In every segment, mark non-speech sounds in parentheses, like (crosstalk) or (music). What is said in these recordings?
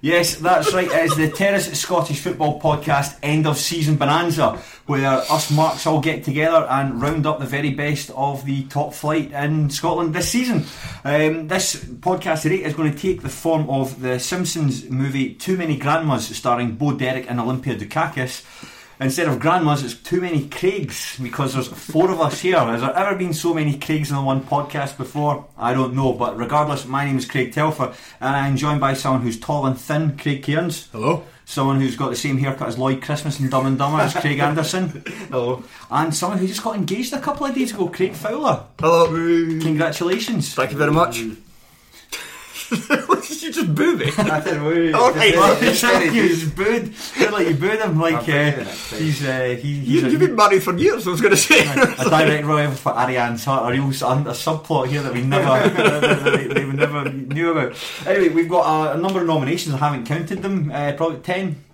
Yes, that's right. It is the Terrace Scottish Football Podcast End of Season Bonanza, where us marks all get together and round up the very best of the top flight in Scotland this season. Um, this podcast today is going to take the form of the Simpsons movie Too Many Grandmas, starring Bo Derek and Olympia Dukakis instead of grandmas, it's too many Craigs because there's four of us here. Has there ever been so many Craigs on one podcast before? I don't know, but regardless, my name is Craig Telfer, and I'm joined by someone who's tall and thin, Craig Cairns. Hello. Someone who's got the same haircut as Lloyd Christmas and Dumb and Dumber as Craig Anderson. (laughs) Hello. And someone who just got engaged a couple of days ago, Craig Fowler. Hello. Congratulations. Thank you very much. Did (laughs) you just boo me? I did woo. (laughs) Oh, right. Well, you just booed. You're like you booed him like uh, booing it, please. he's uh, he, he's You, a, you've been married for years, I was going to say. a direct rival for Ariane's heart, a real s- un- a subplot here that we never (laughs) that we never knew about. Anyway, we've got a, a number of nominations. I haven't counted them. Uh, probably ten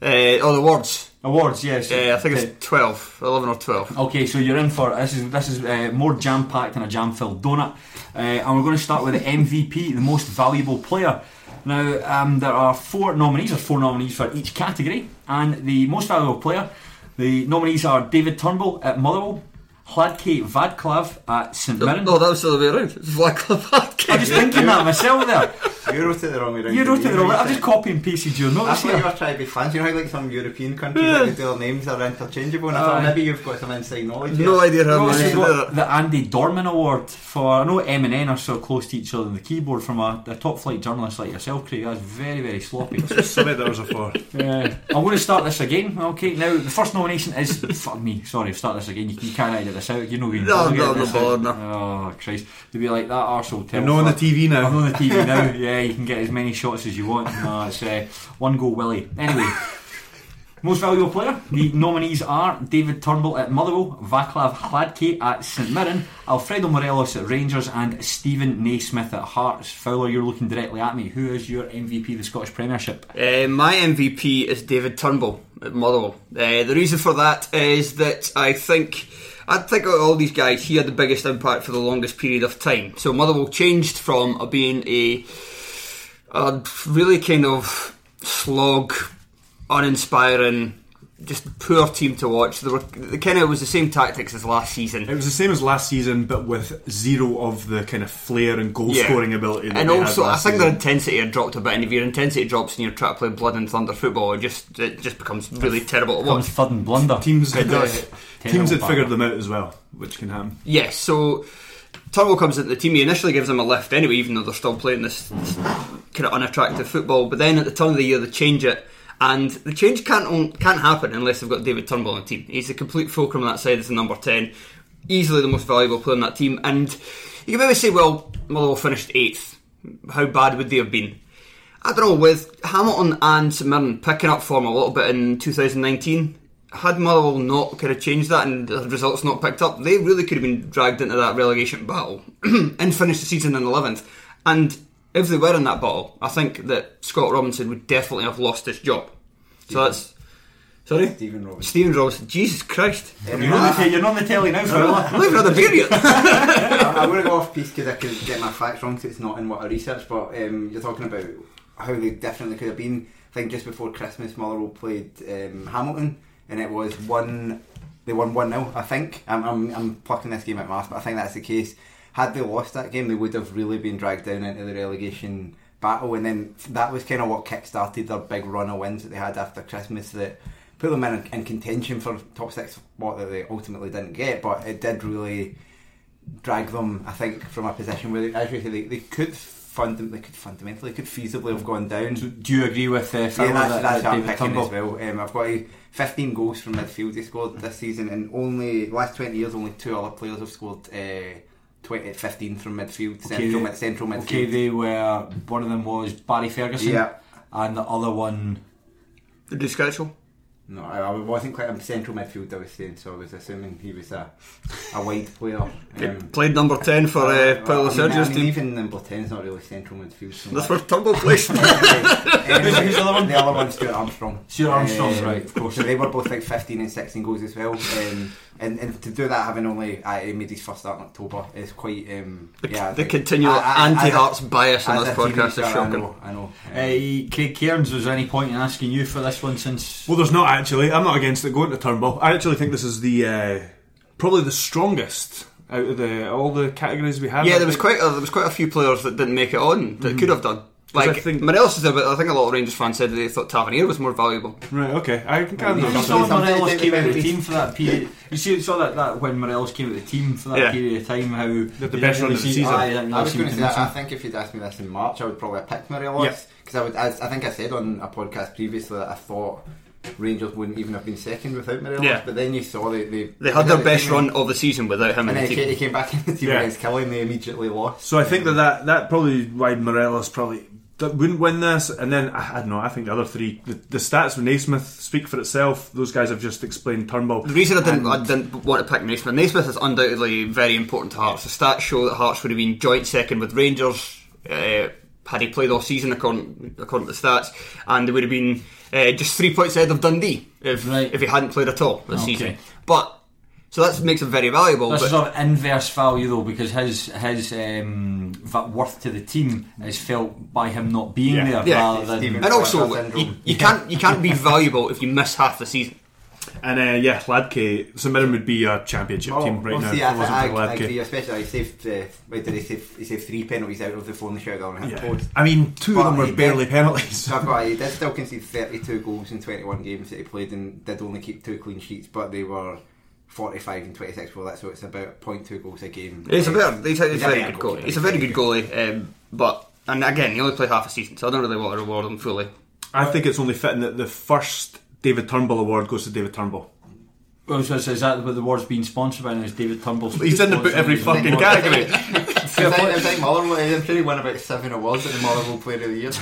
Uh, oh, the words. Awards. Yes, Yeah, I think it's 12, 11 or 12. Okay, so you're in for this is this is uh, more jam packed than a jam filled donut, uh, and we're going to start with the (laughs) MVP, the most valuable player. Now um, there are four nominees. or four nominees for each category, and the most valuable player, the nominees are David Turnbull at Motherwell, Hladke Vaclav at St Mirren. Oh, that was the other way around. It's Vlad I'm just thinking that myself there. You wrote it the wrong way round. You wrote it didn't wrong. you? I've just copy and pasted your I notes thought you were trying to be fancy. You know how like some European countries that they do their names are interchangeable and I thought maybe you've got some inside knowledge No here. idea how We've many got the Andy Dorman Award for. I know M and N are so close to each other on the keyboard from a, a top flight journalist like yourself, Craig. That's very, very sloppy. Something those are for. Yeah. I'm going to start this again. Okay, now the first nomination is fuck me. Sorry, start this again. You, you can't edit this out. You know you. No, you'll no, get this no out. no. Oh Christ! To be like that arsehole. You're not on the TV now. I'm on the TV now. (laughs) Yeah, you can get as many shots as you want. No, it's uh, one goal Willie. Anyway. Most valuable player. The nominees are David Turnbull at Motherwell, Vaclav Hladke at St Mirren, Alfredo Morelos at Rangers, and Stephen Naismith at Hearts. Fowler, you're looking directly at me. Who is your MVP of the Scottish Premiership? Uh, my MVP is David Turnbull at Motherwell. Uh, the reason for that is that I think I think of all these guys, he had the biggest impact for the longest period of time. So Motherwell changed from being a, a really kind of slog, uninspiring, just poor team to watch. They were the kind of was the same tactics as last season. It was the same as last season, but with zero of the kind of flair and goal Yeah. scoring ability. That And they also, had I last think their intensity had dropped a bit. And if your intensity drops and you're trying to play blood and thunder football, it just it just becomes really terrible to Comes watch. third and blunder. teams It had, uh, does. teams had figured them out as well, which can happen. Yes, so Turnbull comes into the team. He initially gives them a lift anyway, even though they're still playing this, this kind of unattractive football. But then at the turn of the year, they change it, and the change can't can't happen unless they've got David Turnbull on the team. He's the complete fulcrum on that side as the number ten, easily the most valuable player on that team. And you can maybe say, well, Motherwell finished eighth. How bad would they have been? I don't know. With Hamilton and St Mirren picking up form a little bit in 2019, had Motherwell not kind of changed that and the results not picked up, they really could have been dragged into that relegation battle (clears throat) and finished the season in 11th. And if they were in that battle, I think that Scott Robinson would definitely have lost his job. So that's. Sorry? Stephen Robinson. Stephen Robinson. Jesus Christ. You're on, the, you're on the telly now. I've never had a beer. I, I want to go off piece because I could get my facts wrong, so it's not in what I researched. But um, you're talking about how they definitely could have been. I think just before Christmas, Motherwell played um, Hamilton, and it was one. They won one 0 I think. I'm, I'm I'm plucking this game out of my ass, but I think that's the case. Had they lost that game, they would have really been dragged down into the relegation battle, and then that was kind of what kick-started their big run of wins that they had after Christmas. That put them in, in contention for top six, what that they ultimately didn't get, but it did really drag them, I think, from a position where, they, as you say, they, they could fund they could fundamentally, could feasibly have gone down. Do you agree with uh, yeah, that's, that, that's that David picking Turnbull? as well. Um, I've got uh, 15 goals from midfield he scored this season, and only last 20 years, only two other players have scored uh, 20, 15 from midfield, central, they- mid, central midfield. Okay, they were. One of them was Barry Ferguson. Yeah. And the other one. Did you Sketchel? No, I, I wasn't quite. I'm central midfield. I was saying, so I was assuming he was a a wide player. Um, Played number 10 for uh, Paulo I mean, Sergio's I mean, team. even number 10 is not really central midfield. So That's much. where Turnbull plays. Who's, who's the other one? The other one's Stuart Armstrong. Stuart Armstrong, Um, right, of course. So they were both like 15 and 16 goals as well. Um, and, and to do that, having only uh, made his first start in October, is quite. Um, The, yeah, the think- continual I- I- as a- anti-Hearts bias in this podcast is star, I shocking. know. I know. Um, Uh, Craig Cairns, was there any point in asking you for this one since. Well, there's not actually. I'm not against it going to Turnbull. I actually think this is the uh, probably the strongest out of the all the categories we have. Yeah, there was quite a, there was quite a few players that didn't make it on that could have done. I Like think- Morelos is a bit. I think a lot of Rangers fans said that they thought Tavernier was more valuable. right. Okay, I can kind Yeah, of You you saw when Something Morelos came out of the team for that period. You see, saw that, that when Morelos came out of the team for that Yeah. period of time, how the they best run of the see- season. aye, they I was going to to say, miss I think if you'd asked me this in March, I would probably have picked Morelos Yeah. because I would. As, I think I said on a podcast previously that I thought Rangers wouldn't even have been second without Morelos. Yeah. But then you saw they they, They had their the best run of the season without him and then the he came, came back in the team Yeah. against Killie and they immediately lost. So I think that that, that probably why Morelos probably that wouldn't win this, and then I, I don't know. I think the other three, the, the stats with Naismith speak for itself. Those guys have just explained Turnbull. The reason I didn't, I didn't want to pick Naismith, Naismith is undoubtedly very important to Hearts. The stats show that Hearts would have been joint second with Rangers uh, had he played all season, according, according to the stats, and they would have been uh, just three points ahead of Dundee if Right. if he hadn't played at all this Okay. season. But so that makes him very valuable. That's but sort of inverse value though, because his his um, worth to the team is felt by him not being Yeah. there Yeah. rather than. And also, you, you can't you can't be (laughs) valuable if you miss half the season. And uh, yeah, Hladke, St Mirren would be a championship Oh, team right well, now. see, if I, I, I agree, especially he saved. Uh, wait, did he save? He saved three penalties out of the four in the shootout and Yeah. I mean, two But of them were he did- barely penalties. So I've got. He did still concede 32 goals in 21 games that he played, and did only keep two clean sheets, but they were 45 and 26 for that, so it's about 0.2 goals a game. He's a very, he's a, he's a He's very better good goalie. goalie. He's a very good goalie, um, but and again, he only played half a season, so I don't really want to reward him fully. I think it's only fitting that the first David Turnbull award goes to David Turnbull. Well, so is that what the award's being sponsored by now? Is David Turnbull's? He's in the, every fucking category. It's like, it's. I'm sure he won about seven awards at the Motherwell Player of the Year.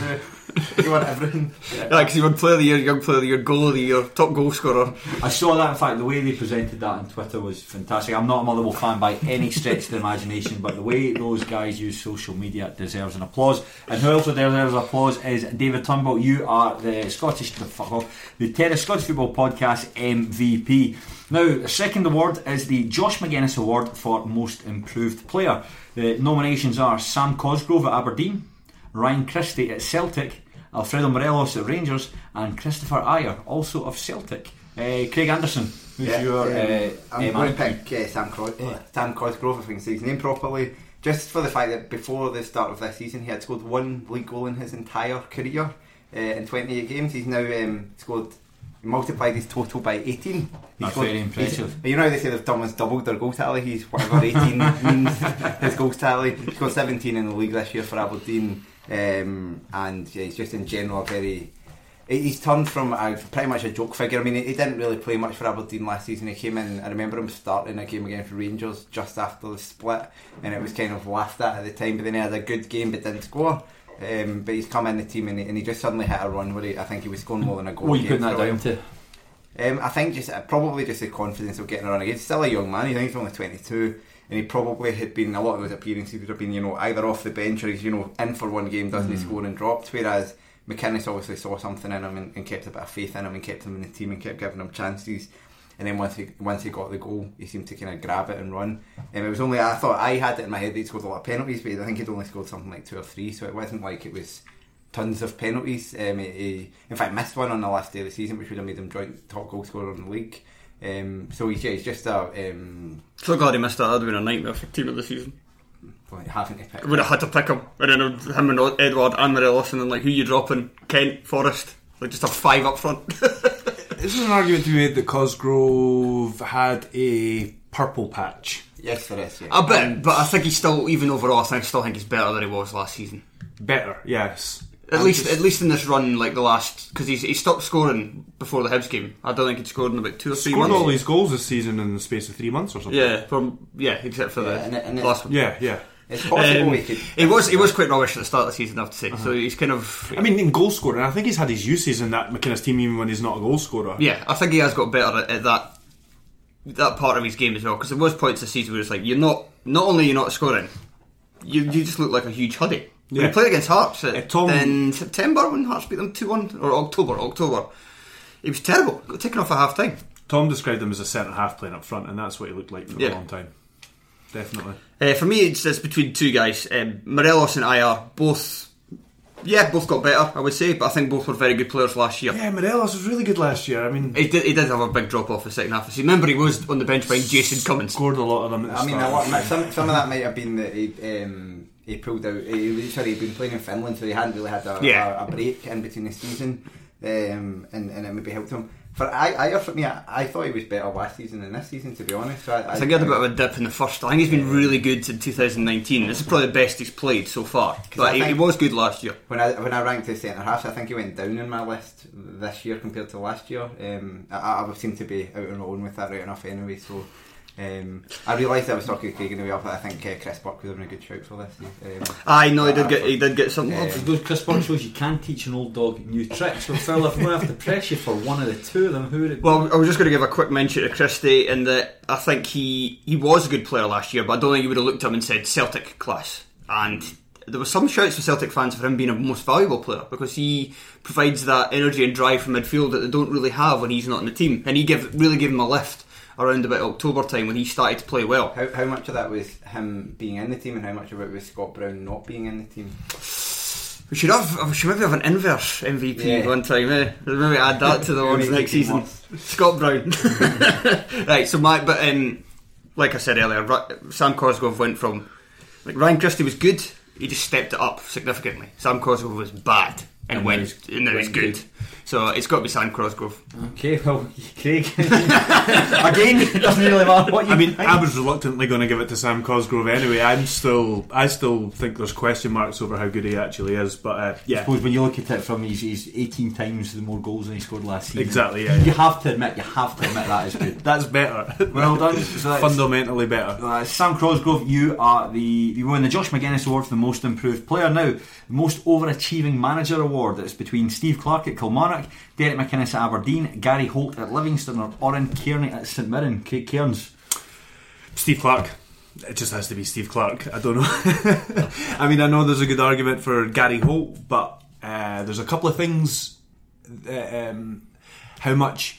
(laughs) he won everything. Yeah, because he won Player of the Year, Young Player of the Year, Goal of the Year, Top Goal Scorer. I saw that. In fact, the way they presented that on Twitter was fantastic. I'm not a Motherwell fan by any stretch of the imagination, but the way those guys use social media deserves an applause. And who also deserves applause is David Turnbull. You are the Scottish, the fuck off, the Terrace Scottish Football Podcast MVP. Now, the second award is the Josh McGuinness Award for Most Improved Player. The nominations are Sam Cosgrove at Aberdeen, Ryan Christie at Celtic, Alfredo Morelos at Rangers, and Kristoffer Ajer, also of Celtic. Uh, Craig Anderson, who's Yeah, your um, uh, I'm uh, going to pick uh, Sam Cros- Sam Cosgrove. I think I say his name properly. Just for the fact that before the start of this season, he had scored one league goal in his entire career uh, in 28 games. He's now um, scored. Multiplied his total by 18. He That's scored- very impressive. You know how they say they've almost doubled their goal tally. He's whatever 18 (laughs) means his goals tally. He's got 17 in the league this year for Aberdeen, um, and yeah, he's just in general a very He's turned from a, pretty much a joke figure. I mean, he, he didn't really play much for Aberdeen last season. He came in, I remember him starting a game against Rangers just after the split, and it was kind of laughed at at the time. But then he had a good game but didn't score. Um, but he's come in the team and he, and he just suddenly hit a run where he, I think he was scoring more than a goal. What are you putting that down to? Um, I think just uh, probably just the confidence of getting a run again. He's still a young man. He's only twenty two, and he probably had been a lot of his appearances would have been you know either off the bench or he's you know in for one game, doesn't he score and dropped. Whereas McInnes obviously saw something in him and, and kept a bit of faith in him and kept him in the team and kept giving him chances. And then once he once he got the goal, he seemed to kind of grab it and run. And it was only I thought I had it in my head that he'd scored a lot of penalties, but I think he'd only scored something like two or three. So it wasn't like it was tons of penalties. Um, he, he, in fact, missed one on the last day of the season, which would have made him joint top goal scorer in the league. Um, so he's, yeah, he's just a um, So glad he missed that. That'd have been a nightmare for team of the season. well, having to pick. Would have had to pick him, and then him and Edouard and Morelos, and then like who you dropping? Kent, Forrest, like just a five up front. (laughs) This is an argument to be made that Cosgrove had a purple patch. Yes, there is. Yeah. a bit, but I think he's still even overall. I think still think he's better than he was last season. Better, yes. At I'm least, just- at least in this run, like the last, because he's he stopped scoring before the Hibs game. I don't think he'd scored in about two or three scored months. all these goals this season in the space of three months or something. Yeah, from yeah, except for Yeah, the and it- and it- last one. yeah, yeah. It's possible Um, he could. he was he was quite rubbish at the start of the season, I have to say. Uh-huh. So he's kind of. I mean, in goal scoring, I think he's had his uses in that McInnes team even when he's not a goal scorer. Yeah, I think he has got better at, at that that part of his game as well. Because there was points this season where it's like you're not not only you're not scoring, you you just look like a huge hoodie. When Yeah. he played against Hearts Uh, Tom- in September when Hearts beat them two one or October October, he was terrible. Got taken off at half time. Tom described him as a centre half playing up front, and that's what he looked like for Yeah. a long time. Definitely. Uh, for me, it's, it's between two guys. Um, Morelos and Ajer both. Yeah, both got better, I would say, but I think both were very good players last year. Yeah, Morelos was really good last year. I mean, He did, he did have a big drop off the second half. of the. Remember, he was on the bench behind Jason Cummings. scored a lot of them. At the I mean, a lot, some some of that might have been that he um, he pulled out. He, sorry, he'd been playing in Finland, so he hadn't really had a, Yeah. a, a break in between the season, um, and and it maybe helped him. For I, I for me, I, I thought he was better last season than this season. To be honest, so I, I think he had a bit of a dip in the first. I think he's been really good in 2019. This is probably the best he's played so far. But he, he was good last year. When I when I ranked his centre halves, I think he went down in my list this year compared to last year. Um, I, I seem to be out on my own with that right enough anyway. So um, I realised I was talking to Craig in the way up. but I think uh, Chris Burke was having a good shout for this. Um, I know he did get he did get something. Yeah. off. Those Chris Burke shows you can teach an old dog new tricks. So Phil, if we're going to have to press you for one of the two of them, who would it be? Well, I was just going to give a quick mention to Christie in that I think he he was a good player last year, but I don't think you would have looked at him and said Celtic class. And there was some shouts for Celtic fans for him being a most valuable player because he provides that energy and drive from midfield that they don't really have when he's not in the team, and he give really gave him a lift around about October time when he started to play well. How, how much of that was him being in the team, and how much of it was Scott Brown not being in the team? We should have we should maybe have an inverse MVP Yeah. one time. Eh? Maybe add that to the (laughs) ones next season. (laughs) Scott Brown. (laughs) right. So my but um, like I said earlier, Sam Cosgrove went from like Ryan Christie was good. He just stepped it up significantly. Sam Cosgrove was bad and, And went now he's- and went good. good. So it's got to be Sam Crosgrove. Okay, well, Craig. (laughs) Again, it doesn't really matter what you I mean, think. I was reluctantly going to give it to Sam Cosgrove anyway. I'm still, I still think there's question marks over how good he actually is. But uh, I yeah, suppose when you look at it from he's, he's 18 times the more goals than he scored last season. Exactly, yeah, You yeah. have to admit, you have to admit that is good. (laughs) that's better. Well done. So (laughs) that's- Fundamentally better. Uh, Sam Crosgrove, you are the you won the Josh McGuinness Award for the most improved player. Now, the most overachieving manager award that's between Steve Clarke at Kilmarnock, Derek McInnes at Aberdeen, Gary Holt at Livingston, or Oran Kearney at St Mirren. Craig Cairns. Steve Clarke. It just has to be Steve Clarke. I don't know. (laughs) I mean, I know there's a good argument for Gary Holt, but uh, there's a couple of things. Uh, um, how much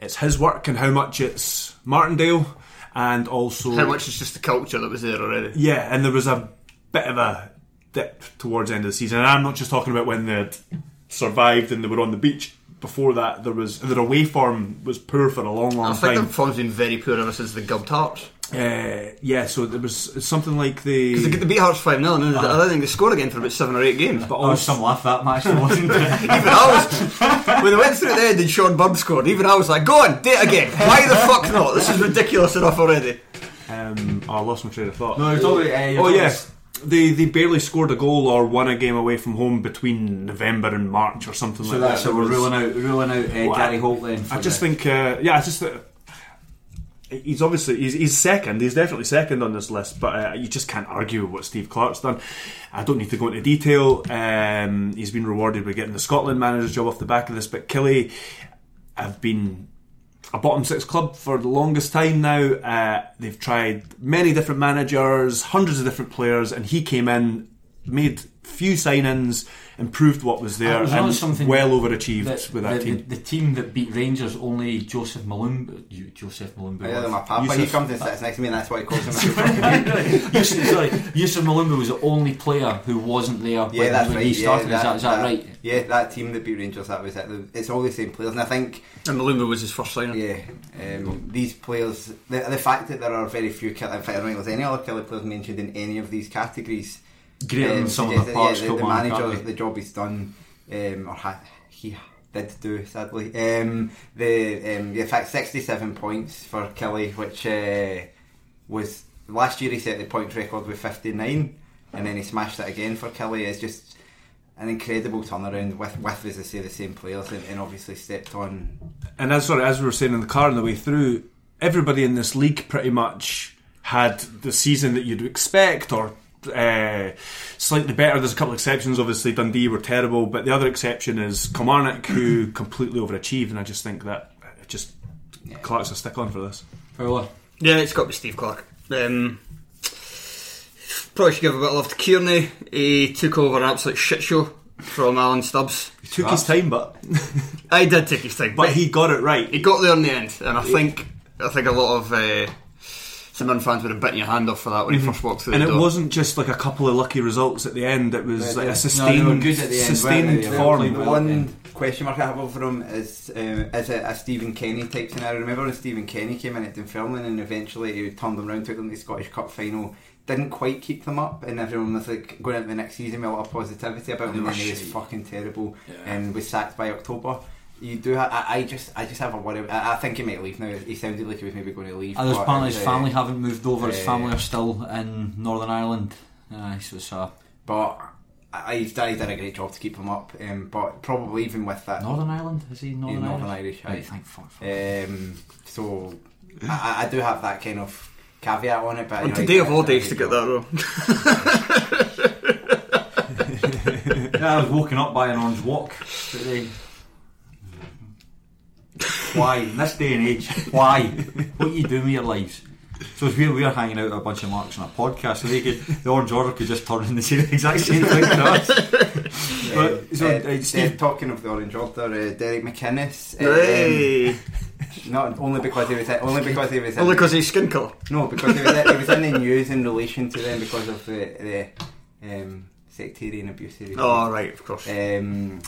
it's his work and how much it's Martindale, and also How much is just the culture that was there already? Yeah, and there was a bit of a dip towards the end of the season. And I'm not just talking about when they survived and they were on the beach. before that, there was their away form was poor for a long, long I think time. their form's been very poor ever since the Gubbed Hearts. Uh, yeah, so there was something like the. Because they get the beat Hearts 5 0, and then I don't think they scored again for about seven or eight games. but Oh, also, some laugh that match, though, wasn't it? (laughs) Even I was, when they went through the end and Sean Bird scored, even I was like, go on, do it again. Why the fuck not? This is ridiculous enough already. um, oh, I lost my train of thought. No, you're talking about, uh, oh talking yes, they they barely scored a goal or won a game away from home between November and March or something So like that. so we're ruling out ruling out uh, Well, Gary Holt then. I just think, uh, yeah, I just uh, he's obviously he's, he's second. He's definitely second on this list, but uh, you just can't argue with what Steve Clarke's done. I don't need to go into detail. Um, he's been rewarded with getting the Scotland manager's job off the back of this, but Killie have been a bottom six club for the longest time now. Uh, they've tried many different managers, hundreds of different players, and he came in, made few signings, improved what was there, was and something well overachieved that- with that the, team. The, the team that beat Rangers only Joseph Malumba. you- Joseph Malumba. Yeah, was- my papa, he Yusuf- comes and sits next to me, and that's why he calls him. a (laughs) super- Yusuf, sorry, Yusuf Malumba was the only player who wasn't there when, yeah, that's when right. he started. yeah, is, that, is that right? Yeah, that team that beat Rangers, that was it. It's all the same players, and I think And Malumba was his first signing. Yeah, um, these players, the, the fact that there are very few, Kill- in fact, I don't think there's any other Killie players mentioned in any of these categories. Greater than um, some of the parts. Yeah, the, the manager, McCarthy. the job he's done, um, or ha- he did do, sadly. Um, the um, yeah, in fact, 67 points for Killie, which uh, was last year he set the points record with 59, and then he smashed it again for Killie. It's just an incredible turnaround with, with as I say, the same players, and, and obviously stepped on and as sorry, as we were saying in the car on the way through, everybody in this league pretty much had the season that you'd expect, or uh, slightly better. There's a couple of exceptions. Obviously, Dundee were terrible, but the other exception is Kilmarnock, who (clears throat) completely overachieved. And I just think that it just Clarke's a stick on for this. Fowler. Yeah, it's got to be Steve Clarke. Um, probably should give a bit of love to Kearney. He took over an absolute shit show from Alan Stubbs. He took his time, but I did take his time, but he got it right. he got there in the end, and I think I think a lot of uh, St fans would have bitten your hand off for that when he first walked through and the it door. wasn't just like a couple of lucky results at the end. It was Yeah, like yeah. a sustained, they were good at the end, sustained weren't they? They form. played. One question mark I have over him is um, is it a Stephen Kenny type scenario? I remember when Stephen Kenny came in at Dunfermline and eventually he turned them round, took them to the Scottish Cup final, didn't quite keep them up, and everyone was like going into the next season with a lot of positivity about him, and he was fucking terrible and was sacked by October. You do. Ha- I, I just, I just have a worry. I, I think he might leave now. He sounded like he was maybe going to leave. And there's apparently his uh, family haven't moved over. His uh, family are still in Northern Ireland. Aye, so it's uh, But I, he's done, he did a great job to keep him up. Um, but probably even with that, Northern Ireland. Is he Northern, He's Northern Irish? Irish, Right, thank fuck. fuck. Um, so I, I do have that kind of caveat on it. But on you know, today of all a days to get that wrong. (laughs) yeah, I was woken up by an orange walk today. Why, in this day and age, why? What are you doing with your lives? So it's weird, we're hanging out with a bunch of marks on a podcast, so they could, the Orange Order could just turn and say the exact same thing to us. But, so, Uh, uh, uh, talking of the Orange Order, uh, Derek McInnes. um, not only because he was only because he was Only because he's skin colour. no because he was, he was in the news in relation to them because of the, the um, sectarian abuse. he Oh, right, of course. Um,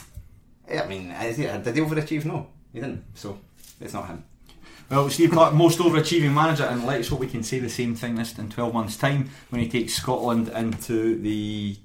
I mean, is he, did he overachieve? No, he didn't. So it's not him. Well, Steve Clarke, most overachieving manager, and let's hope we can say the same thing this in 12 months' time when he takes Scotland into the.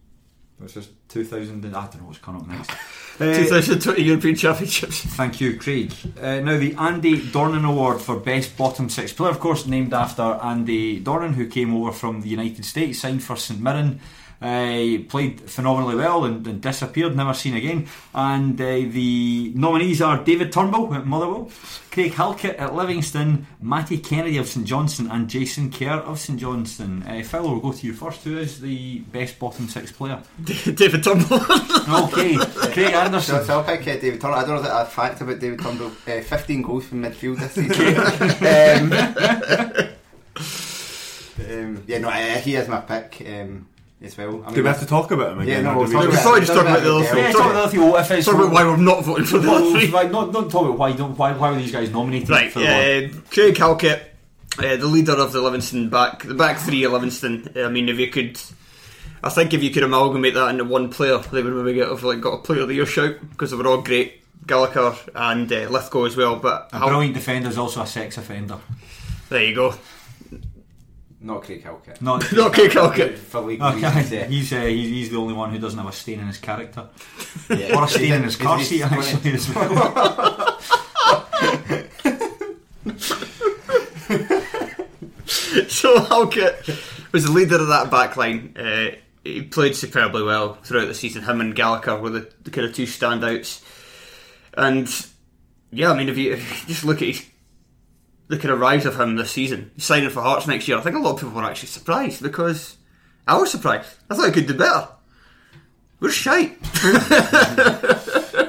What's this? 2000. and- I don't know what's coming up next. (laughs) Uh, 2020 European Championships. Thank you, Craig. Uh, now, the Andy Dornan Award for Best Bottom Six Player, of course, named after Andy Dornan, who came over from the United States, signed for St Mirren. Uh, played phenomenally well and, and disappeared, never seen again. And uh, the nominees are David Turnbull at Motherwell, Craig Halkett at Livingston, Matty Kennedy of St Johnstone, and Jason Kerr of St Johnstone. Uh, Phil, we'll go to you first. Who is the best bottom six player? (laughs) David Turnbull. (laughs) Okay, Craig So, Anderson. so I'll pick uh, David Turnbull. I don't know that a fact about David Turnbull. Uh, 15 goals from midfield this season. (laughs) um, um, yeah, no, uh, he is my pick um, as well. I Do we have to talk about him Yeah, again? no, we'll talk we We're just- probably just talking about the other Yeah, three. Talk talk about the other if talk about why we're not voting for the other three. right, not, not talk about why don't why why were these guys nominated Right, for the uh, Craig Halkett, uh, the leader of the Livingston back, the back three of Livingston. I mean, if you could, I think if you could amalgamate that into one player, they would maybe get have like got a player of the year shout because they were all great. Gallagher and uh, Lithgow as well. But A how- brilliant defender is also a sex offender. there you go. Not Craig Halkett. Not, Not Craig Halkett. For league Okay, reasons, yeah. he's, uh, he's he's the only one who doesn't have a stain in his character, (laughs) Yeah. or a stain in his car seat actually as well. (laughs) so Halkett was the leader of that back line. Uh, he played superbly well throughout the season. Him and Gallagher were the, the kind of two standouts. And yeah, I mean, if you, if (laughs) you just look at his, the kind of rise of him this season, signing for Hearts next year. I think a lot of people were actually surprised because I was surprised. I thought he could do better. We're shite.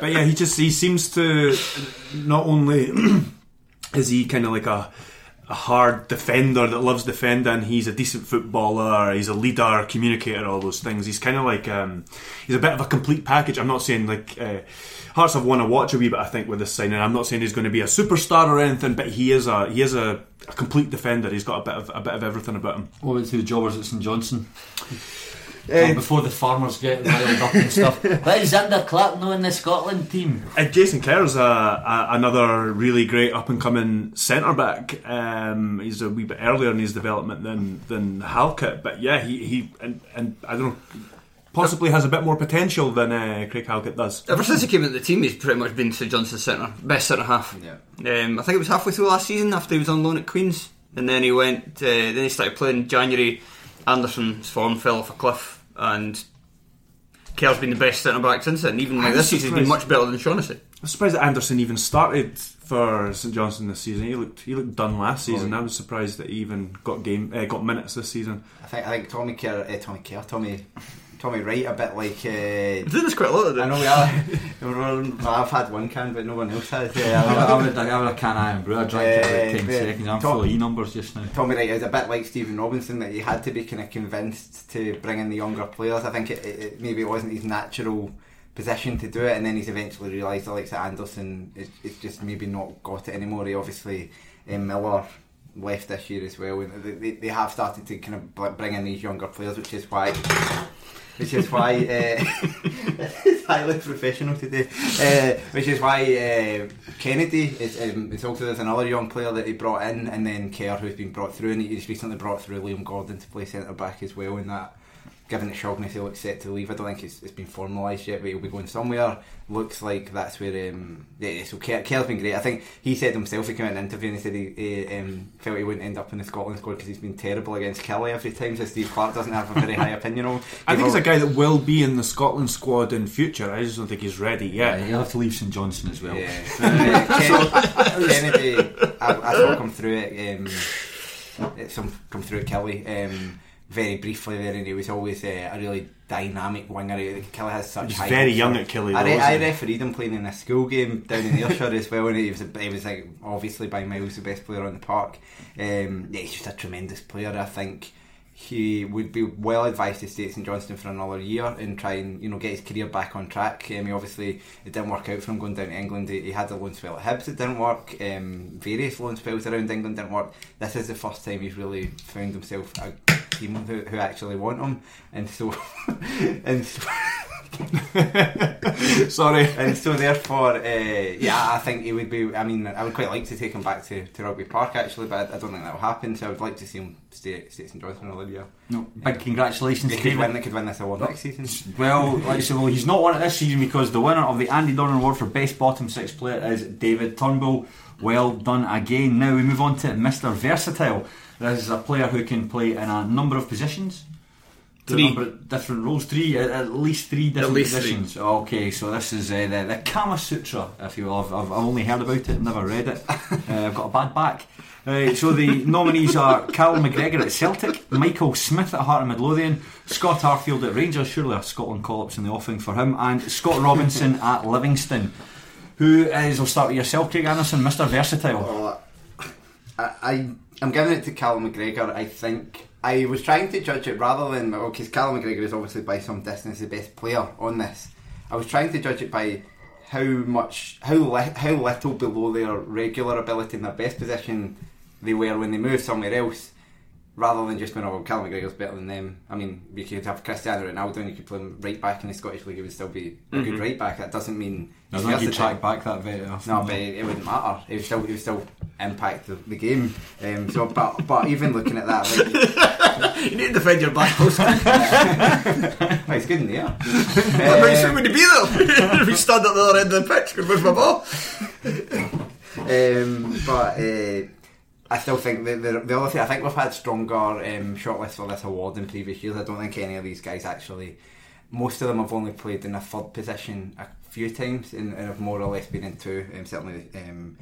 But yeah, he just he seems to not only (clears throat) is he kind of like a a hard defender that loves defending. He's a decent footballer. He's a leader, communicator, all those things. He's kind of like um, he's a bit of a complete package. I'm not saying like uh, Hearts have won a watch a wee bit. I think with this signing, I'm not saying he's going to be a superstar or anything, but he is a he is a, a complete defender. He's got a bit of a bit of everything about him. What about the jobbers at St Johnstone? Before the farmers get riled up and stuff. (laughs) Why is Zander Clark not in the Scotland team? Uh, Jason Kerr's a, a, another really great up and coming centre back. Um, he's a wee bit earlier in his development than than Halkett, but yeah, he, he and, and I don't know, possibly has a bit more potential than uh, Craig Halkett does. Ever since he came into the team, he's pretty much been St Johnstone's centre, best centre half. Yeah. Um, I think it was halfway through last season after he was on loan at Queens, and then he went. Uh, then he started playing in January. Anderson's form fell off a cliff, and Kerr's been the best centre back since then. Even like I'm this season, he's been much better than Shaughnessy. I'm surprised that Anderson even started for St Johnstone this season. He looked he looked done last season. Oh, yeah. I was surprised that he even got game uh, got minutes this season. I think I think Tommy Kerr, uh, Tommy Kerr, Tommy, Tommy Wright, a bit like. He's Uh, doing this quite a lot of I know we are. I've had one can, but no one else has. Yeah, (laughs) I would, I would a can Irn-Bru. I drank it about 10 seconds. I'm Tom- full of E numbers just now. Tommy Wright is a bit like Stephen Robinson that he had to be kind of convinced to bring in the younger players. I think it, it, it maybe it wasn't his natural position to do it, and then he's eventually realised, like that Anderson, is, is just maybe not got it anymore. He obviously um, Miller left this year as well, and they, they, they have started to kind of bring in these younger players, which is why. Which is why uh, (laughs) it's highly professional today. Uh, which is why uh, Kennedy is. Um, it's also there's another young player that he brought in, and then Kerr who's been brought through, and he's recently brought through Liam Gordon to play centre back as well. In that, given that Shaughnessy looks set to leave, I don't think it's, it's been formalised yet, but he'll be going somewhere. Looks like that's where. Um, yeah, so Kerr, Kerr's been great. I think he said himself he came in an interview and he said he, he um, felt he wouldn't end up in the Scotland squad because he's been terrible against Killie every time. So Steve Clarke doesn't have a very high (laughs) opinion of. him. I think he's a guy that will be in the Scotland squad in future. I just don't think he's ready Yeah, yet. you'll have to leave St Johnstone as well. Yeah. (laughs) Uh, Ken- Kennedy, I, I saw come through it. Um, some come through at Killie um, very briefly there, and he was always uh, a really dynamic winger. He- Killie has such. He's high very young at Killie, I, re- I refereed him playing in a school game down in Ayrshire as well, and he was a, he was like obviously by miles the best player on the park. Um, yeah, he's just a tremendous player. I think. He would be well advised to stay at St Johnstone for another year and try and you know get his career back on track. Um, he obviously it didn't work out for him going down to England. He, he had a loan spell at Hibs, it didn't work. Um, various loan spells around England didn't work. This is the first time he's really found himself a team who, who actually want him, and so (laughs) and so, (laughs) Sorry. and so therefore, uh, yeah, I think he would be. I mean, I would quite like to take him back to, to Rugby Park actually, but I, I don't think that will happen. So I would like to see him stay, stay at St Johnstone another year. No, big congratulations They to could David. win. They could win this award next season. Well, like I said, well, he's not won it this season because the winner of the Andy Dornan Award for Best Bottom Six Player is David Turnbull. Well done again. Now we move on to Mr. Versatile. This is a player who can play in a number of positions. Do a Three. number of different roles. Three, at, at least three different least three. positions. Okay, so this is uh, the, the Kama Sutra, if you will. I've, I've, I've only heard about it, never read it. (laughs) Uh, I've got a bad back. Uh, so the nominees are Callum McGregor at Celtic, Michael Smith at Heart of Midlothian, Scott Arfield at Rangers, surely a Scotland call-ups in the offing for him, and Scott Robinson (laughs) at Livingston. Who is, we'll start with yourself, Craig Anderson, Mr. Versatile. Well, I, I I'm giving it to Callum McGregor. I think I was trying to judge it rather than because Callum McGregor is obviously by some distance the best player on this. I was trying to judge it by how much, how li- how little below their regular ability in their best position they were when they moved somewhere else. rather than just going, oh, Callum McGregor's better than them. I mean, you could have Cristiano Ronaldo and you could play him right back in the Scottish League, he would still be a good mm-hmm. right back. That doesn't mean. I don't think track back that very often. No, but it, it wouldn't matter. It would still, it would still impact the, the game. Um, so, but but even looking at that, like, (laughs) You need to defend your back post. (laughs) well, he's good in the air. (laughs) How Um, soon would he be there? if he stand at the other end of the pitch, could move my ball. um, but uh, I still think the, the, the other thing, I think we've had stronger um, shortlists for this award in previous years. I don't think any of these guys actually, most of them have only played in a third position a few times and, and have more or less been in two. Um, certainly, um,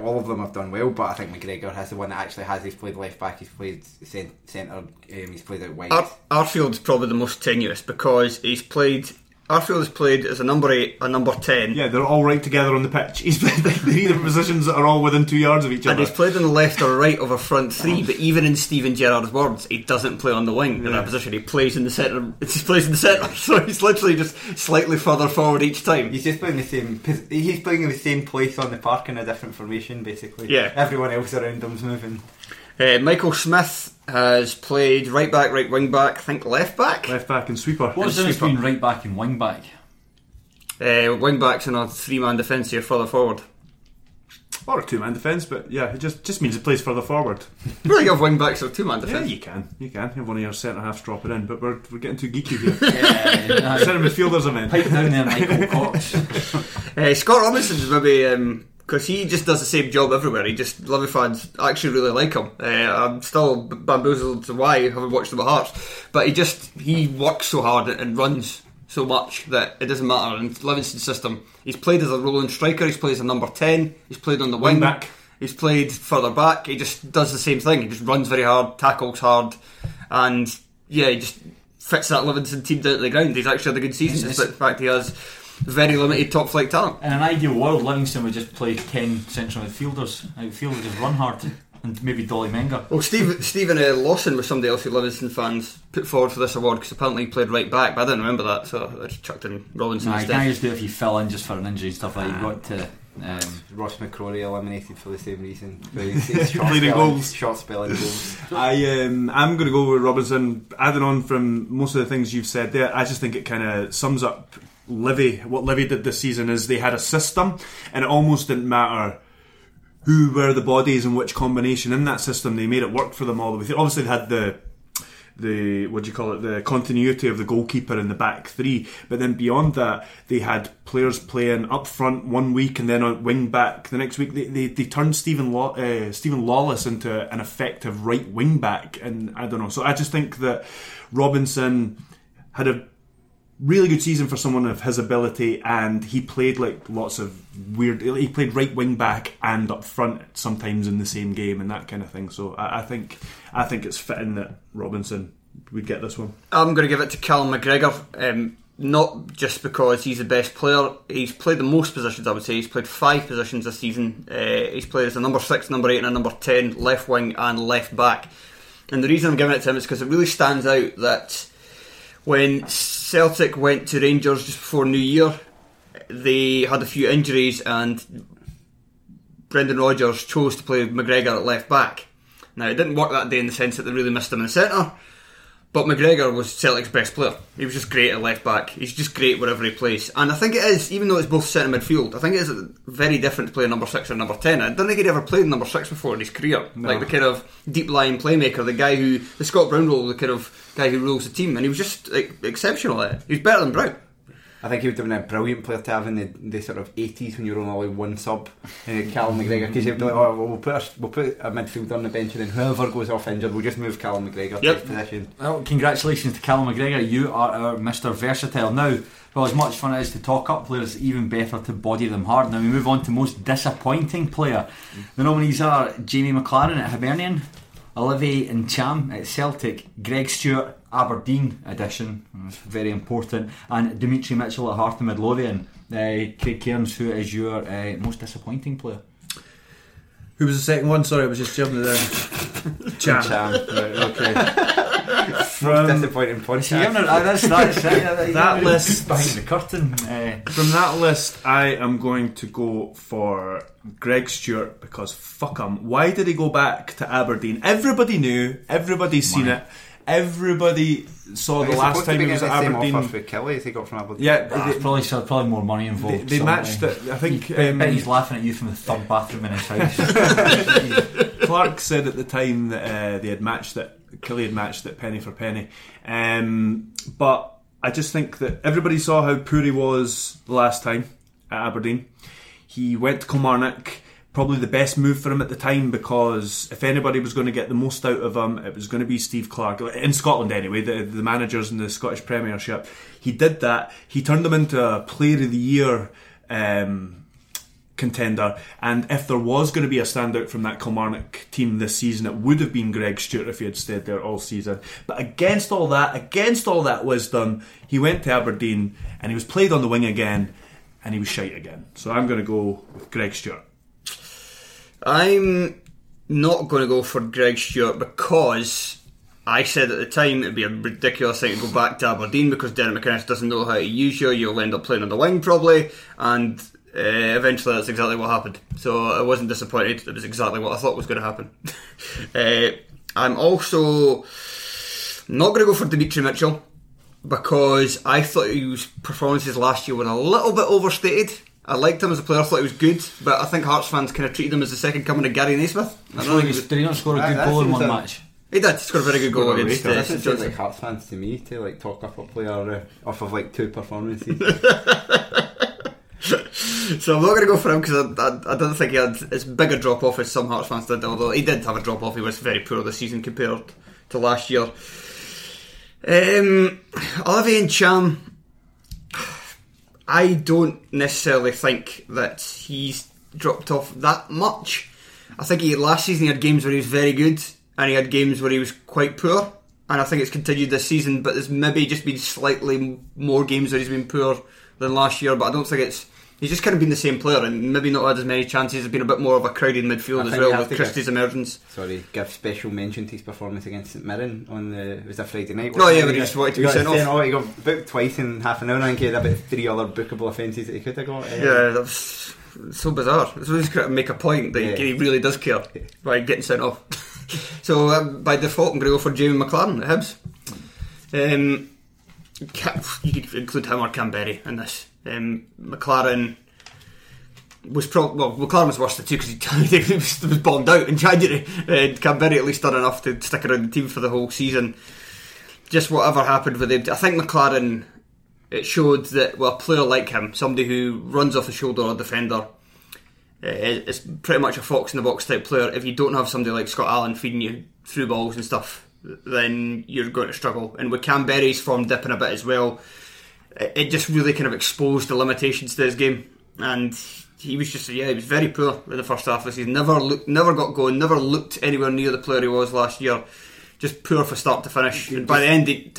all of them have done well, but I think McGregor has the one that actually has. He's played left back, he's played cent- centre, um, he's played out wide. Ar- Arfield's probably the most tenuous because he's played. Arfield has played as a number eight, a number ten, Yeah, they're all right together on the pitch. (laughs) He's played the three different positions that are all within two yards of each other. and he's played on the left or right of a front three. But even in Steven Gerrard's words, he doesn't play on the wing in Yeah. that position. He plays in the centre. (laughs) He plays in the centre, (laughs) so he's literally just slightly further forward each time. He's just playing the same. He's playing in the same place on the park in a different formation, basically. Yeah. Everyone else around him's moving. Uh, Michael Smith has played right back, right wing back, I think left back. Left back and sweeper. What's the difference between right back and wing back? Uh, wing backs in a three man defence here further forward. Or a two man defence, but yeah, it just, just means it plays further forward. (laughs) Really, you have wing backs or two man defence. Yeah, you can. You can. You have one of your centre halves drop it in, but we're, we're getting too geeky here. (laughs) Yeah, centre midfielders, I meant. Pipe down there, Michael (laughs) Cox. Uh, Scott Robinson's maybe because he just does the same job everywhere. He just Livy fans actually really like him. Uh, I'm still bamboozled to why I haven't watched him at Hearts, but he just he works so hard and runs so much that it doesn't matter. And Livingston's system, he's played as a rolling striker. He's played as a number ten. He's played on the wing, Wing back. He's played further back. He just does the same thing. He just runs very hard, tackles hard, and yeah, he just fits that Livingston team down to the ground. He's actually had a good season, despite the fact he has very limited top flight talent. In an ideal world, Livingston would just play 10 central midfielders. Outfield would just run hard. And maybe Dolly Menga. Well, Steve, Stephen uh, Lawless was somebody else who Livingston fans put forward for this award because apparently he played right back, but I didn't remember that, so I just chucked in Robinson Nah, you instead. can't just do it if you fell in just for an injury and stuff like that. You've got to. Um, Ross McCrorie eliminated for the same reason. (laughs) His- his short spelling- goals. Short spelling goals. I um, I'm going to go with Robinson. Adding on from most of the things you've said there, I just think it kind of sums up Livy. What Livy did this season is they had a system, and it almost didn't matter who were the bodies and which combination in that system. They made it work for them all the way through. Obviously, they had the the what do you call it the continuity of the goalkeeper in the back three but then beyond that they had players playing up front one week and then on wing back the next week they, they, they turned Stephen Law, uh, Stephen Lawless into an effective right wing back and I don't know so I just think that Robinson had a really good season for someone of his ability and he played like lots of weird he played right wing back and up front sometimes in the same game and that kind of thing so I, I think I think it's fitting that Robinson would get this one I'm going to give it to Callum McGregor. Um, not just because he's the best player. He's played the most positions, I would say. He's played five positions this season. Uh, he's played as a number six, number eight, and a number ten, left wing and left back. And the reason I'm giving it to him is because it really stands out that when Celtic went to Rangers just before New Year, they had a few injuries and Brendan Rodgers chose to play McGregor at left back. Now, it didn't work that day in the sense that they really missed him in the centre, but McGregor was Celtic's best player. He was just great at left back. He's just great wherever he plays. And I think it is, even though it's both centre midfield, I think it is very different to play a number six or number ten. I don't think he'd ever played number six before in his career. Like the kind of deep lying playmaker, the guy who, the Scott Brown role, the kind of guy who rules the team. And he was just like, exceptional at it. He was better than Brown. I think he would have been a brilliant player to have in the, the sort of 80s when you were on only one sub, uh, Callum McGregor, because you'd be like, oh, well, we'll put, a, we'll put a midfielder on the bench and then whoever goes off injured, we'll just move Callum McGregor to Yep. his position. Well, congratulations to Callum McGregor. You are our Mr. Versatile. Now, well, as much fun it is to talk up players, even better to body them hard. Now we move on to most disappointing player. The nominees are Jamie McLaren at Hibernian, Olivier Ntcham at Celtic, Greg Stewart, Aberdeen edition, very important, and Demetri Mitchell at Heart and Midlothian. Uh, Craig Cairns, who is your uh, most disappointing player? who was the second one sorry I was just jumping there (laughs) Ntcham Ntcham, right, okay. (laughs) From- disappointing podcast. See, I'm not, uh, that's, that's, that, (laughs) That list- behind the curtain. Uh, From that list, I am going to go for Greg Stewart because fuck him. Why did he go back to Aberdeen? Everybody knew, everybody's seen it, everybody saw the last time be he was at getting the same offers Aberdeen. for Killie as he got from Aberdeen. Yeah, ah, they, probably, so probably more money they, involved. they somewhere. matched it. I think I um, bet he's laughing at you from the third bathroom in his house. (laughs) Clarke said at the time that uh, they had matched it, Killie had matched it penny for penny. Um, but I just think that everybody saw how poor he was the last time at Aberdeen. He went to Kilmarnock, probably the best move for him at the time because if anybody was going to get the most out of him, it was going to be Steve Clarke in Scotland anyway. The, the managers in the Scottish Premiership, he did that. He turned him into a Player of the Year. Um, contender. And if there was going to be a standout from that Kilmarnock team this season, it would have been Greg Stewart if he had stayed there all season. But against all that, against all that wisdom, he went to Aberdeen and he was played on the wing again and he was shite again. So I'm going to go with Greg Stewart. I'm not going to go for Greg Stewart because I said at the time it'd be a ridiculous thing to go back to Aberdeen because Derek McInnes doesn't know how to use you. You'll end up playing on the wing probably, and uh, eventually that's exactly what happened. So I wasn't disappointed. It was exactly what I thought was going to happen. (laughs) uh, I'm also not going to go for Demetri Mitchell because I thought his performances last year were a little bit overstated. I liked him as a player, I thought he was good, but I think Hearts fans kind of treated him as the second coming of Gary Naismith. I don't think he was- Did he not score a good that goal in one a- match? he did score a very good goal against raker. uh, That St sounds like Hearts fans to me to like talk up a player uh, off of like two performances. (laughs) So I'm not going to go for him because I, I, I don't think he had as big a drop off as some Hearts fans did. Although he did have a drop off, he was very poor this season compared to last year. Um, Olivier Ntcham, I don't necessarily think that he's dropped off that much. I think he last season he had games where he was very good, and he had games where he was quite poor. And I think it's continued this season, but there's maybe just been slightly more games where he's been poor than last year. But I don't think it's he's just kind of been the same player, and maybe not had as many chances. There's been a bit more of a crowded midfield as well with Christie's emergence. Sorry, give special mention to his performance against St Mirren on the it was a Friday night. Oh, yeah, when he just wanted to be sent off. He got booked twice in half an hour, and I think he had about three other bookable offences that he could have got. uh, Yeah, that was so bizarre. It's really to make a point that Yeah. he really does care (laughs) by getting sent off. (laughs) so um, by default, I'm going to go for Jamie Maclaren at Hibs. Um, you could include him or Kamberi in this. Um, Maclaren was probably well. Maclaren was worse than two because he, (laughs) he was, was bombed out in January. And Kamberi at least done enough to stick around the team for the whole season. Just whatever happened with him, I think Maclaren it showed that well, a player like him, somebody who runs off the shoulder of a defender, uh, is pretty much a fox in the box type player. If you don't have somebody like Scott Allan feeding you through balls and stuff, then you're going to struggle. And with Kamberi's form dipping a bit as well, it just really kind of exposed the limitations to his game. And he was just yeah, he was very poor in the first half of the season. Never looked, never got going, never looked anywhere near the player he was last year. Just poor from start to finish. And by the end, he,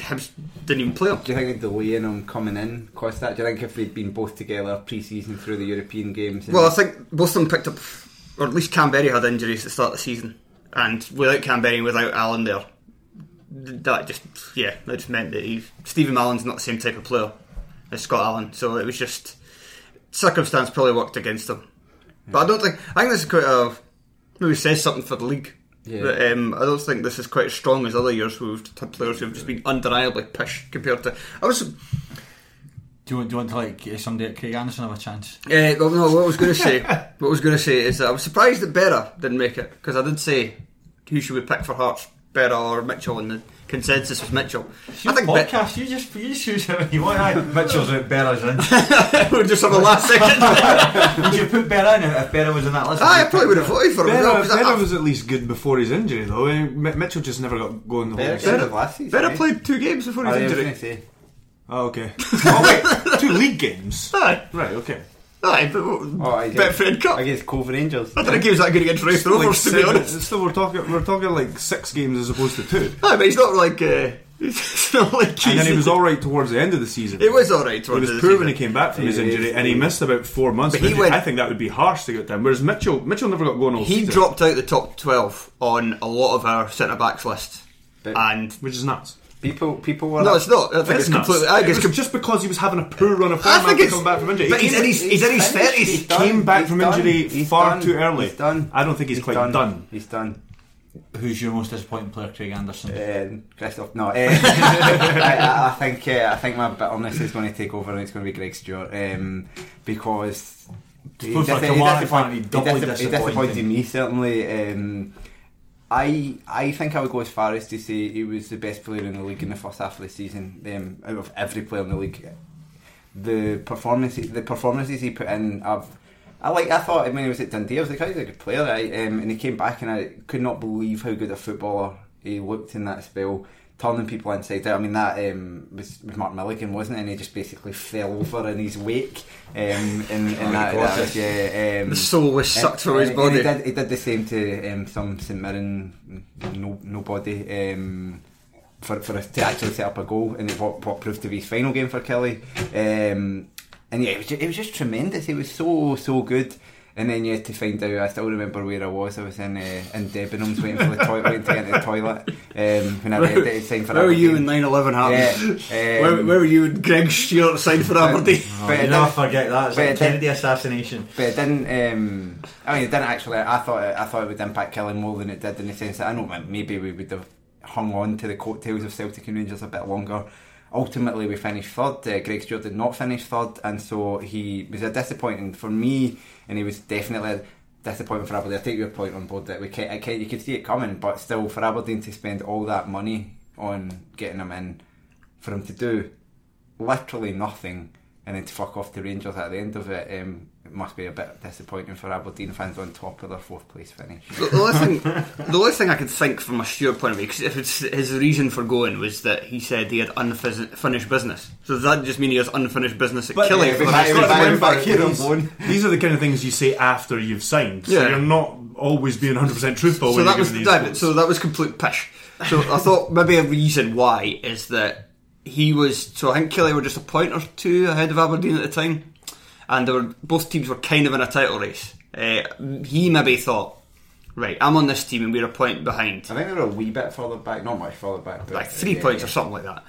didn't even play him. Do you think the delay in him coming in caused that? Do you think if they'd been both together pre-season through the European games? Well, I think both of them picked up, or at least Kamberi had injuries at the start of the season, and without Kamberi and without Allan there, that just yeah, that just meant that he, Stephen Allen's not the same type of player as Scott Allan, so it was just circumstance probably worked against him. But I don't think I think this is quite a maybe says something for the league. Yeah. But, um, I don't think this is quite as strong as other years where we've had players who've just been undeniably pish compared to. I was Do you want, do you want to like somebody at Craig Anderson have a chance? Uh, well, no, what I was going to say, what I was going to say is that I was surprised that Berra didn't make it because I did say who should we pick for Hearts, Berra or Mitchell, and the consensus was Mitchell. I think Bet- podcast. You just you just choose whoever you want. Aye, Mitchell's out, Berra's in. We're just on the last second. Would (laughs) you put Berra in if Berra was in that list? I probably would have voted for him. as well, Berra, 'cause I- Berra was at least good before his injury, though. Eh, M- Mitchell just never got going the whole Berra season. did last season. Berra eh? played two games before his yeah, I was injury. going to. Oh, okay. (laughs) oh, wait, two league games. Aye, Right, okay. Aye, but Oh, I Betfred Cup. against Cove Rangers. I don't think he was that good against Race Like to be honest. Still, we're talking. We're talking like six games as opposed to two. Aye, but he's not like. Uh, (laughs) it's not like And then he was all right towards the end of the season. It was all right. He towards was the poor season. when he came back from his injury, and he missed about four months. But he went- I think that would be harsh to get down. Whereas Mitchell, Mitchell never got going all He season, dropped out the top twelve on a lot of our centre backs list, and which is nuts. People, people were. No, it's not. I think That's it's nuts. completely. I guess It was com- just because he was having a poor run of I form think after it's- coming back from injury. but He he's came- in he's in his 30s. He came back He's from done. injury He's far done. too early. He's done. I don't think he's, He's quite done. done. He's done. Who's your most disappointing player, Craig Anderson? Um, Christoph, no. Uh, (laughs) (laughs) I, I, I think uh, I think my bitterness is going to take over, and it's going to be Greg Stewart um, because he, For- for dis- he, Kilmarnock disappoint- fan, he he, he disappointed. disappointed me certainly. Um, I I think I would go as far as to say he was the best player in the league in the first half of the season. Um, out of every player in the league, the performances the performances he put in, I've. I like. I thought when he was at Dundee, I was like, "Oh, he's a good player." Right? Um, and he came back, and I could not believe how good a footballer he looked in that spell, turning people inside out. I mean, that um, was, was Mark Milligan, wasn't it? And he just basically fell over in his wake. Um, and, and that, that was yeah. Um, the soul was sucked from his body. He did, he did the same to um, some St Mirren no, nobody um, for, for us to actually set up a goal and what, what proved to be his final game for Killie. Um, and yeah, it was, just, it was just tremendous. He was so so good. And then you had to find out. I still remember where I was. I was in uh, in Debenhams waiting for the toilet, waiting to get into the toilet. Um, when I had to sign for Where were you Aberdeen. when 9/11 happened? Yeah, (laughs) where, um, where were you when Greg Stewart signed for Aberdeen? (laughs) Oh, But you never forget that. It's but like it did- Kennedy assassination. But it didn't. Um, I mean, it didn't actually. I thought. It, I thought it would impact Killie more than it did in the sense that I know man, maybe we would have hung on to the coattails of Celtic and Rangers a bit longer. Ultimately, we finished third. Uh, Greg Stewart did not finish third, and so he was a disappointing for me, and he was definitely a disappointment for Aberdeen. I take your point on board that we can, can, you could see it coming, but still for Aberdeen to spend all that money on getting him in, for him to do literally nothing and then to fuck off to Rangers at the end of it, um, it must be a bit disappointing for Aberdeen fans on top of their fourth place finish. The the only thing, the only thing I could think from a Stewart point of view, because if it's his reason for going was that he said he had unfinished business. So does that just mean he has unfinished business at But- Killie Yeah, for the but rest you've of got to his remember, life? here on these, loan. these are the kind of things you say after you've signed. So Yeah. you're not always being 100% truthful So when that you're was giving the so that was complete pish. So I thought maybe a reason why is that he was. So I think Killie were just a point or two ahead of Aberdeen at the time, and they were both teams were kind of in a title race. Uh, he maybe thought, right, I'm on this team and we're a point behind. I think they're a wee bit further back, not much further back, but like three yeah, points yeah. or something like that.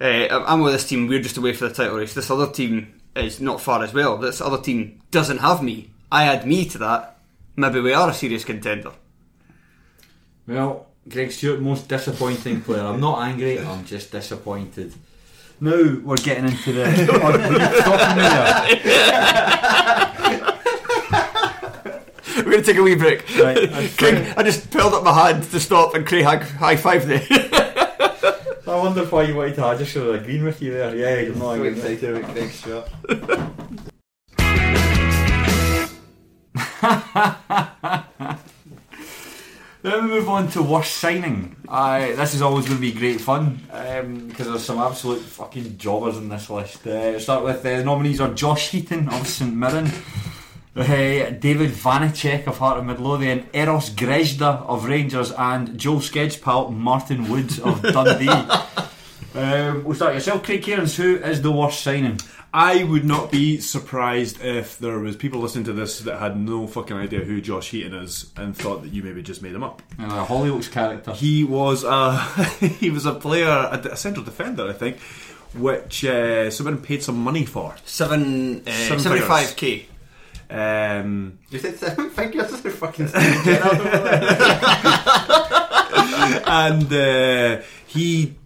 Uh, I'm with this team. We're just away for the title race. This other team is not far as well. This other team doesn't have me. I add me to that. Maybe we are a serious contender. Well, Greg Stewart, most disappointing player. I'm not angry, I'm just disappointed. Now we're getting into the. (laughs) oh, (laughs) were you stopping me there? We're going to take a wee break. Right, (laughs) that's Craig, I just held up my hand to stop, and Craig high five me. I wonder why you wanted to. I just should have agreed with you there. Yeah, you're not So angry. excited about Greg Stewart. Then we move on to worst signing. Uh, this is always going to be great fun um, because there's some absolute fucking jobbers in this list. Uh, start with uh, the nominees are Josh Heaton of St Mirren, uh, David Vanecek of Heart of Midlothian, Eros Grezda of Rangers, and Joel Skedgepal Martin Woods of Dundee. (laughs) um, we'll start yourself, Craig Cairns. Who is the worst signing? I would not be surprised if there was people listening to this that had no fucking idea who Josh Heaton is and thought that you maybe just made him up. Uh, Hollyoaks character. He was a (laughs) he was a player, a, a central defender, I think, which uh, someone paid some money for. Seven, uh, Seven 75k. Um, You said seven figures? (laughs) That's fucking Stevie Gerrard over there. and uh, he,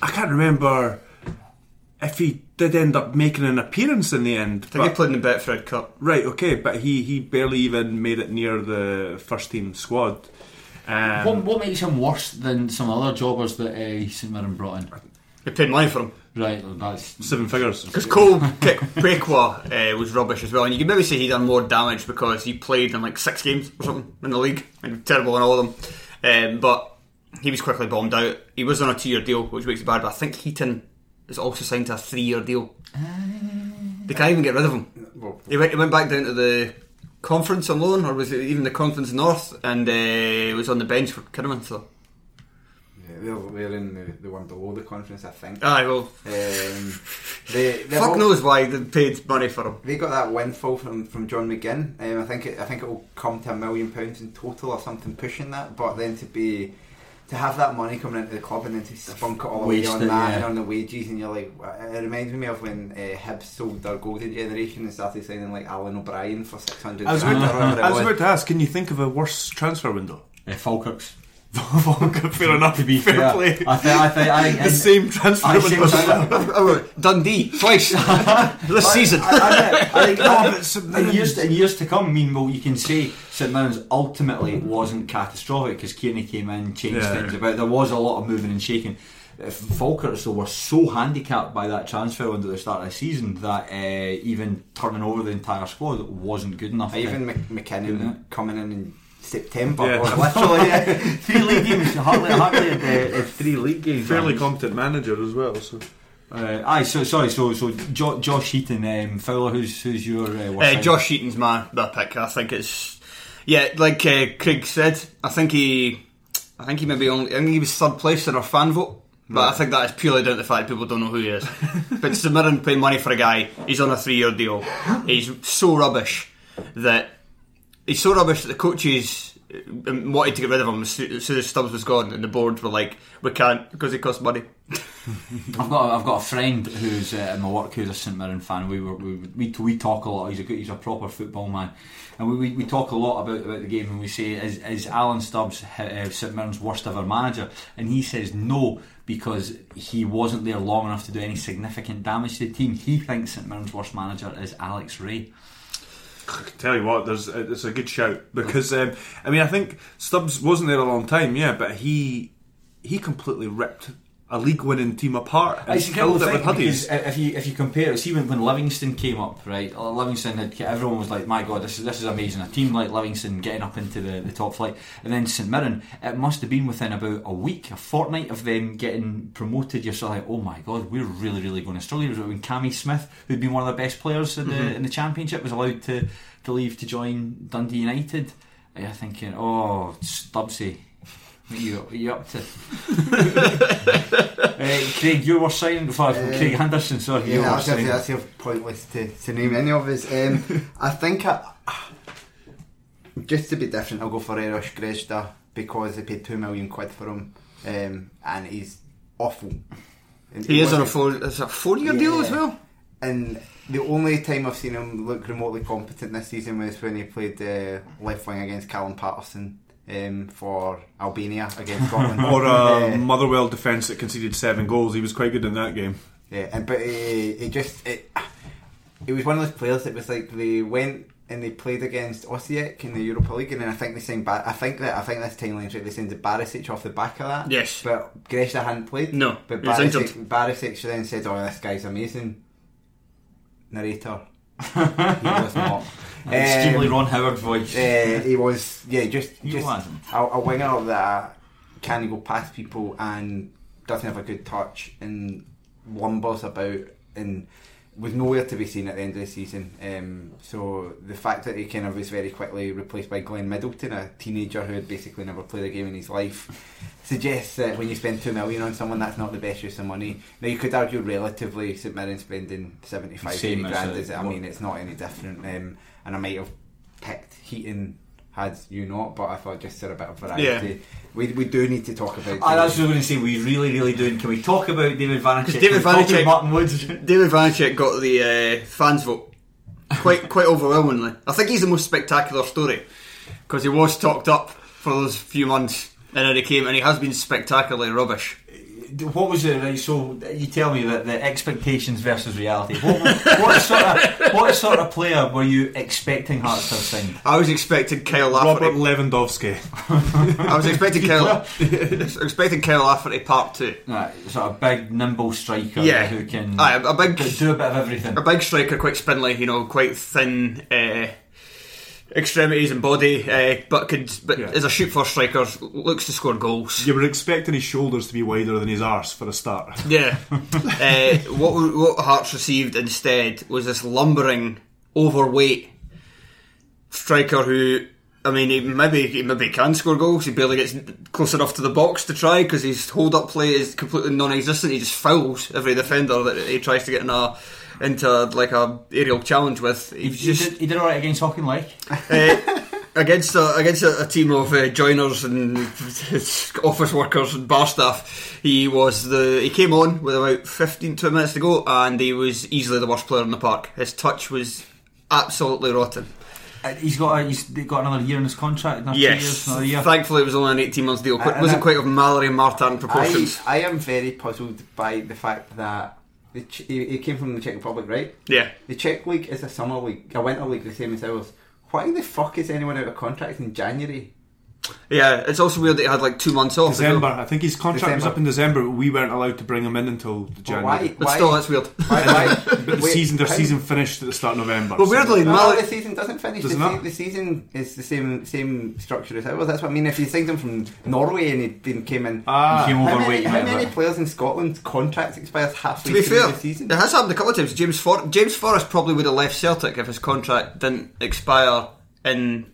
I can't remember if he did end up making an appearance in the end. I think he played in the Betfred Cup. Right, okay, but he, he barely even made it near the first team squad. Um, What, what makes him worse than some other jobbers that uh, St Mirren brought in? He paid money for him. Right, that's seven figures. Because Cole Kpekawa uh, was rubbish as well, and you could maybe say he done more damage because he played in like six games or something in the league, and terrible in all of them. Um, but he was quickly bombed out. He was on a two-year deal, which makes it bad. But I think Heaton is also signed to a three-year deal. They can't even get rid of him. Well, He went, he went back down to the conference on loan, or was it even the conference north, and uh, was on the bench for Kidderminster. So, yeah, they're, they're in the, the one below the conference, I think. aye, well, Um, they, fuck all- knows why they paid money for him. They got that windfall from, from John McGinn. Um, I think it, I think it will come to a million pounds in total or something pushing that. But then to be to have that money coming into the club and then to spunk it all away on that yeah. and on the wages, and you're like, it reminds me of when uh, Hibs sold their golden generation and started signing like Alan O'Brien for six hundred. I was, about to, I was about to ask, can you think of a worse transfer window? Uh, Falkirk's. Fair enough. To be fair fair, play. I think I think I, the same transfer I window. think Dundee twice this season. I, I, I think No, but in years, in years to come, I mean, well, you can say St Mirren's ultimately wasn't catastrophic because Kearney came in, changed Yeah. things about. There was a lot of moving and shaking. If Falkirk though were so handicapped by that transfer window at the start of the season that uh, even turning over the entire squad wasn't good enough. Even Mc- McKinnon coming in in September, Yeah. or literally. three league games, hardly, hardly had, uh, had three league games. Fairly man. competent manager as well. So Uh, aye, so sorry, so so jo- Josh Heaton, um, Fowler, who's who's your uh, Uh. Josh Heaton's my, my pick. I think it's yeah, like uh, Craig said. I think he, I think he maybe only. I think he was third place in our fan vote. But I think that is purely down to the fact people don't know who he is. (laughs) but St Mirren paying money for a guy, he's on a three-year deal. He's so rubbish that he's so rubbish that the coaches uh, wanted to get rid of him as soon as Stubbs was gone, and the board were like, "We can't because it costs money." (laughs) I've got I've got a friend who's uh, in my work who's a St Mirren fan. We were we, we we talk a lot. He's a good, he's a proper football man, and we, we, we talk a lot about about the game. And we say is is Alan Stubbs uh, St Mirren's worst ever manager? And he says no because he wasn't there long enough to do any significant damage to the team. He thinks St Mirren's worst manager is Alex Rae. Tell you what, there's it's a good shout because um, I mean I think Stubbs wasn't there a long time, yeah, but he he completely ripped a league-winning team apart and It's filled it with hoodies. if you if you compare it, see when, when Livingston came up, right? uh, Livingston had everyone was like, "My God, this is this is amazing!" A team like Livingston getting up into the, the top flight, and then St Mirren. It must have been within about a week, a fortnight of them getting promoted. You're sort of like, "Oh my God, we're really really going to struggle." It was when Cammy Smith, who'd been one of the best players in the in the championship, was allowed to to leave to join Dundee United. You're thinking, "Oh, Stubbsy." What are you're you up to? (laughs) uh, Craig, you were signing before Craig Anderson. Sorry, you Yeah, were that's, signing. that's, that's pointless to, to name any of us. Um, (laughs) I think I, just to be different, I'll go for Eros Grezda because they paid two million quid for him, um, and he's awful. And He is on a four. It's a four-year deal as well. And the only time I've seen him look remotely competent this season was when he played uh, left wing against Callum Paterson um, for Albania against Scotland. (laughs) or a Uh, Motherwell defence that conceded seven goals. He was quite good in that game. Yeah, and but it, it just it, it was one of those players that was like they went and they played against Osijek in the Europa League, and then I think they signed. Ba- I think that I think this timeline right. They signed Barisic off the back of that. Yes. but Grezda hadn't played. No, but Barisic. Barisic then said, "Oh, this guy's amazing." Narrator. (laughs) he was not. Extremely Um, Ron Howard voice. uh, he was yeah, just just a, a winger that can go past people and doesn't have a good touch and lumbers about and was nowhere to be seen at the end of the season. Um, so the fact that he kind of was very quickly replaced by Glenn Middleton, a teenager who had basically never played a game in his life, (laughs) suggests that when you spend two million on someone, that's not the best use of money. Now you could argue relatively St Mirren spending 75, Same 80 as, grand uh, is I mean it's not any different. Um, and I might have picked Heaton had you not, but I thought just for a bit of variety. Yeah. We, we do need to talk about. I was just going to say. We really, really do. Can we talk about David Vanecek? 'Cause David Can Vanecek- Martin Woods. (laughs) David Vanecek got the uh, fans vote quite (laughs) quite overwhelmingly. I think he's the most spectacular story because he was talked up for those few months, and then he came and he has been spectacularly rubbish. What was it? Right, so you tell me that the expectations versus reality. What, what sort of what sort of player were you expecting Hearts to have signed? I was expecting Kyle Robert Lewandowski. (laughs) I was expecting Kyle. I was (laughs) expecting Kyle Lafferty part two. Right, sort of big, nimble striker Yeah. who can Aye, a big- do a bit of everything. A big striker, quite spindly, you know, quite thin uh, extremities and body, uh, but could but Yeah. as a shoot for striker, looks to score goals. You were expecting his shoulders to be wider than his arse for a start. Yeah. uh, (laughs) what what Hearts received instead was this lumbering, overweight striker who. I mean, he maybe he maybe can score goals. He barely gets close enough to the box to try because his hold-up play is completely non-existent. He just fouls every defender that he tries to get in a into like a aerial challenge with. He, he just did, he did all right against Auchinleck. (laughs) uh, against a, against a, a team of uh, joiners and (laughs) office workers and bar staff. He was the he came on with about 15 20 minutes to go, and he was easily the worst player in the park. His touch was absolutely rotten. Uh, he's got a, he's got another year in his contract. Another two Yes, years, another year. thankfully it was only an 18 months deal. Qu- Uh, wasn't quite of Malaury and Martin proportions. I, I am very puzzled by the fact that the Ch- he, he came from the Czech Republic, right? yeah, The Czech league is a summer league, a winter league, the same as ours. Why the fuck is anyone out of contract in January? Yeah. It's also weird that he had like two months off. as well. December. I think his contract was up in December, but we weren't allowed to bring him in until But January. why? But why, still, that's weird. Why, why, But (laughs) the wait, season, their how- season finished at the start of November. Well, so- weirdly, No, Mallory. the season doesn't finish. Does the, it not? se- the season is the same same structure as ours. That's what I mean. If you signed him from Norway and he then came in, Ah. He came how overweight. many, how many players in Scotland contracts expires halfway To be through fair, the season? it has happened a couple of times. James For- James Forrest probably would have left Celtic if his contract didn't expire in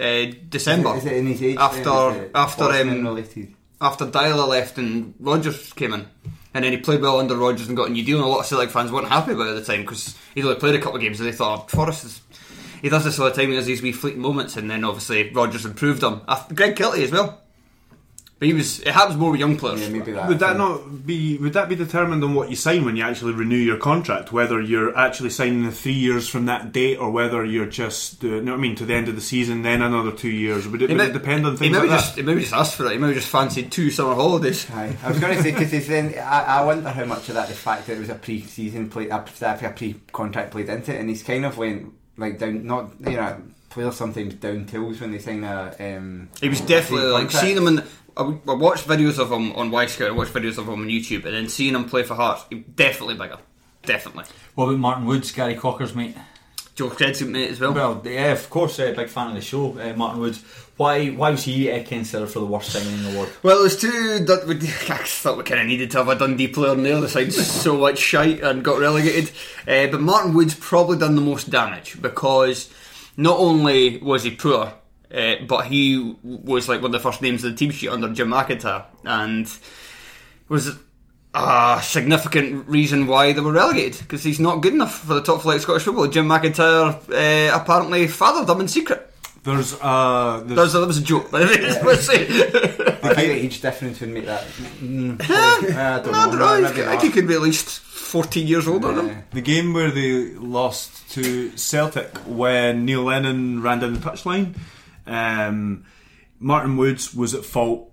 uh, December. Is it in his age? After-? After, um, related? after Deila left and Rodgers came in. And then he played well under Rodgers and got a new deal. And a lot of Celtic fans weren't happy about it at the time because he'd only played a couple of games and they thought, oh, Forrest is. He does this all the time, he has these wee fleeting moments, and then obviously Rodgers improved him. Greg Kelty as well. But he was. It happens more with young players. Yeah, maybe that. Would that not be? Would that be determined on what you sign when you actually renew your contract? Whether you're actually signing the three years from that date, or whether you're just, uh, you know what I mean, to the end of the season, then another two years? Would it, He would may- it depend on things maybe like just, that? He maybe just asked for it. He maybe just fancied two summer holidays. (laughs) Aye. I was going to say because then I, I wonder how much of that the fact that it was a pre-season play, a, a pre-contract played into it, and he's kind of went like down. Not you know, players sometimes down tools when they sign a. Um, He was definitely like seeing him in. I, I watched videos of him on Wyscout. I watched videos of him on YouTube, and then seeing him play for Hearts, he definitely bigger, definitely. What about Martin Woods, Gary Cocker's mate? Joe Credson mate as well. Well, yeah, of course, uh, big fan of the show, uh, Martin Woods. Why why was he uh, considered for the worst signing award? Well, there's two. Dun- we- (laughs) I thought we kind of needed to have a Dundee player on there. The side's so much shite and got relegated. Uh, but Martin Wood's probably done the most damage because not only was he poor, uh, but he was like one of the first names of the team sheet under Jim McIntyre and was a significant reason why they were relegated because he's not good enough for the top flight of Scottish football. Jim McIntyre uh, apparently fathered them in secret. There's, uh, That there's was, that was a joke, by the way. Let's say. I think the age difference would make that. (laughs) Mm, I don't No, I know. don't know. maybe I think he could be at least 14 years older than him. The game where they lost to Celtic when Neil Lennon ran down the touchline. Um, Martin Woods was at fault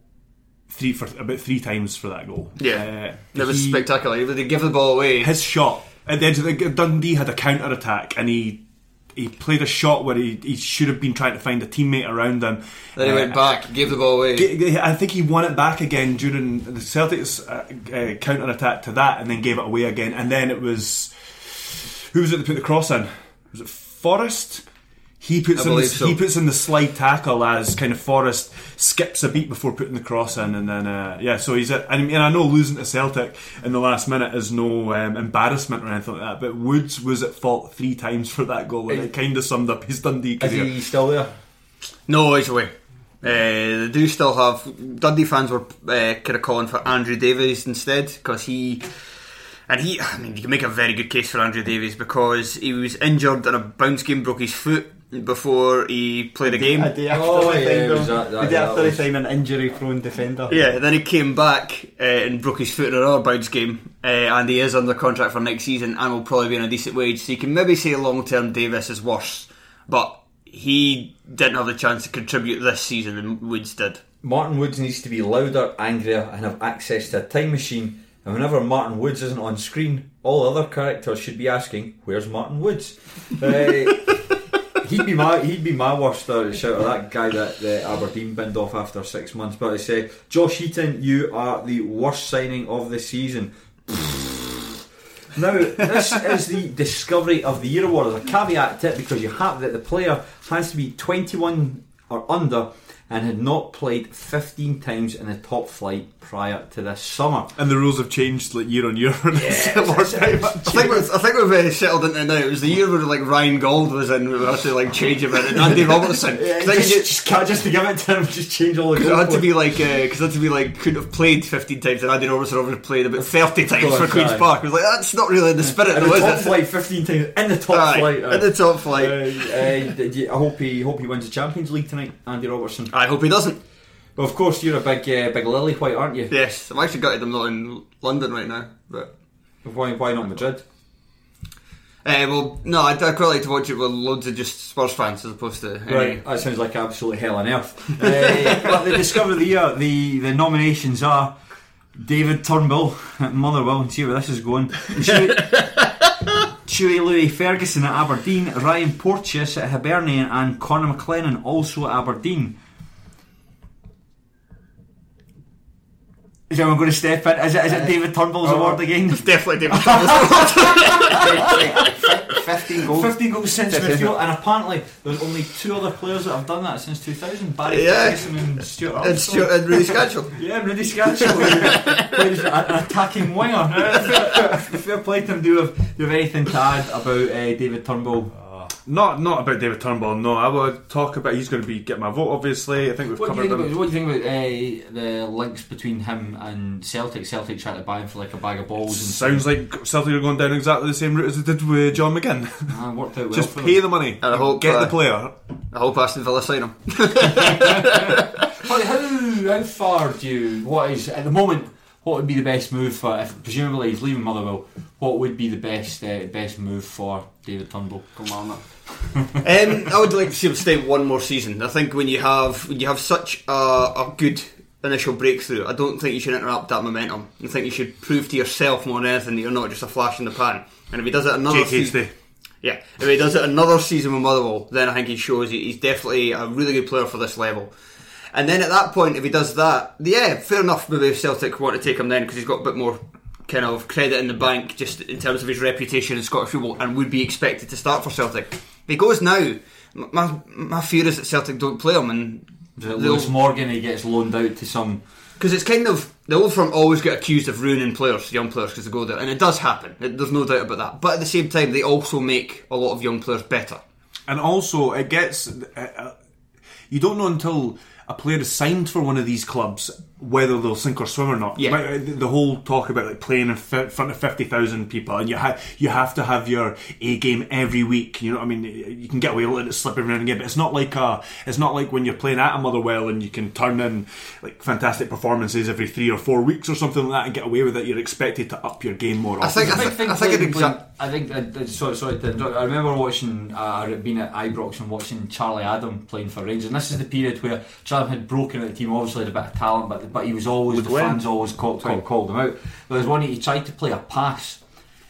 three for about three times for that goal. Yeah. Uh, It was he- spectacular. They give the ball away. his shot at the edge of the Dundee had a counter attack and he he played a shot where he, he should have been trying to find a teammate around him. Then he Uh, went back, gave the ball away. I think he won it back again during the Celtics uh, uh, counter attack to that, and then gave it away again. And then it was who was it that put the cross in? Was it Forrest? He puts I in the, so. he puts in the slide tackle as kind of Forrest skips a beat before putting the cross in, and then uh, yeah. So he's at, I mean I know losing to Celtic in the last minute is no um, embarrassment or anything like that, but Woods was at fault three times for that goal, and it kind of summed up his Dundee career. Is career. he still there? No, he's away. Uh, they do still have. Dundee fans were uh, kind of calling for Andrew Davies instead because he. And he, I mean, you can make a very good case for Andrew Davies because he was injured in a bounce game, broke his foot before he played a game. A day after Oh, they yeah, signed him. that- that- the day after was- they signed an injury-prone defender. Yeah, then he came back uh, and broke his foot in another bounce game, uh, and he is under contract for next season and will probably be on a decent wage. So you can maybe say long term Davies is worse, but he didn't have the chance to contribute this season, and Woods did. Martin Woods needs to be louder, angrier, and have access to a time machine. And whenever Martin Woods isn't on screen, all other characters should be asking, "Where's Martin Woods?" (laughs) Uh, he'd be my he'd be my worst uh, shouter. That guy that uh, Aberdeen binned off after six months. But I say, Josh Heaton, you are the worst signing of the season. Now, this is the Discovery of the Year award. There's a caveat to it because you have that the player has to be 21 or under and had not played 15 times in the top flight prior to this summer. And the rules have changed like year on year. for this last time. I think we've, I think we've uh, settled into it now. It was the year where like Ryan Gauld was in. We were actually like change him in, and Andy (laughs) Robertson. 'Cause I think just, you- just, can't- just to give it to him, just change all the Because it had to be like, because it had to be like, couldn't have played 15 times, and Andy Robertson obviously played about 30 times Gosh, for Queen's aye. Park. It was like, that's not really the spirit, in though, the is top it? flight 15 times in the top Aye, flight. in the top flight. Uh, uh, I hope he hope he wins the Champions League tonight, Andy Robertson. I hope he doesn't. Well, of course, you're a big uh, big lily white, aren't you? Yes, I'm actually gutted I'm not in London right now. But Why why not Madrid? uh, well, no, I'd, I'd quite like to watch it with loads of just Spurs fans as opposed to any- Right, that sounds like absolute hell on earth. (laughs) uh, but the Discover of the Year, the, the nominations are David Turnbull at Motherwell, and see where this is going. (laughs) Chewy Lewis Ferguson at Aberdeen, Ryan Porteous at Hibernian, and Conor McLennan also at Aberdeen. Is anyone going to step in? Is it, is it (laughs) David Turnbull's award again? Definitely David Turnbull. 15 goals. 15 goals since midfield, and apparently there's only two other players that have done that since 2000 Barry Yeah. Ferguson and Stuart Armstrong. and Stuart and Rudi Skácel. (laughs) Yeah, Rudi Skácel who plays an an attacking winger. Uh, (laughs) fair, fair play to him. Do you have, do you have anything to add about uh, David Turnbull? Not not about David Turnbull. No, I would talk about. He's going to be get my vote. Obviously, I think we've What do you covered think about, what do you think about uh, the links between him and Celtic? Celtic trying to buy him for like a bag of balls and Sounds like Celtic are going down exactly the same route as they did with John McGinn. Ah, worked out well Just pay them. the money, And I hope, get uh, the player. I hope Aston Villa sign him. (laughs) How, how, how far do you? What is at the moment? What would be the best move for? If presumably he's leaving Motherwell, what would be the best uh, best move for David Turnbull? Come on, (laughs) (laughs) Um, I would like to see him stay one more season. I think when you have when you have such a, a good initial breakthrough, I don't think you should interrupt that momentum. I think you should prove to yourself more than anything that you're not just a flash in the pan. And if he does it another season, yeah, if he does it another season with Motherwell, then I think he shows he- he's definitely a really good player for this level. And then at that point, if he does that, yeah, fair enough. Maybe if Celtic want to take him then because he's got a bit more kind of credit in the bank, just in terms of his reputation in Scottish football, and would be expected to start for Celtic. If he goes now, my my fear is that Celtic don't play him, and Is it Lewis Morgan? He gets loaned out to some. because it's kind of the old firm always get accused of ruining players, young players, because they go there, and it does happen. It, there's no doubt about that. But at the same time, they also make a lot of young players better. And also, it gets. Uh, uh, you don't know until a player is signed for one of these clubs whether they'll sink or swim or not. Yeah. Like, uh, The the whole talk about like playing in front of fifty thousand people, and you ha- you have to have your A game every week. You know, what I mean, you can get away with it slip every now and again, but it's not like a. It's not like when you're playing at a Motherwell and you can turn in like fantastic performances every three or four weeks or something like that and get away with it. You're expected to up your game more. I often. think- I big thing I think playing- it playing- exa- I think. Uh, uh, sorry, sorry. to. I remember watching. Uh, being at Ibrox and watching Charlie Adam playing for Rangers. And this is the period where Charlie had broken at the team. Obviously, had a bit of talent, but but he was always the win. fans always called, called, called him out. There was one he tried to play a pass.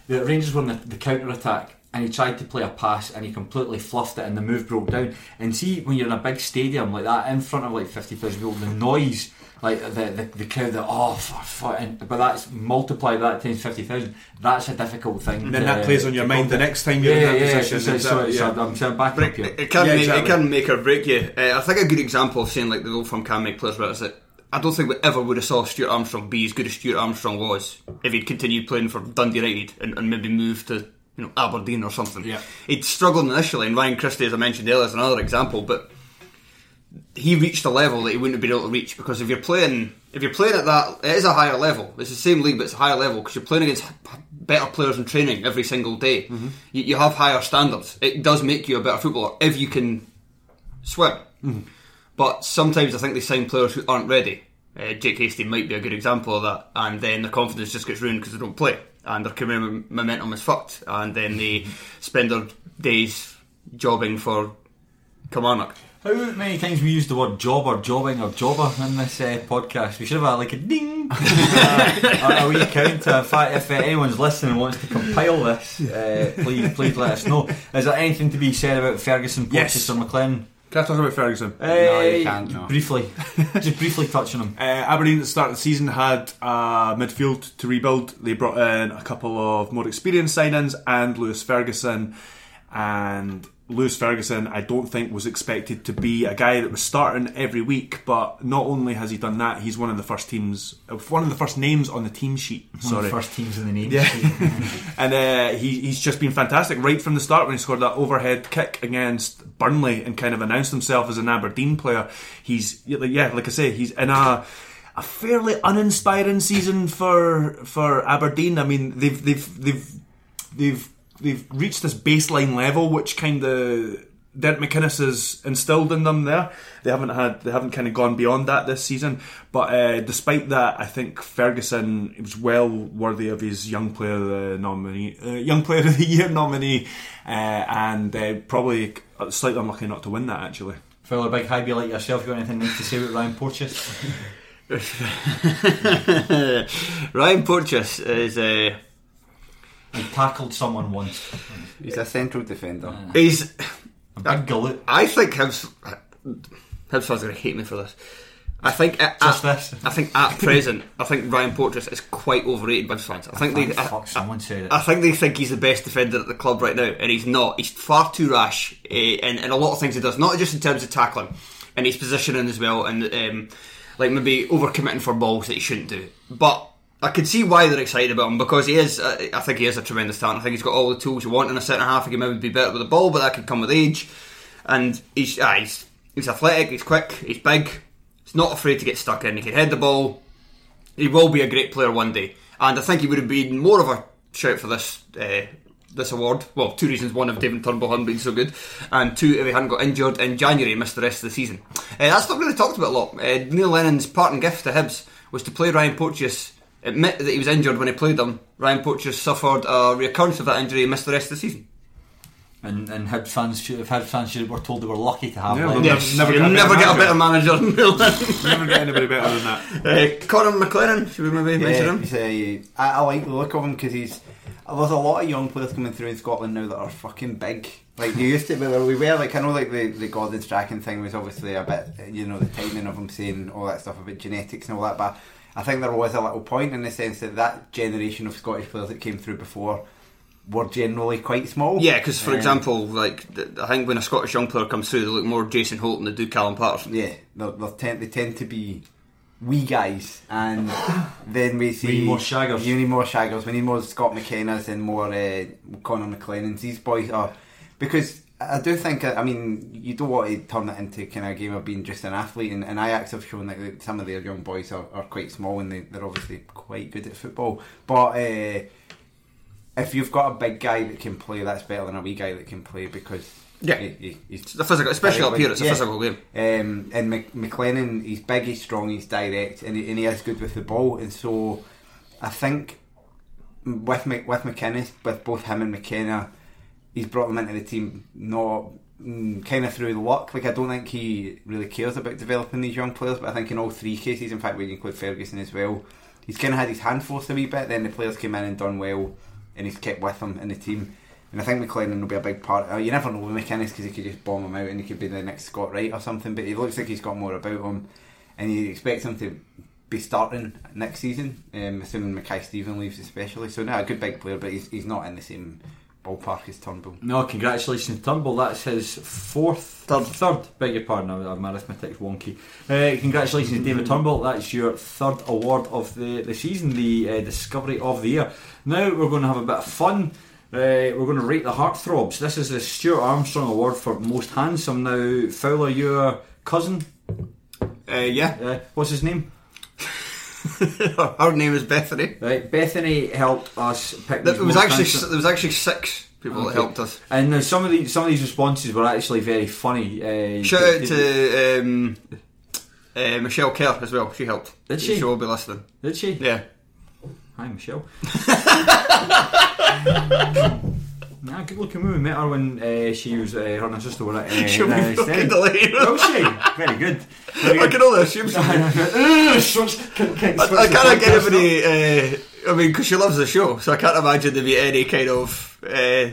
The Rangers were in the, the counter attack. And he tried to play a pass and he completely fluffed it and the move broke down. And see, when you're in a big stadium like that, in front of like 50,000 people, the noise, like the, the, the crowd, that oh, fuck, fuck, and, but that's multiply that times 50,000, that's a difficult thing. And then to- that plays on your mind the next time you're in that yeah, position. So, so, Exactly, so yeah. I'm saying back But up here. it, it can Yeah, make exactly. it can make or break you. Uh, I think a good example of saying like the old firm can make players better is that I don't think we ever would have saw Stuart Armstrong be as good as Stuart Armstrong was if he'd continued playing for Dundee United and, and maybe moved to you know Aberdeen or something. Yeah. He'd struggled initially, and Ryan Christie, as I mentioned earlier, is another example. But he reached a level that he wouldn't have been able to reach because if you're playing, if you're playing at that, it is a higher level. It's the same league, but it's a higher level because you're playing against better players in training every single day. Mm-hmm. You, you have higher standards. It does make you a better footballer if you can swim. Mm-hmm. But sometimes I think they sign players who aren't ready. Uh, Jake Hastie might be a good example of that, and then their confidence just gets ruined because they don't play, and their career momentum is fucked, and then they (laughs) spend their days jobbing for Kilmarnock. How many times we use the word job or jobbing or jobber in this uh, podcast? We should have had like a ding, (laughs) uh, a wee counter. In fact, if uh, anyone's listening and wants to compile this, uh, please please let us know. Is there anything to be said about Ferguson, Yes. Porteous, or McLennan? Can I talk about Ferguson? No, you Uh, can't, no. Briefly, (laughs) just briefly touching him. Uh, Aberdeen at the start of the season had uh, midfield to rebuild. They brought in a couple of more experienced signings and Lewis Ferguson. And Lewis Ferguson, I don't think was expected to be a guy that was starting every week. But not only has he done that, he's one of the first teams, uh, one of the first names on the team sheet. One Sorry, of the first teams in the name. yeah, (laughs) and uh, he, he's just been fantastic right from the start when he scored that overhead kick against Burnley and kind of announced himself as an Aberdeen player. He's yeah, like I say, he's in a a fairly uninspiring season for for Aberdeen. I mean, they've they've they've they've they've reached this baseline level, which kind of Derek McInnes has instilled in them. There, they haven't had they haven't kind of gone beyond that this season. But uh, despite that, I think Ferguson was well worthy of his young player of the nominee, uh, young player of the year nominee, uh, and probably slightly unlucky not to win that actually. Fowler, big high be like yourself. You got anything nice to say about Ryan Porteous? (laughs) Ryan Porteous is uh, he tackled someone once. He's a central defender. he's. A big galoot. I think Hibs Hibs fans are going to hate me for this. I think at, at-. I think at present, I think Ryan Porteous is quite overrated by the fans. I think they. I, someone said it. I think they think he's the best defender at the club right now, and he's not. He's far too rash uh, in, in a lot of things he does, not just in terms of tackling, and his positioning as well, and um, like maybe overcommitting for balls that he shouldn't do. But I can see why they're excited about him because he is. Uh, I think he is a tremendous talent. I think he's got all the tools you want in a centre half. He can maybe be better with the ball, but that could come with age. And he's ah, he's he's athletic. He's quick. He's big. He's not afraid to get stuck in. He can head the ball he will be a great player one day, and I think he would have been more of a shout for this uh, this award. Well, two reasons: one, if David Turnbull hadn't been so good, and two, if he hadn't got injured in January and missed the rest of the season. Uh, that's not really talked about a lot. Uh, Neil Lennon's parting gift to Hibs was to play Ryan Porteous. Admit that he was injured when he played them. Ryan Porteous suffered a recurrence of that injury and missed the rest of the season. And and Hibs fans should if Hibs fans should were told they were lucky to have Yeah, Lennon. well, Yes, never get a never better get a better manager. manager than Neil Lennon. (laughs) Never get anybody better than that. (laughs) Uh, Conor McLaren, should we maybe mention him? he's, uh, I, I like the look of him because he's. There's a lot of young players coming through in Scotland now that are fucking big. Like you used to, where we were. Like I know, like the the Gordon Strachan thing was obviously a bit, you know, the timing of him saying all that stuff about genetics and all that. But I think there was a little point in the sense that that generation of Scottish players that came through before were generally quite small. Yeah, because for Um, example, like I think when a Scottish young player comes through, they look more Jason Holt than they do Callum Paterson. Yeah, they they tend they tend to be wee guys, and (laughs) then we see need more shaggers. You need more shaggers. We need more Scott McKenna's and more uh, Conor McLennan's. These boys are because I do think. I mean, you don't want to turn it into kind of a game of being just an athlete, and, and Ajax have shown that some of their young boys are, are quite small and they, they're obviously quite good at football, but. Uh, if you've got a big guy that can play, that's better than a wee guy that can play because Yeah. he, he, he's a physical, especially up here. It's a physical game. um, and Mc, McLennan, he's big, he's strong, he's direct, and he, and he is good with the ball. And so, I think with Mc, with McInnes, with both him and McKenna, he's brought them into the team not mm, kind of through luck. Like I don't think he really cares about developing these young players, but I think in all three cases, in fact, we include Ferguson as well, he's kind of had his hand forced a wee bit. Then the players came in and done well, and he's kept with them in the team. And I think McLennan will be a big part. Uh, you never know with McInnes because he could just bomb him out and he could be the next Scott Wright or something. But he looks like he's got more about him, and you expect him to be starting next season, um, assuming Mackay-Steven leaves especially. So no, a good big player, but he's, he's not in the same ballpark as Turnbull. No, congratulations to Turnbull. That's his fourth, third, third. Beg your pardon, my arithmetic's wonky. Uh, congratulations to David Turnbull. That's your third award of the the season, the uh, Discovery of the Year. Now we're going to have a bit of fun. Uh, we're going to rate the heartthrobs. This is the Stuart Armstrong Award for most handsome. Now, Fowler, your cousin. Uh, yeah, Uh, what's his name? (laughs) her name is Bethany. Right, Bethany helped us pick. There was actually there was actually six people that helped us. And now some of these some of these responses were actually very funny. Uh, Shout out to um, uh, Michelle Kerr as well. She helped. Did she? She will be listening. Did she? Yeah. Hi, Michelle. (laughs) (laughs) nah, good looking woman. Met her when uh, she was uh, her and her sister were at uh, (laughs) She'll be fucking delighted. Will she? Very good. Very I good. can only assume so. (laughs) (laughs) I, I can't get anybody. Uh, I mean, because she loves the show, so I can't imagine there be any kind of uh,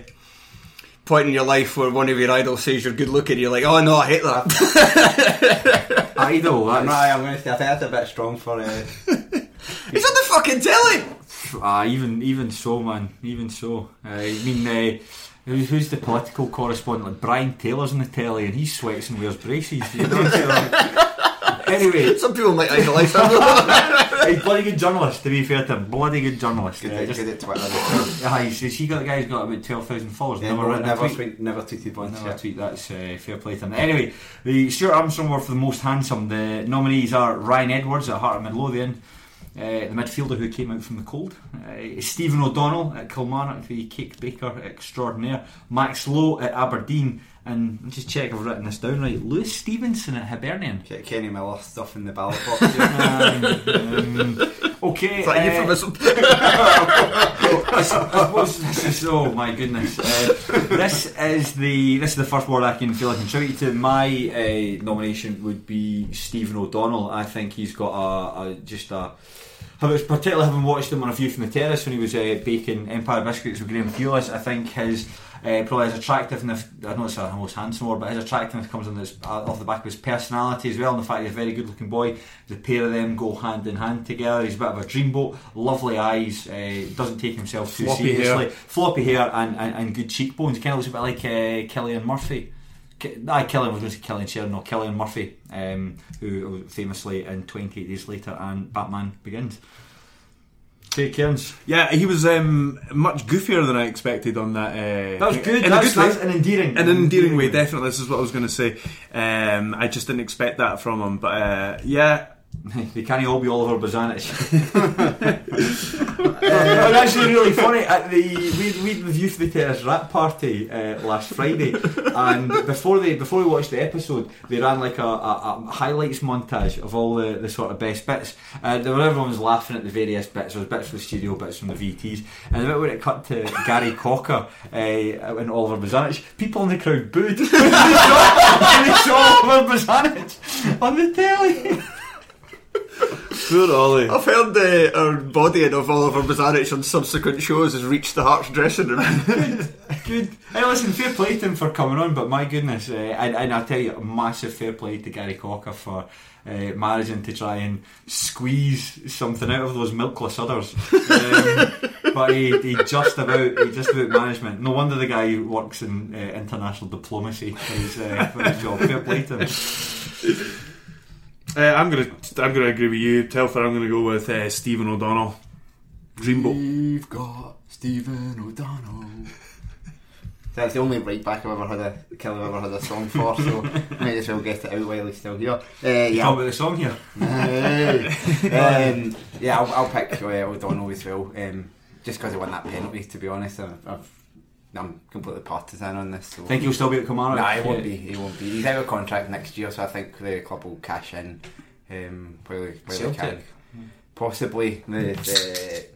point in your life where one of your idols says you're good looking. You're like, oh no, I hate that. Idol. That's, not, I'm going to say I think that's a bit strong for. Uh, He's on the fucking telly. Ah, even even so, man. Even so. Uh, I mean, uh, Who's, who's the political correspondent? Like Brian Taylor's on the telly and he sweats and wears braces. You know? Like- (laughs) anyway, Some people might idolise him. (laughs) he's bloody good journalist. To be fair to him, bloody good journalist. Good, Uh, just- good at Twitter. Yeah, he's, he got the guy who's got about twelve thousand followers. Yeah, never never, written a never, tweet. never tweeted once. Never yeah. tweet. That's uh, fair play to him. Anyway, the Stuart Armstrong Award for the most handsome. The nominees are Ryan Edwards at Heart of Midlothian, uh, the midfielder who came out from the cold, uh, Stephen O'Donnell at Kilmarnock, the cake baker extraordinaire, Max Lowe at Aberdeen, and let's just check I've written this down right. Lewis Stevenson at Hibernian. Ke- Kenny Miller stuff in the ballot box. (laughs) Um, um, okay. Is that uh, euphemism? (laughs) I suppose this is oh my goodness. Uh, this is the this is the first word I can feel I can shout you to. My uh, nomination would be Stephen O'Donnell. I think he's got a, a just a. Particularly having watched him on a view from the terrace when he was uh, baking Empire biscuits with Graham Thewlis. I think his uh, probably his attractiveness. I know it's a most handsome word, but his attractiveness comes on this, uh, off the back of his personality as well, and the fact he's a very good-looking boy. The pair of them go hand in hand together. He's a bit of a dreamboat, lovely eyes, uh, doesn't take himself too Floppy seriously, hair. floppy hair, and, and, and good cheekbones. Kind of looks a bit like uh, Cillian Murphy. I Cillian was going to say Cillian Sheridan, no Cillian Murphy, um, who famously in 28 Days Later and Batman Begins. Take Cairns. Yeah, he was um, much goofier than I expected on that. Uh, That was good. In that's, a good way. that's an endearing, in an endearing way, definitely. This is what I was going to say. Um, I just didn't expect that from him, but uh, yeah, (laughs) they can't all be Oliver Bozanic. (laughs) uh, actually really funny. At the we we the Youth the Terrace rap party uh, last Friday, and before they before we watched the episode, they ran like a, a, a highlights montage of all the, the sort of best bits. Uh, there were everyone was laughing at the various bits. There was bits from the studio, bits from the VTs, and the bit where it cut to Gary Cocker uh, and Oliver Bozanic, people in the crowd booed. when (laughs) they saw, when they saw Oliver Bozanic on the telly. Poor Ollie. I've heard the our bodying of Oliver Bozanic on subsequent shows has reached the Hearts dressing room. (laughs) Good. Hey, listen, fair play to him for coming on, but my goodness, uh, and, and I'll tell you, a massive fair play to Gary Cocker for uh, managing to try and squeeze something out of those milkless udders. Um, (laughs) but he, he just about he just about management. No wonder the guy works in uh, international diplomacy for his, uh, for his job. Fair play to him. Uh, I'm gonna I'm gonna agree with you, Telfer. I'm gonna go with uh, Stephen O'Donnell. Dreamboat. We've got Stephen O'Donnell. (laughs) That's the only right back I've ever had a kill I've ever had a song for, so (laughs) might as well get it out while he's still here. Uh, Talk yeah, about the song here. (laughs) Hey. um, yeah, I'll, I'll pick uh, O'Donnell as well. Um, just because he won that penalty, to be honest, I've, I've, I'm completely partisan on this. So. Think he'll still be at Kilmarnock? Nah, he won't be. He won't be. He's out of contract next year, so I think the club will cash in um, while, they- while they can. Possibly the.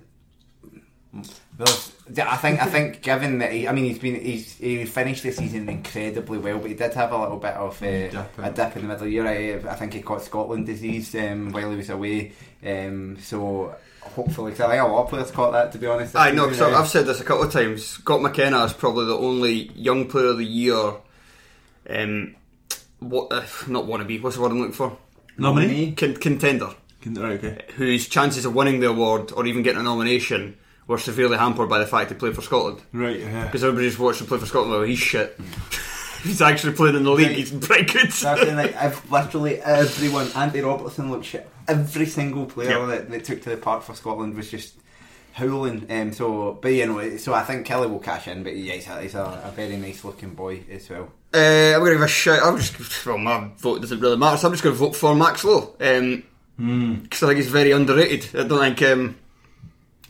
the I think. I think, (laughs) given that he, I mean, he's been he's he finished the season incredibly well, but he did have a little bit of uh, a dip in the middle year. I, I think he caught Scotland disease um, while he was away. Um, so hopefully, 'cause I think a lot of players caught that. To be honest, I know, because I've said this a couple of times. Scott McKenna is probably the only young player of the year. Um, what? Uh, not wannabe. What's the word I'm looking for? Nominee? Con- contender. Can- Right, okay. Whose chances of winning the award or even getting a nomination were severely hampered by the fact he played for Scotland. Right, yeah. Because everybody just watched him play for Scotland. Well, he's shit. He's actually playing in the league. Right. He's pretty good. That's saying like ev- literally everyone. Andy Robertson looked shit. Every single player Yep. that, that took to the park for Scotland was just howling. Um, so, but you know, so I think Killie will cash in. But yeah, he's a, he's a, a very nice looking boy as well. Uh, I'm going to give a shout. I'm just well, my vote doesn't really matter. So I'm just going to vote for Max Lowe because I think he's very underrated. I don't think um,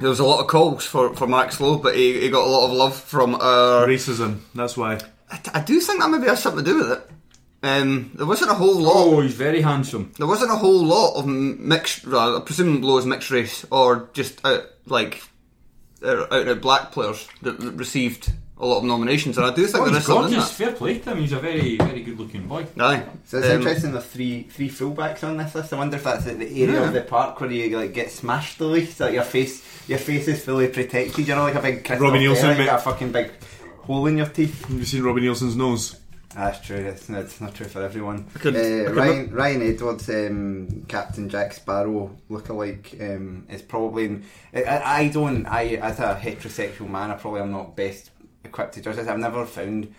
there was a lot of calls for, for Max Lowe, but he, he got a lot of love from our. Racism. That's why. I, I do think that maybe has something to do with it. Um, there wasn't a whole lot. Oh, he's very handsome. There wasn't a whole lot of mixed. Well, I presume Lowe is mixed race or just out, like uh, out and out black players that received a lot of nominations, and I do think Oh, there he's is something in gorgeous. Fair play to him. He's a very, very good looking boy. Aye. So it's Um, interesting. There's three three fullbacks on this list. I wonder if that's at the area Yeah. of the park where you like get smashed the least. Like your face, your face is fully protected. You're not like a big Christoph Robbie Neilson, Berra, mate. got a fucking big hole in your teeth. Have you seen Robbie Neilson's nose? That's true. That's not, it's not true for everyone. could- I uh, could Ryan, Ryan Edwards, um, Captain Jack Sparrow lookalike, um, is probably. In, I, I don't. I as a heterosexual man, I probably am not best equipped to judge this. I've never found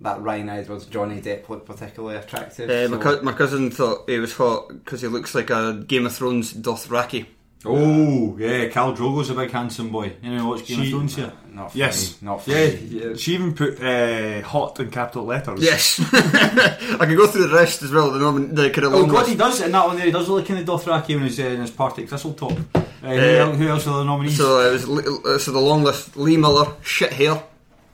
that Ryan Edwards, Johnny Depp look particularly attractive. Uh, my, so- my cousin thought he was hot because he looks like a Game of Thrones Dothraki. Oh, yeah, Khal Drogo's a big handsome boy. You know, watch Game She- of Thrones here. not funny, Yes. not Yeah, funny. yeah. She even put uh, hot in capital letters. Yes, (laughs) I could go through the rest as well. The, nomin- the kind of Oh God, list. he does in that one there. He does look kind of Dothraki in his uh, in his Partick Thistle top. Uh, who, Uh, who else are the nominees? So it was uh, so the long list: Lee Miller, shit hair.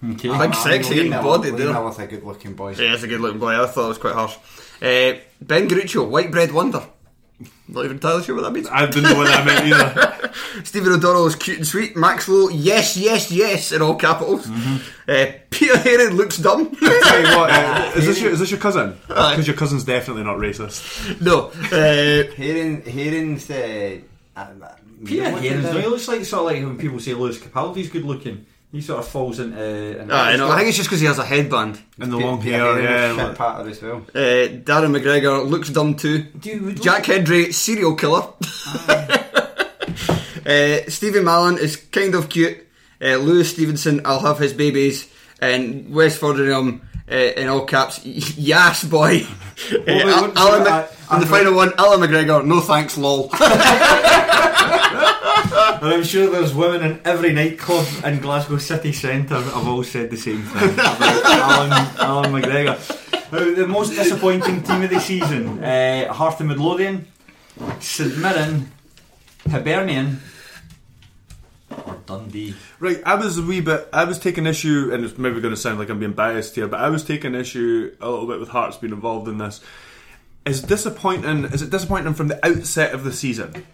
okay. Big Ah, sexy Lee Miller- body Lee there. Miller's a good looking boy. Yeah, that's a good looking boy. I thought it was quite harsh. Uh, ben Garuccio, white bread wonder. Not even entirely sure what that means. I didn't know what that meant either. (laughs) Stephen O'Donnell is cute and sweet. Max Lowe, yes, yes, yes, in all capitals. Uh, Peter Haring looks dumb. (laughs) Tell you what, uh, (laughs) is this your is this your cousin? Aye. Because your cousin's definitely not racist. no. Uh, Haring, Haring's uh, uh, Peter what Haring's did he looks like sort of like when people say Lewis Capaldi's good looking. He sort of falls into. into I know. I think it's just because he has a headband. And the long Peter hair, Haring yeah. was shit like- patter as well. Uh, Darren McGregor looks dumb too. Dude, Jack Hendry, serial killer. (laughs) uh, Stephen Mallan is kind of cute. Uh, Lewis Stevenson, I'll have his babies. And Wes Foderingham, uh, in all caps, (laughs) yes, boy. (laughs) Uh, wait, Alan what- Mc- uh, and the final one, Allan McGregor, no thanks, lol. And I'm sure there's women in every nightclub in Glasgow city centre have all said the same thing about Alan, Allan McGregor. Now, the most disappointing team of the season uh, Heart and Midlothian, St Mirren, Hibernian, or Dundee. Right, I was a wee bit. I was taking issue, and it's maybe going to sound like I'm being biased here, but I was taking issue a little bit with Hearts being involved in this. Is disappointing? Is it disappointing from the outset of the season?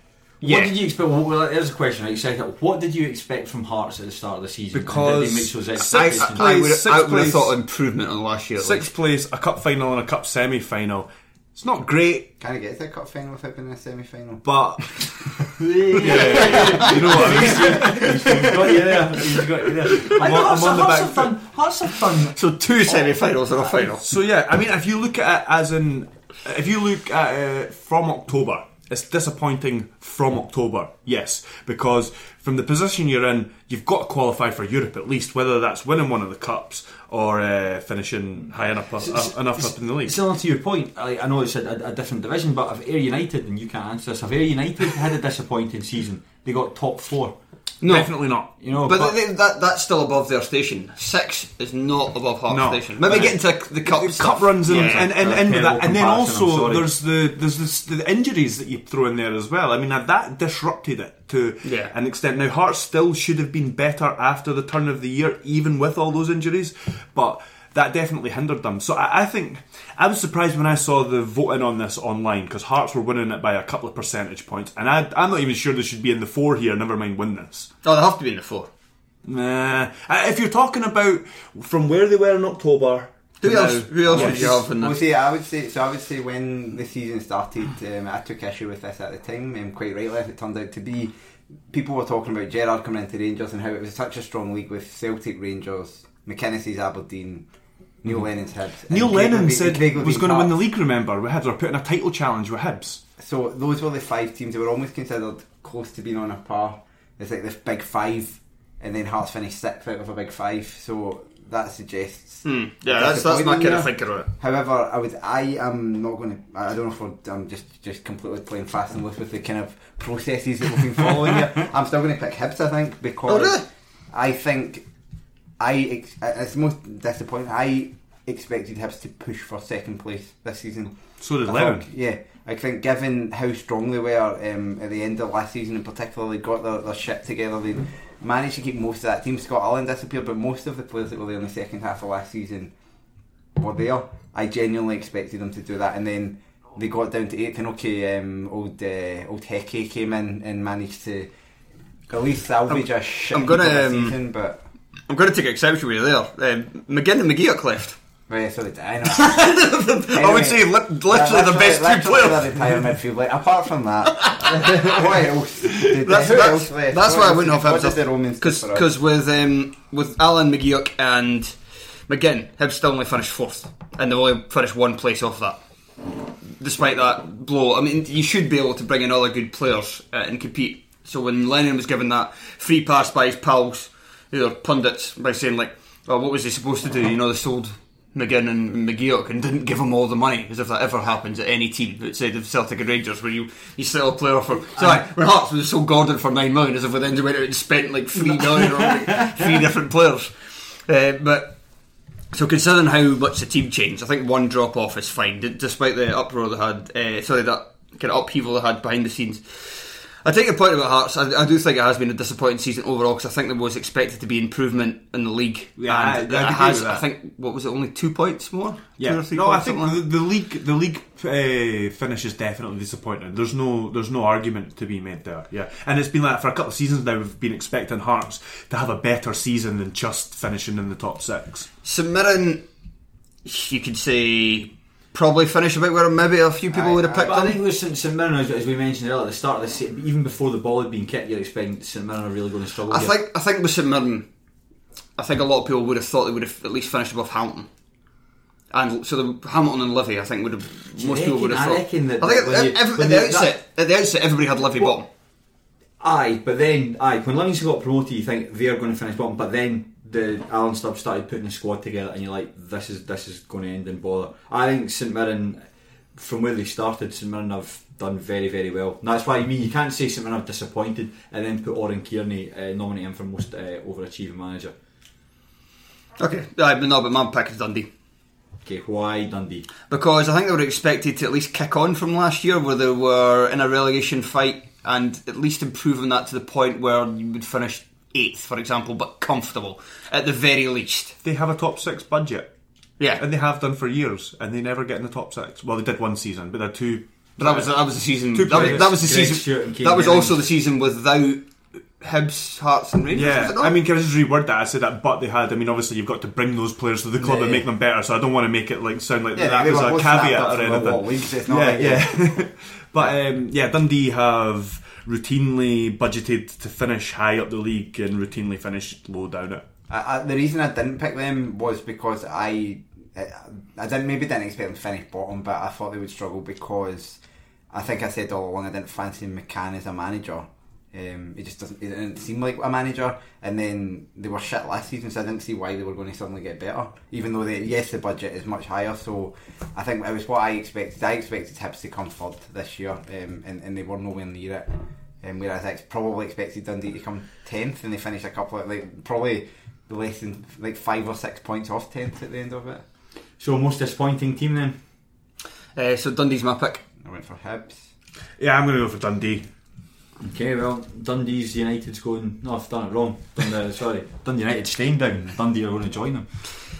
What did you expect? Well, well, here's a question. Right? Second, what did you expect from Hearts at the start of the season? Because did they meet those six- I. I, would, Sixth I would have thought improvement on last year. Sixth place, a cup final, and a cup semi final. It's not great, Can I get to the cup final without being in a semi final? but (laughs) yeah, you know what I mean. (laughs) He's got you there. He's got you there. I know on- Hearts, I'm on the back have done. Hearts have done. So two semi-finals and a final. So yeah, I mean, if you look at it as in, if you look at it from October, it's disappointing from October, yes, because from the position you're in, you've got to qualify for Europe at least, whether that's winning one of the cups or uh, finishing high enough up, uh, enough up in the league. Similar to your point, I, I know it's a, a, a different division, but if Ayr United, and you can't answer this, if Ayr United had a disappointing season, they got top four. No. Definitely not. You know, But, but, they, that, that's still above their station. Six is not above Hearts No. station. Maybe get into the cup Cup runs and, Yeah. and, and, uh, and, that. and then also there's the there's this, the injuries that you throw in there as well. I mean that, that disrupted it to Yeah. an extent. Now Hearts still should have been better after the turn of the year, even with all those injuries, but that definitely hindered them. So I, I think I was surprised when I saw the voting on this online because Hearts were winning it by a couple of percentage points, and I, I'm not even sure they should be in the four here. Never mind win this. Oh, they have to be in the four. Nah, if you're talking about from where they were in October. Who to else? now- Who else would you have in Well, see, I would say so. I would say when the season started, um, I took issue with this at the time, um, quite rightly. It turned out to be people were talking about Gerrard coming into Rangers and how it was such a strong league with Celtic, Rangers, McInnes's Aberdeen, Neil mm-hmm. Lennon's Hibs. Neil Craig Lennon Levein- said Craig was going to win the league. Remember, with Hibs were putting a title challenge with Hibs. So those were the five teams that were almost considered close to being on a par. It's like the big five, and then Hearts finished sixth out of a big five. So that suggests. A Yeah, that's that's my kind of thinking on it. However, I would, I am not going to. I don't know if we're, I'm just just completely playing fast and loose with the kind of processes that we've been following here. (laughs) I'm still going to pick Hibs, I think, oh, because Oh, really? I think I ex- it's most disappointing. I expected Hibs to push for second place this season. So did I yeah, I think given how strong they were um, at the end of last season, in particular, they got their, their shit together. They managed to keep most of that team. Scott Allan disappeared, but most of the players that were there in the second half of last season were there. I genuinely expected them to do that, and then they got down to eighth. And okay, um, old uh, old Hecky came in and managed to at least salvage a shit I'm gonna, heap of a um, season, but. I'm going to take exception with you there. Um, McGinn and McGee are left. Right, so did I know. (laughs) I would say li- literally the best two players. The entire midfield. Like, apart from that, (laughs) what else? Did, That's, who that's, else left? that's What why I wouldn't have what Hibs did the Romans do for us? because with um, with Alan McGeouch and McGinn, Hibs still only finished fourth, and they only finished one place off that. Despite that blow, I mean, you should be able to bring in other good players uh, and compete. So when Lennon was given that free pass by his pals, who are pundits, by saying like, well, what was he supposed to do? You know, they sold McGinn and McGeouch and didn't give him all the money, as if that ever happens at any team outside of Celtic and Rangers, where you, you sell a player for. Sorry, when Hearts was sold Gordon for nine million, as if we then went out and spent like three million on like (laughs) three different players. Uh, but so considering how much the team changed, I think one drop off is fine, despite the uproar they had. Uh, sorry, that kind of upheaval they had behind the scenes. I take your point about Hearts. I, I do think it has been a disappointing season overall because I think there was expected to be improvement in the league. Yeah, I- and I'd it has. I think what was it? Only two points more. Yeah, or three no, I think like the, the league the league uh, finish is definitely disappointing. There's no there's no argument to be made there. Yeah, and it's been like for a couple of seasons now. We've been expecting Hearts to have a better season than just finishing in the top six. St Mirren, you could say, probably finish about where maybe a few people would have picked But I think with St, St Mirren, as, as we mentioned earlier, at the start of the season, even before the ball had been kicked, you're expecting St Mirren are really going to struggle. I here. think I think with St Mirren, I think a lot of people would have thought they would have at least finished above Hamilton. And so the Hamilton and Livy, I think would have most people would have reckon? I thought. reckon that- I think that at, you- every- at the outset, at the outset, everybody had Livy Well, bottom. Aye, but then aye, when Livingston got promoted, you think they're going to finish bottom. But then the Alan Stubbs started putting the squad together, and you're like, this is this is going to end in bother. I think St Mirren, from where they started, St Mirren have done very very well. And that's why I mean you can't say St Mirren have disappointed and then put Oran Kearney uh, nominate him for most uh, overachieving manager. Okay, but no, but my pick is Dundee. Okay, why Dundee? because I think they were expected to at least kick on from last year, where they were in a relegation fight, and at least improving that to the point where you would finish eighth, for example, but comfortable at the very least. They have a top six budget, Yeah, and they have done for years, and they never get in the top six. Well, they did one season, but they're two. but that was that was the season. Two That was, that was the Greg season. Stewart and Kane That was also the season without Hibs, Hearts, and Rangers. was Yeah, it not? I mean, can I just reword that? I said that, but they had. I mean, obviously, you've got to bring those players to the club Yeah, and yeah. make them better. So I don't want to make it like sound like Yeah, that was a caveat up or anything. wall leagues, yeah, like- yeah. (laughs) but um, yeah, Dundee have routinely budgeted to finish high up the league and routinely finished low down it. I, I, the reason I didn't pick them was because I, I, I didn't maybe didn't expect them to finish bottom, but I thought they would struggle because I think I said all along I didn't fancy McCann as a manager. Um, it just doesn't. It didn't seem like a manager, and then they were shit last season, so I didn't see why they were going to suddenly get better. Even though they, yes, the budget is much higher, so I think it was what I expected. I expected Hibs to come third this year, um, and, and they were nowhere near it. Um, whereas I ex- probably expected Dundee to come tenth, and they finished a couple of like probably less than like five or six points off tenth at the end of it. So most disappointing team then? Uh, so Dundee's my pick. I went for Hibs. Yeah, I'm going to go for Dundee. Okay, well, Dundee's United's going. No, I've done it wrong. Dundee, (laughs) sorry, Dundee United staying down. Dundee are going to join them.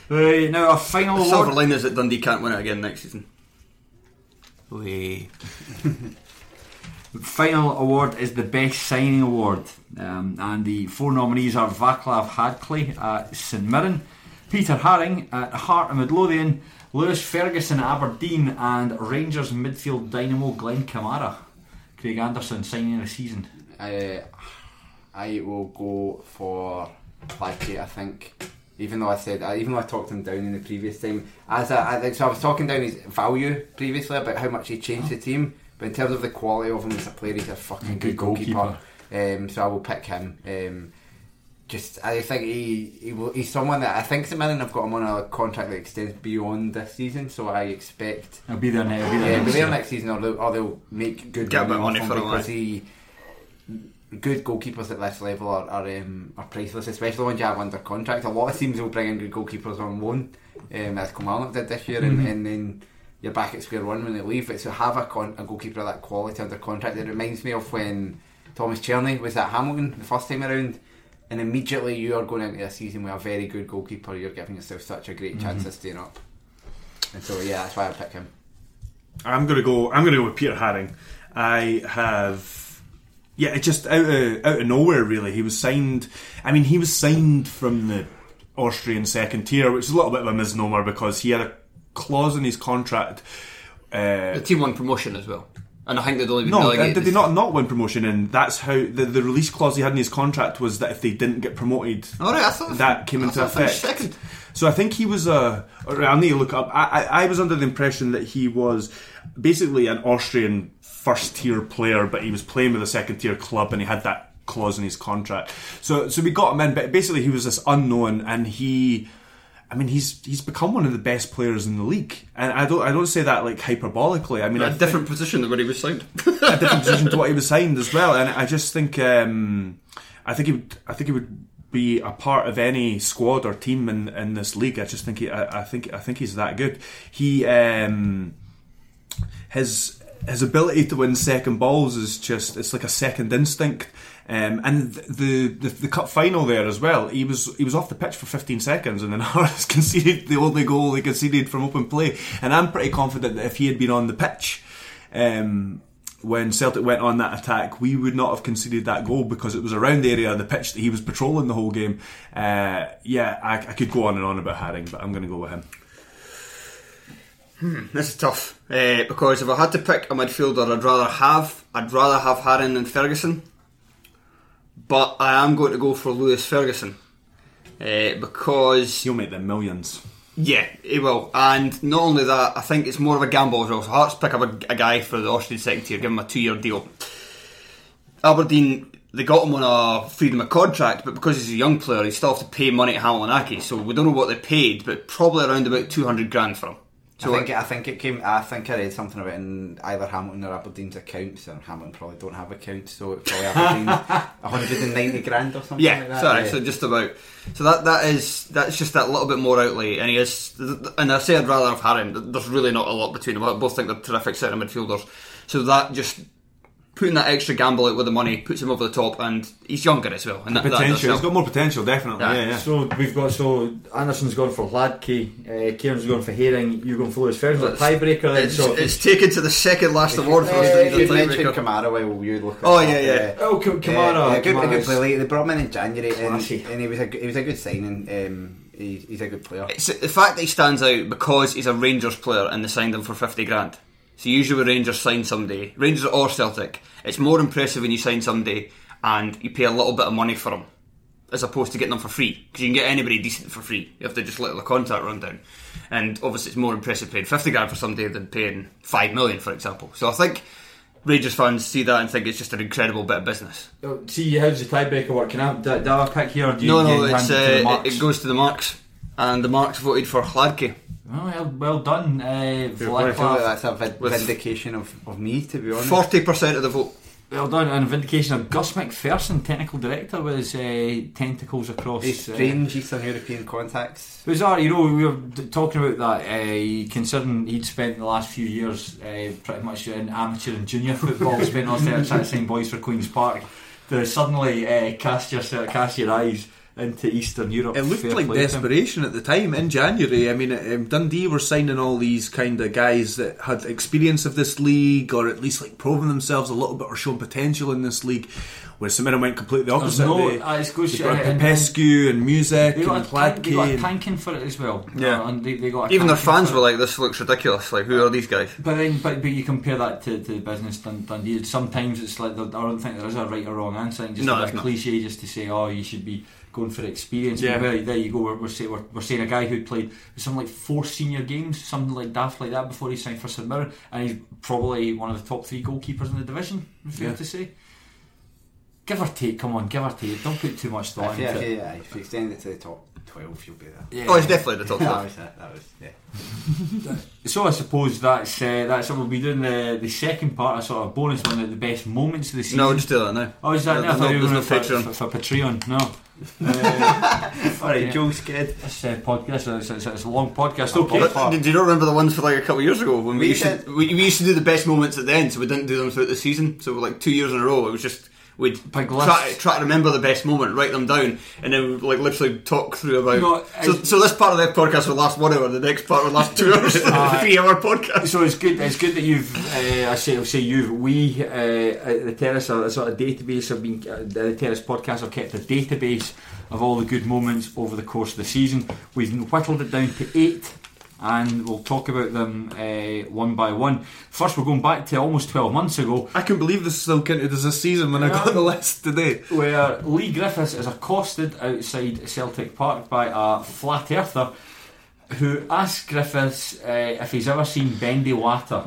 Right now, our final The silver line is that Dundee can't win it again next season. Wee. (laughs) Final award is the best signing award, um, and the four nominees are Vaclav Hladke at St Mirren, Peter Haring at Heart and Midlothian, Lewis Ferguson at Aberdeen, and Rangers midfield dynamo Glenn Kamara. Craig Anderson signing the season. I I will go for Hladke. I think, even though I said, even though I talked him down in the previous time, as I, I so I was talking down his value previously about how much he changed the team, but in terms of the quality of him as a player, he's a fucking Good good goalkeeper. goalkeeper. Um, so I will pick him. Um, just, I think he, he will, he's someone that I think St Mirren have got him on a contract that extends beyond this season. So I expect he'll be there next. I'll be there yeah, next but they're next season, or they'll, or they'll make good Get a bit of money, money for him, because aye. he good goalkeepers at this level are are, um, are priceless, especially when you have under contract. A lot of teams will bring in good goalkeepers on loan, um, as Kilmarnock did this year, Mm-hmm. and, and then you're back at square one when they leave. But to have a, con- a goalkeeper of that quality under contract, it reminds me of when Tomas Cerny was at Hamilton the first time around. And immediately you are going into a season with a very good goalkeeper. You're giving yourself such a great chance Mm-hmm. of staying up. And so yeah, that's why I pick him. I'm gonna go. I'm gonna go with Peter Haring. I have, yeah, it just out of out of nowhere. Really, he was signed. I mean, he was signed from the Austrian second tier, which is a little bit of a misnomer because he had a clause in his contract. Uh, The team won promotion as well, and I think they'd only been no, did they not not win promotion? And that's how the, the release clause he had in his contract was that if they didn't get promoted, All right, I thought that came I into thought they finished effect. Second. So I think he was a. I'll need to look up. I, I, I was under the impression that he was basically an Austrian first tier player, but he was playing with a second tier club, and he had that clause in his contract. So so we got him in, but basically he was this unknown, and he. I mean, he's he's become one of the best players in the league, and I don't I don't say that like hyperbolically. I mean, I a think- different position than where he was signed. (laughs) a different position to what he was signed as well. And I just think, um, I think he would, I think he would be a part of any squad or team in, in this league. I just think he, I, I think, I think he's that good. He, um, his his ability to win second balls is just it's like a second instinct. Um, and the, the the cup final there as well. He was he was off the pitch for 15 seconds, and then (laughs) Harris conceded the only goal they conceded from open play. And I'm pretty confident that if he had been on the pitch, um, when Celtic went on that attack, we would not have conceded that goal because it was around the area of the pitch that he was patrolling the whole game. Uh, yeah, I, I could go on and on about Haring, but I'm going to go with him. This is tough uh, because if I had to pick a midfielder, I'd rather have I'd rather have Haring than Ferguson, but I am going to go for Lewis Ferguson uh, because He'll make them millions. yeah, he will. And not only that, I think it's more of a gamble as well. So Hearts pick up a, a guy for the Austrian second tier, give him a two-year deal. Aberdeen, they got him on a freedom of contract, but because he's a young player, he still have to pay money to Hamilton Accies. So we don't know what they paid, but probably around about two hundred grand for him. So I think I think it came. I think I read something about it in either Hamilton or Aberdeen's accounts, and Hamilton probably don't have accounts, so it's probably Aberdeen's (laughs) 190 grand or something. Yeah, like that. sorry. Yeah. So just about. So that that is that's just that little bit more outlay, and he is. And I say I'd rather have Haring. There's really not a lot between them. I both think they're terrific centre midfielders. So that just putting that extra gamble out with the money puts him over the top, and he's younger as well. And that, that Potential. help. He's got more potential, definitely. Yeah. Yeah, yeah. So we've got so Anderson's gone for Hladke, uh, Kieran's gone for Haring, you're going for Lewis Ferguson. It's- Tiebreaker then. It's, So it's taken to the second last award for us. Uh, to need a you mentioned tiebreaker. Kamara while you look. Oh, yeah, yeah. uh, Oh, K- Kamara, uh, a good, a good Kamara's- play. They brought him in in January, and, and he was a good- he was a good signing. Um, he, he's a good player. It's the fact that he stands out because he's a Rangers player and they signed him for 50 grand. So usually when Rangers sign somebody, Rangers or Celtic, it's more impressive when you sign somebody and you pay a little bit of money for them as opposed to getting them for free. Because you can get anybody decent for free. You have to just let the contract run down. And obviously it's more impressive paying 50 grand for somebody than paying 5 million, for example. So I think Rangers fans see that and think it's just an incredible bit of business. See, how does the tiebreaker work? Can I, do, do I have a pick here? Or do you no, no, you it uh, it goes to the marks. And the marks voted for Hladke. Oh, well, well done, uh, I feel Vladimir. like that's a vid- vindication of, of me, to be honest. 40% of the vote. Well done, and a vindication of Gus McPherson, technical director, with his uh, tentacles across. These uh, strange Eastern European contacts. It was you know, we were d- talking about that, uh, considering he'd spent the last few years uh, pretty much in amateur and junior football, spent all there trying to sign boys for Queen's Park, to suddenly uh, cast, your, cast your eyes into Eastern Europe. It looked like play to him. desperation at the time in January. I mean, um, Dundee were signing all these kind of guys that had experience of this league, or at least like proven themselves a little bit or shown potential in this league. Where St Mirren went completely There's opposite. no, they, uh, it's goes, they brought uh, and- Popescu and Music They got, and a tank, they got a tanking for it as well. Yeah. Uh, and they, they got a Even their fans were like, "This looks ridiculous. Like, who are these guys?" But then, but, but you compare that to, to the business Dun- Dundee. Sometimes it's like I don't think there is a right or wrong answer. I just No, a bit there's of not. cliche just to say, oh, you should be going for experience. Yeah. But there, there you go. We're, we're, say, we're, we're saying a guy who played something like four senior games, something like daft like that before he signed for St Mirren, and he's probably one of the top three goalkeepers in the division. Fair Yeah. to say. Give or take, come on, give or take. Don't put too much thought If into if, it. you, yeah, if you extend it to the top 12, you'll be there. Yeah. Oh, it's definitely the top (laughs) that five. was it. That was, yeah. (laughs) So I suppose that's uh, that's what we'll be doing the the second part, a sort of bonus one, the best moments of the season. No, just do that now. Oh, is that? There- no, I there's thought no- you were no for, for, for Patreon. No. Uh, Alright, Yeah. Joe's kid. this uh, podcast, it's, it's, it's a long podcast. Okay. But did you not remember the ones for like a couple of years ago when we, We used to we, we used to do the best moments at the end, so we didn't do them throughout the season. So like two years in a row, it was just we'd Big try, try to remember the best moment, write them down, and then like literally talk through about. No, so, so this part of the podcast will last one hour, the next part will last two hours, (laughs) Uh, (laughs) three hour podcast. So it's good. It's good that you've. Uh, I say, I'll say you. We uh, at the terrace, are a sort of database have been. Uh, the terrace podcast have kept a database of all the good moments over the course of the season. We've whittled it down to eight, and we'll talk about them uh, one by one. First, we're going back to almost twelve months ago, I can believe this still counted as a season when I got the list today. where Leigh Griffiths is accosted outside Celtic Park by a flat earther. who asks Griffiths uh, if he's ever seen Bendy Water. (laughs)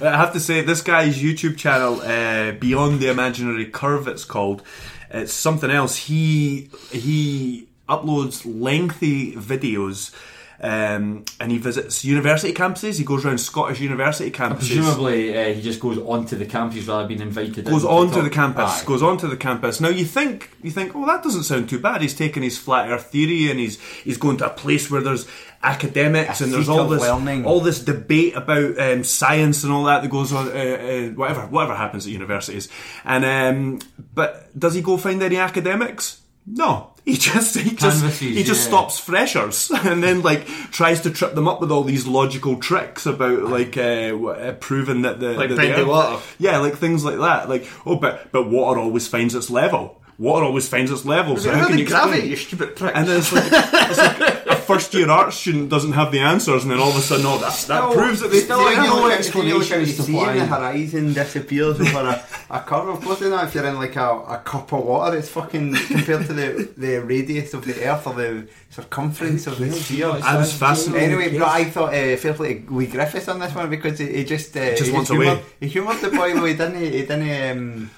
I have to say, this guy's YouTube channel, uh, Beyond the Imaginary Curve, it's called. It's something else. He he uploads lengthy videos. Um, and he visits university campuses. He goes around Scottish university campuses. Presumably, uh, he just goes onto the campus rather than being invited. goes in on to the campus. Aye. Goes onto the campus. Now you think you think, oh, that doesn't sound too bad. He's taking his flat Earth theory and he's he's going to a place where there's academics A and there's all this learning. all this debate about um, science and all that that goes on. Uh, uh, whatever whatever happens at universities. And um, but does he go find any academics? No. He just he just Canvases, he just yeah. stops freshers (laughs) and then like tries to trip them up with all these logical tricks about like uh, uh, proving that the Like the, Bendy the Water. yeah, like things like that. Like, oh, but but water always finds its level. Water always finds its level. So how can you gravity, you stupid prick. And then it's like, it's like a first year art student doesn't have the answers, and then all of a sudden, oh, that, that proves that they Still, yeah, you know, like- if you look explanation as to to why. the horizon disappears over a, a curve. Of course, not if you're in like a, a cup of water, it's fucking compared to the, the radius of the Earth or the circumference of the sphere. I was fascinated. Anyway, but I thought uh, fair play to Leigh Griffiths on this one because he, he just uh, Just he wants humoured, away. He humoured the boy though. He didn't. He didn't. Um,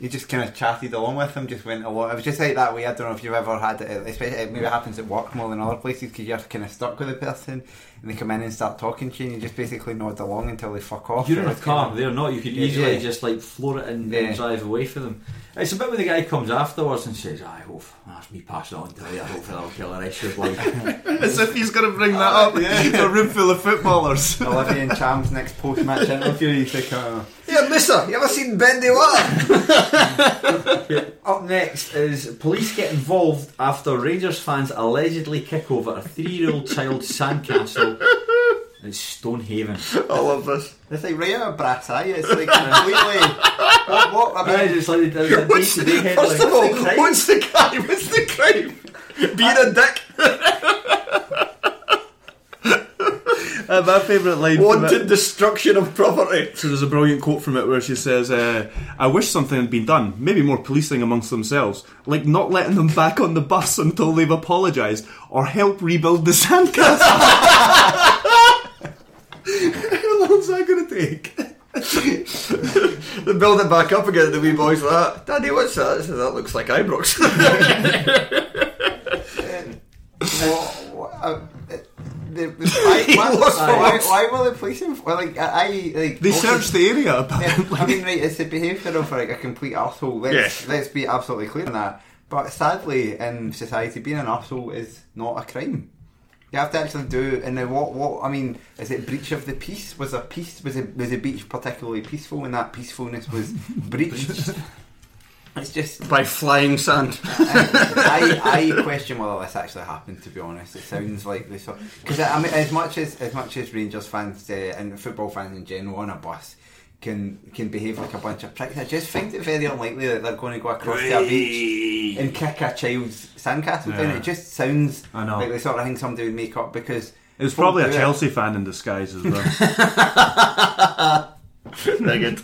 he just kind of chatted along with them, just went along. It was just like that way. I don't know if you've ever had it, especially it maybe happens at work more than other places because you're kind of stuck with the person and they come in and start talking to you and you just basically nod along until they fuck off. You're in a It's kind car, of- they're not. You could Yeah, easily yeah. just like floor it and, Yeah. and drive away from them. It's a bit when the guy comes afterwards and says, "I hope that's me passing on to you, I hope that'll kill the rest of your life." As if he's going to bring that up. Yeah. (laughs) A room full of footballers. Olivier Ntcham's next post match (laughs) interview, he's like, oh, yeah, mister, you ever seen Bendy Water? Up next is police get involved after Rangers fans allegedly kick over a three-year-old child's sandcastle in Stonehaven. I love this. it's like right out of brass eye. It's like completely. what, what, I mean, It's like a (laughs) What's, day-to-day headline. first of all, What's the crime? what's the crime? What's? Being a dick. Uh, my favourite line. from Wanted it- destruction of property. So there's a brilliant quote from it where she says, uh, "I wish something had been done, maybe more policing amongst themselves, like not letting them back on the bus until they've apologised, or help rebuild the sandcastle." (laughs) How long's that going to take? They build it back up again, the wee boy's like that. Daddy, what's that? I said, that looks like Ibrox. (laughs) what, what, uh, the, the, why, (laughs) He why, lost why, for why were the police? In, well, like I, I like They also- searched the area. Yeah, I mean, right, it's the behaviour of like a complete arsehole. Let's, Yes. let's be absolutely clear on that. But sadly, in society, being an arsehole is not a crime. You have to actually do. And then what? What? I mean, is it breach of the peace? Was a peace? Was it was a beach particularly peaceful? And that peacefulness was (laughs) breached. It's just. By flying sand. (laughs) I, I (laughs) question whether this actually happened. To be honest, it sounds like this because I mean, as much as as much as Rangers fans uh, and football fans in general on a bus can can behave like a bunch of pricks, I just find it very unlikely that they're going to go across to a beach and kick a child's sandcastle down. It just sounds I know. like the sort of thing somebody would make up because It was probably a do it. Chelsea fan in disguise as well. (laughs) Very good.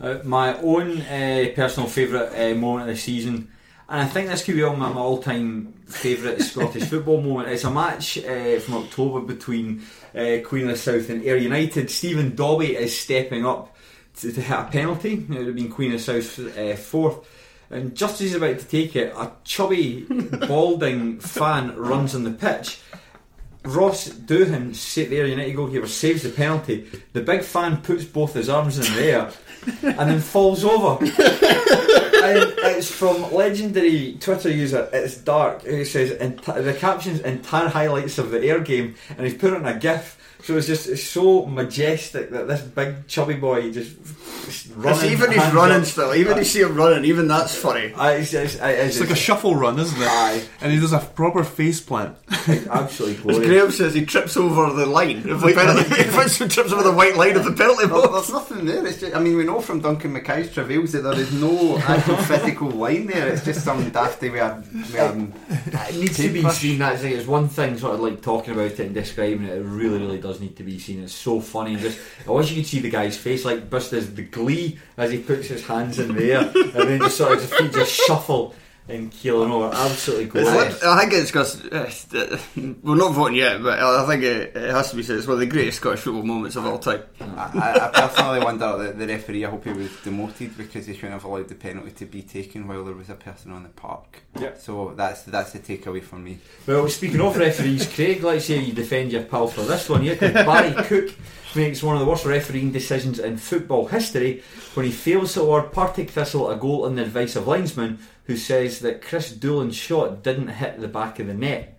Uh, my own uh, personal favourite uh, moment of the season, and I think this could be on my, all-time favourite (laughs) Scottish football moment. It's a match uh, from October between Queen of the South and Ayr United. Stephen Dobbie is stepping up to, to hit a penalty. It would have been Queen of the South fourth. And just as he's about to take it, a chubby, (laughs) balding fan runs on the pitch. Ross Doohan, sa- the Ayr United goalkeeper, saves the penalty. The big fan puts both his arms in the air and then falls over. and it's from legendary Twitter user It's Dark who says enti- the captions entire highlights of the Ayr game and he's put in a GIF. So it's just it's so majestic that this big chubby boy just, just running. even he's running up. still. Even you see him running, even that's funny. I, it's, it's, it's, It's like a shuffle run, isn't it? Aye. And he does a proper face plant. absolutely As. Graham says, he trips over the line of the penalty. he (laughs) trips over the white line of the penalty Well, box. there's nothing there. It's just, I mean, we know from Duncan Mackay's travails that there is no actual (laughs) physical line there. It's just some dafty way of, way of It needs to be seen. That's like, it's one thing, sort of like talking about it and describing it. It really, really does need to be seen. It's so funny. And just I wish you could see the guy's face, like Buster's the glee as he puts his hands in the air and then just sort of feet just shuffle and keeling over. Absolutely It's glorious. lit- I think it's because uh, we're not voting yet, but I think it, it has to be said it's one of the greatest Scottish football moments of all time. I, I- I personally wonder the, the referee. I hope he was demoted because he shouldn't have allowed the penalty to be taken while there was a person on the park. Yeah. So that's that's the takeaway for me. Well, speaking of referees, Craig, let's say you defend your pal for this one here. 'cause Barry (laughs) Cook makes one of the worst refereeing decisions in football history when he fails to award Partick Thistle a goal on the advice of linesman who says that Chris Doolan's shot didn't hit the back of the net.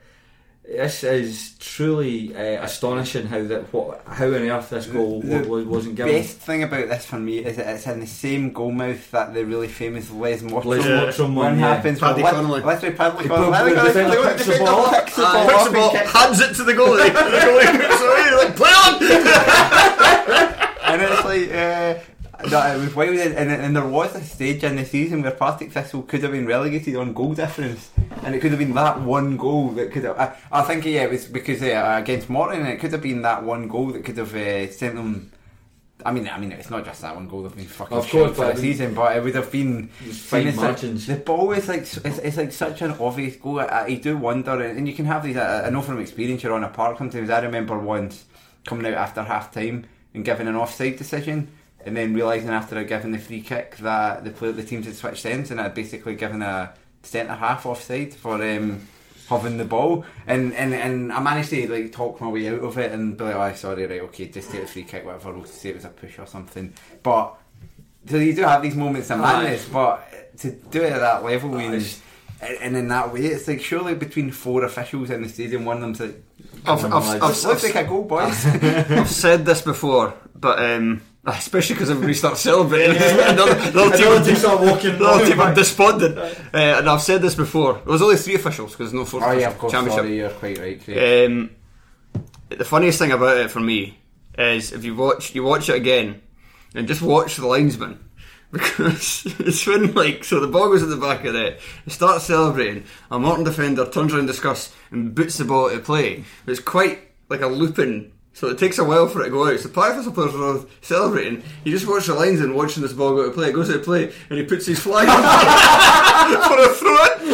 This is truly uh, astonishing how that what how on earth this goal The wa- wasn't given. Best thing about this for me is that it's in the same goal mouth that the really famous Les Mottram Les Mottram one, one yeah. happens. Paddy where Connolly. Let, literally Paddy He Connolly. Let the the defender defender picks the the defender ball picks the ball picks the ball, hands it to the goalie. the goalie (laughs) moves away, like play on. (laughs) and it's like uh, no, it was wild, and, and there was a stage in the season where Partick Thistle could have been relegated on goal difference, and it could have been that one goal that could have. I, I think yeah, it was because uh, against Morton, it could have been that one goal that could have uh, sent them. I mean, I mean, it's not just that one goal. They've been fucking Of course, for the season, but it would have been. fine it's like- margins. the ball is like it's, it's like such an obvious goal. I, I do wonder, and, and you can have these. I, I know from experience, you're on a park sometimes. I remember once coming out after half time and giving an offside decision, and then realising after I'd given the free kick that the player, the teams had switched ends, and I'd basically given a centre half offside for um, having the ball, and, and and I managed to like talk my way out of it and be like, oh, sorry, right, okay, just take the free kick, whatever. We'll say it was a push or something, but. So you do have these moments of Aye. madness, but to do it at that level Aye. and, and in that way, it's like surely between four officials in the stadium, one of them's like, I've, I've, I've, looks, looks like a goal, boys. I've said this before, but um, especially because everybody starts celebrating. another, another team, Another team start walking- Another team are despondent. Uh, and I've said this before. There was only three officials because no fourth oh yeah, of course. championship. Sorry, you're quite right. Craig. Um, the funniest thing about it for me is if you watch you watch it again and just watch the linesman (laughs) because it's when like so the ball goes at the back of it, they start celebrating, a Morton defender turns around in disgust and boots the ball to play. It's quite like a looping. So it takes a while for it to go out. So Python players are celebrating. He just watch the lines and watching this ball go to play. It goes to play and he puts his flag (laughs) for a throw in.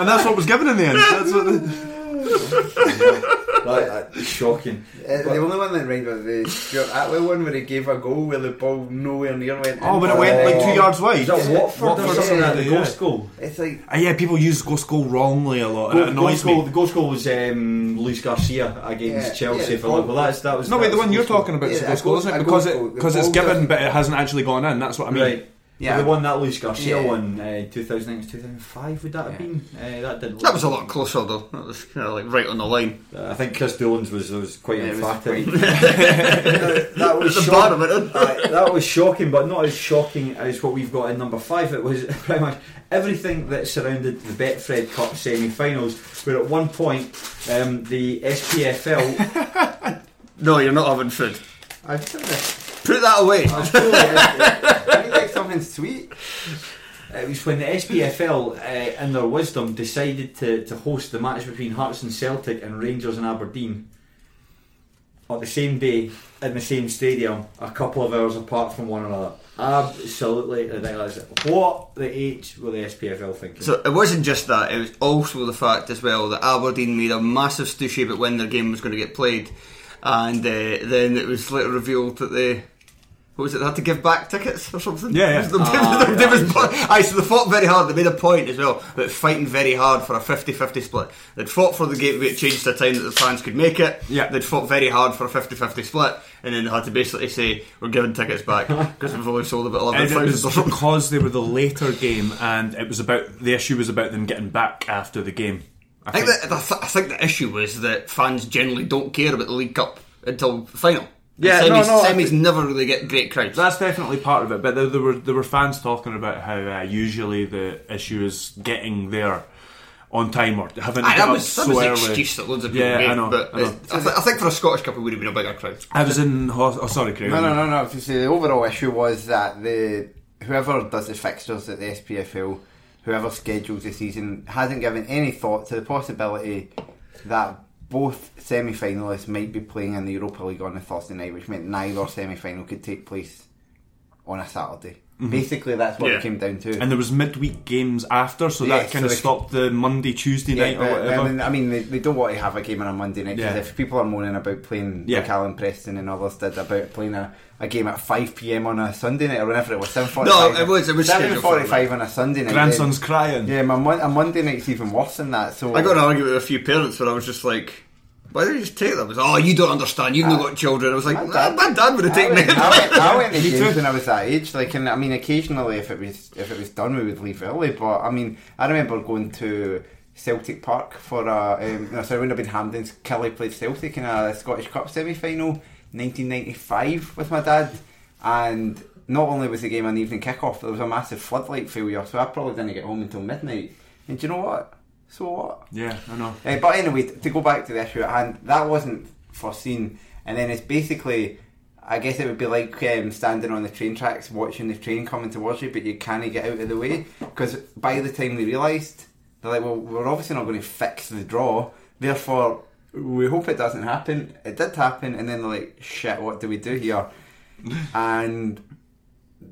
and that's what was given in the end. That's what the, (laughs) That- that's shocking. Uh, the only one that right was the Stuart Atwell one where he gave a goal where the ball nowhere near went. oh, in. when it went like two yards wide. Is that Watford, Watford or something yeah, like the yeah. ghost goal? It's like Uh, yeah, people use ghost goal wrongly a lot, and it Goal, annoys ghost goal, me. the ghost goal was um, Luis Garcia against Yeah, Chelsea yeah, for goal- Liverpool. That's that was No, wait, the was one you're talking about is Yeah, a ghost goal, ghost- isn't it? Because it because it's given, but it hasn't actually gone in. That's what I mean. Right. Yeah. The one that Luis Garcia Yeah. won uh, in 2000, I think it was 2005, would that have Yeah. been? Uh, that did That was a lot closer though. That was kind of like right on the line. Uh, I think Chris Doolan's was, was quite Yeah, it was emphatic. quite- (laughs) that was The shock- bar of it. Aye, that was shocking, but not as shocking as what we've got in number five. It was (laughs) pretty much everything that surrounded the Betfred Cup semi-finals. Where at one point, um, the SPFL (laughs) No, you're not having food. I've done this. Put that away. I need like sweet. It was when the SPFL, uh, in their wisdom, decided to, to host the match between Hearts and Celtic and Rangers and Aberdeen on the same day in the same stadium, a couple of hours apart from one another. Absolutely ridiculous. What the H were the SPFL thinking? So it wasn't just that; it was also the fact as well that Aberdeen made a massive stushy about when their game was going to get played, and uh, then it was later revealed that they. What was it? They had to give back tickets or something. Yeah, yeah. It was the- Ah, (laughs) they was- aye, so they fought very hard. They made a point as well about fighting very hard for a 50-50 split. They'd fought for the game to change to a time that the fans could make it. Yeah. They'd fought very hard for a 50-50 split, and then they had to basically say, "We're giving tickets back (laughs) because we've only sold about eleven And it was thousand or something." because they were the later game, and it was about the issue was about them getting back after the game. I I think, that, the th- I think the issue was that fans generally don't care about the League Cup until the final. Yeah, the no, semis, no, semis think- never really get great crowds. That's definitely part of it, but there, there were there were fans talking about how uh, usually the issue is getting there on time or having to get that up was, that so was early. excuse that loads of people Yeah, made. I know, but I know. I, th- I think for a Scottish Cup, it would have been a bigger crowd. I was in. hos- Oh, sorry, Craig. No, no, no, no. To say the overall issue was that the whoever does the fixtures at the SPFL, whoever schedules the season, hasn't given any thought to the possibility that both semi-finalists might be playing in the Europa League on a Thursday night, which meant neither semi-final could take place on a Saturday. Mm-hmm. Basically, that's what Yeah. it came down to. And there was midweek games after, so Yeah, that kind so of stopped the Monday, Tuesday Yeah, night or whatever. I mean, I mean they, they don't want to have a game on a Monday night 'cause Yeah. if people are moaning about playing Yeah. like Alan Preston and others did about playing a, a game at 5 pm on a Sunday night or whenever it was 7.45 No, it was- it was 7.45 on a Sunday night Grandson's then- crying. yeah my mon- a Monday night's even worse than that so I got in an argument with a few parents where I was just like, why don't you just take them? Oh, you don't understand. You've not got children. I was like, My dad- my dad would have taken me. I went, I went to Me games when I was that age. Like, and I mean, occasionally if it was if it was done, we would leave early. But I mean, I remember going to Celtic Park for a um, no, sorry, when I've been Hampdens. Kelly played Celtic in a Scottish Cup semi final, 1995, with my dad, and not only was the game an evening kick-off, there was a massive floodlight failure, so I probably didn't get home until midnight. And do you know what? So what? Yeah, I know. Uh, but anyway, to go back to the issue at hand, that wasn't foreseen, and then it's basically, I guess it would be like um, standing on the train tracks, watching the train coming towards you, but you can't get out of the way because by the time they realised, they're like, well, we're obviously not going to fix the draw, therefore we hope it doesn't happen. It did happen, and then they're like, shit, what do we do here? (laughs) and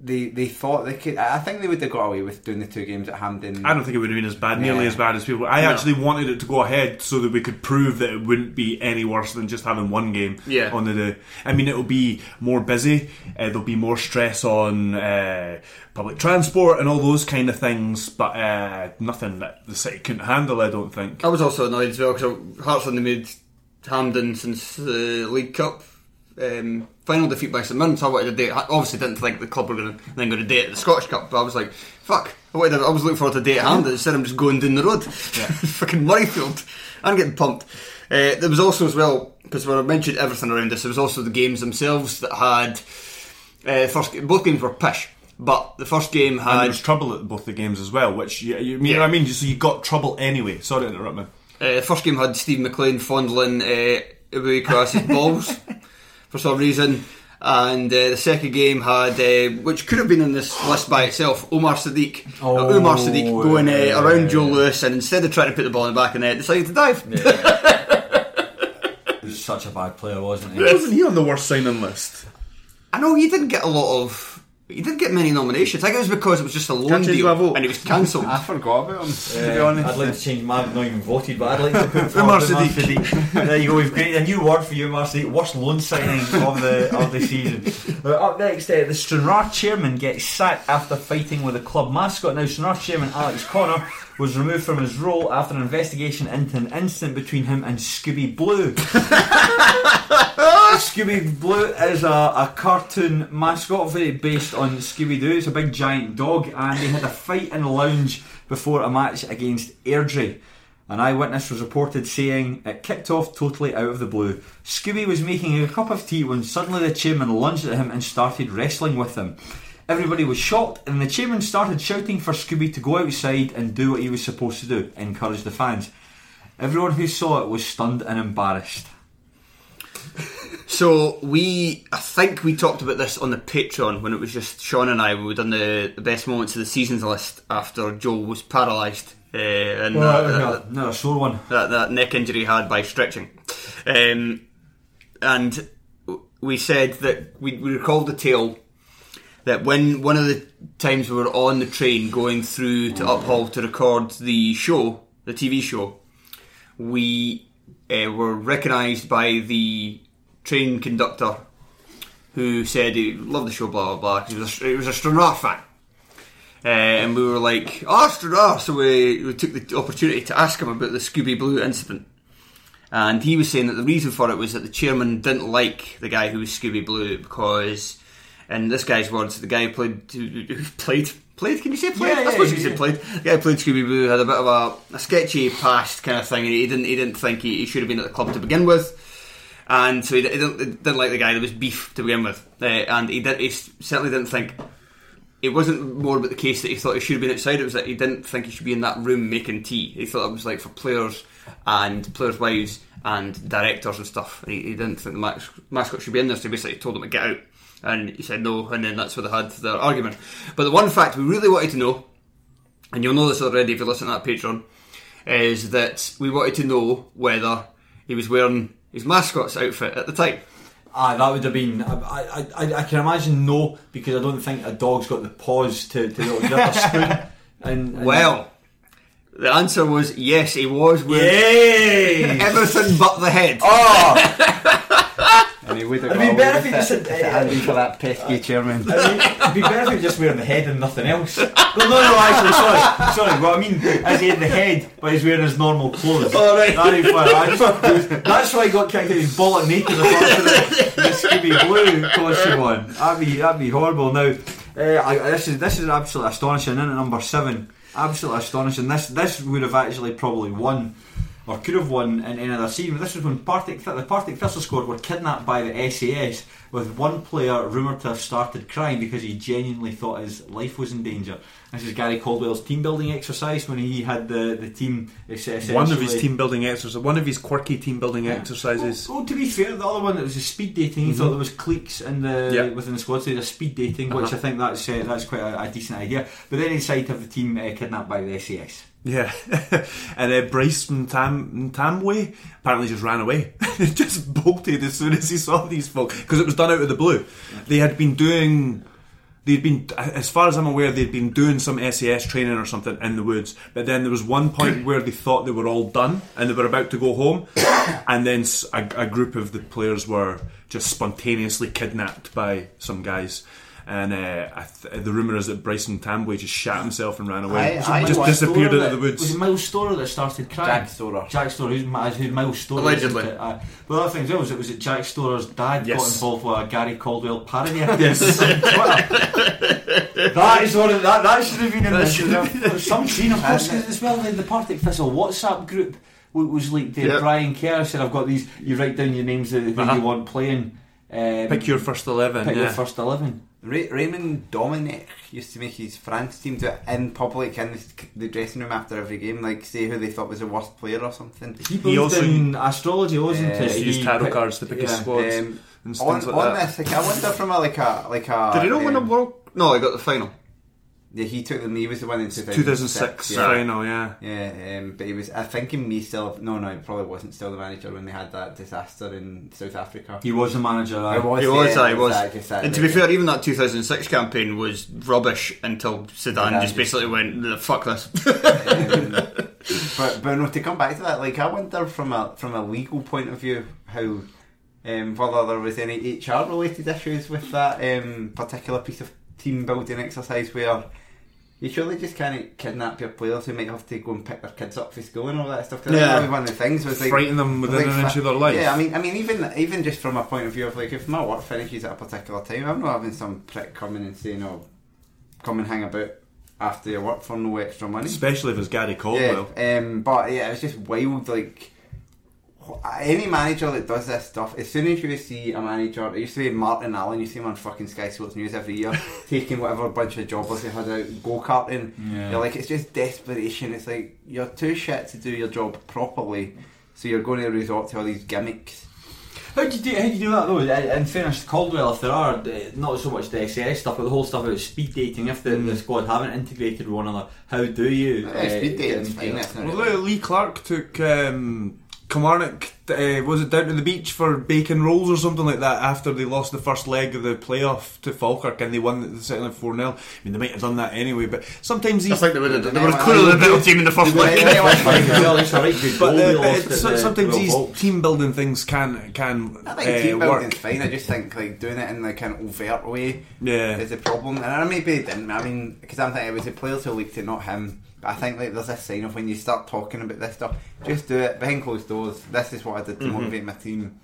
they they thought they could. I I think they would have got away with doing the two games at Hampden. I don't think it would have been as bad, nearly Yeah. as bad as people. I No. actually wanted it to go ahead so that we could prove that it wouldn't be any worse than just having one game Yeah. on the day. I mean, it'll be more busy. Uh, there'll be more stress on uh, public transport and all those kind of things, but uh, nothing that the city couldn't handle. I don't think. I was also annoyed as well because Hearts only made Hampden since the League Cup um, final defeat by St Mirren. I wanted to date. I obviously didn't think the club were going to then go to date at the Scottish Cup, but I was like, fuck. I, wanted to, I was looking forward to a date at Hampden instead of just going down the road. (laughs) Fucking Murrayfield. I'm getting pumped. Uh, there was also as well because when I mentioned everything around this, there was also the games themselves that had. Uh, first, both games were pish, but the first game And there had was trouble at both the games as well, which you, you, you know what I mean. So you got trouble anyway. Sorry to interrupt me. Uh, the first game had Steve McLean fondling uh, Kras's balls (laughs) for some reason. And uh, the second game had, uh, which could have been on this list by itself, Omar Sadiq. Uh, Omar Sadiq going uh, around Joe Lewis and instead of trying to put the ball in the back of the net, decided to dive. (laughs) He was such a bad player, wasn't he? Wasn't he on the worst signing list? I know he didn't get a lot of. He didn't get many nominations. I think it was because it was just a loan deal my vote. and it was cancelled. (laughs) I forgot about him. to be Uh, honest, I'd like to change my. I've not even voted, but I'd like to put Umar (laughs) forward Umar Sadiq. Sadiq. there you go. We've created a new word for you, Umar Worst loan signing of the of the season. (laughs) Uh, up next, uh, the Stranraer chairman gets sacked after fighting with the club mascot. Now, Stranraer chairman Alex Connor was removed from his role after an investigation into an incident between him and Scooby Blue. (laughs) Scooby Blue is a, a cartoon mascot, very based on Scooby Doo. It's a big giant dog, and they had a fight in the lounge before a match against Airdrie. An eyewitness was reported saying it kicked off totally out of the blue. Scooby was making a cup of tea when suddenly the chairman lunged at him and started wrestling with him. Everybody was shocked, and the chairman started shouting for Scooby to go outside and do what he was supposed to do, encourage the fans. Everyone who saw it was stunned and embarrassed. (laughs) So we, I think we talked about this on the Patreon when it was just Sean and I. We were done the, the best moments of the seasons list after Joel was paralysed uh, and that, that, Another sore one. that, that neck injury he had by stretching. Um, and we said that we, we recalled the tale that when one of the times we were on the train going through to Uphall to record the show, the TV show, we uh, were recognised by the train conductor who said he loved the show, blah blah blah. He was a, he a Stranraer fan. Uh, and we were like, oh, Stranraer. So we, we took the opportunity to ask him about the Scooby Blue incident. And he was saying that the reason for it was that the chairman didn't like the guy who was Scooby Blue because, in this guy's words, the guy who played, who played, played, can you say played? Yeah, I suppose yeah, you yeah. said played. The guy who played Scooby Blue had a bit of a, a sketchy past kind of thing and he didn't, he didn't think he, he should have been at the club to begin with. And so he, he didn't, he didn't like the guy. There was beef to begin with. Uh, and he, did, he certainly didn't think it wasn't more about the case that he thought he should have been outside. It was that he didn't think he should be in that room making tea. He thought it was like for players and players' wives and directors and stuff. And he, he didn't think the mas- mascot should be in there. So he basically told him to get out. And he said no. And then that's where they had their argument. But the one fact we really wanted to know, and you'll know this already if you listen to that Patreon, is that we wanted to know whether he was wearing his mascot's outfit at the time. Ah, that would have been. I, I, I, I can imagine no, because I don't think a dog's got the paws to to be to grab a spoon. (laughs) And, and Well, the answer was yes, he was with everything but the head. (laughs) And he would have It'd be better if he just hadn't been for that pesky chairman. It'd be better if he just wearing the head and nothing else. (laughs) No, no, no, actually, sorry, sorry. What I mean is he had the head, but he's wearing his normal clothes. All right. I just, that's why he got kicked out. He's bollock naked in front of the, the Scooby Blue costume on. That'd be that'd be horrible. Now, uh, I, this is this is absolutely astonishing. In at number seven, absolutely astonishing. This this would have actually probably won. Or could have won in any other season. This was when Partick, the Partick Thistle squad were kidnapped by the SAS, with one player rumoured to have started crying because he genuinely thought his life was in danger. This is Gary Caldwell's team building exercise when he had the, the team. One of his team building exercises, one of his quirky team building exercises. Well, to be fair, the other one that was a speed dating. He thought there was cliques in the Yeah. within the squad, so there's speed dating, which Uh-huh. I think that's uh, that's quite a, a decent idea. But then he decided to have the team uh, kidnapped by the SAS. Yeah, (laughs) and uh, Bryce Tam Tamway apparently just ran away. (laughs) just bolted as soon as he saw these folk because it was done out of the blue. They had been doing. They'd been, as far as I'm aware, they'd been doing some SAS training or something in the woods. But then there was one point (coughs) where they thought they were all done and they were about to go home, (coughs) and then a group of the players were just spontaneously kidnapped by some guys. And uh, I th- the rumor is that Bryson Tambway just shat himself and ran away. I- I just disappeared Storer into the woods. Was it Miles Storey that started crying? Jack Storer. Jack Storer, who's, Ma- who's Miles Storey? Allegedly. isn't it? Uh, but the other thing as well was it was it Jack Storer's dad Yes. got involved with a Gary Caldwell parody. (laughs) yes. that is one of that. That should have been in this. There was some scene, of (laughs) course, 'cause as well. The, the Partick Thistle WhatsApp group was like the Yep. Brian Kerr said, "I've got these. You write down your names of who Uh-huh. you want playing. Um, Pick your first eleven. pick yeah. your first eleven. Ray- Raymond Domenech used to make his France team do it in public in the, the dressing room after every game, like say who they thought was the worst player or something. He believed also- in astrology, wasn't Yeah, it? He used tarot cards to pick his yeah. squads Um, and on things like on that. this, like, I wonder from a like a like a. Did he not win a um, world? No, he got the final. Yeah, he took them. He was the one in 2006. 2006 yeah. final, yeah. Yeah, um, but he was. I think he may still. No, no, he probably wasn't still the manager when they had that disaster in South Africa. He was the manager. aye. It was, He was, yeah, aye, he was. that, just And to be fair, even that 2006 campaign was rubbish until Sedan Zidane just just- basically went, fuck this. um, (laughs) (laughs) but but no, to come back to that, like I wonder from a from a legal point of view how um, whether there was any HR related issues with that um, particular piece of team building exercise where you surely just can't kidnap your players who might have to go and pick their kids up for school and all that stuff. 'Cause Yeah. was one of the things was like Frighten them within like, an inch of their life. Yeah, I mean, I mean, even even just from a point of view of like if my work finishes at a particular time, I'm not having some prick coming and saying, "Oh, come and hang about after your work for no extra money." Especially if it's Gary Caldwell. Yeah, um, but yeah, it's just wild. Like any manager that does this stuff, as soon as you see a manager, it used to be Martin Allen. You see him on fucking Sky Sports News every year, (laughs) taking whatever bunch of jobbers he had out go karting. Yeah. You're like, it's just desperation. It's like you're too shit to do your job properly, so you're going to resort to all these gimmicks. How do you do? How do you do that though? In in fairness, to Caldwell, if there are uh, not so much the SAS stuff, but the whole stuff about speed dating, if the, the squad haven't integrated with one another, how do you? Yeah, speed get dating's fine, together? not Well, really- Lee Clark took um, Kilmarnock, uh, was it down to the beach for bacon rolls or something like that after they lost the first leg of the playoff to Falkirk and they won the second leg 4 0. I mean, they might have done that anyway, but sometimes these. I these. think they would have They They were might- clearly the better team in the first They leg. might- well, it's a right (laughs) good But goal they uh, lost uh, at so- the sometimes Royal these Volks. team building things can can I think uh, team work. building's fine. I just think like doing it in like an overt way Yeah. is a problem. And I maybe it didn't. I mean, because I'm thinking it was the players who leaked it, not him. But I think like there's a sign of when you start talking about this stuff, just do it behind closed doors. This is what I did Mm-hmm. to motivate my team.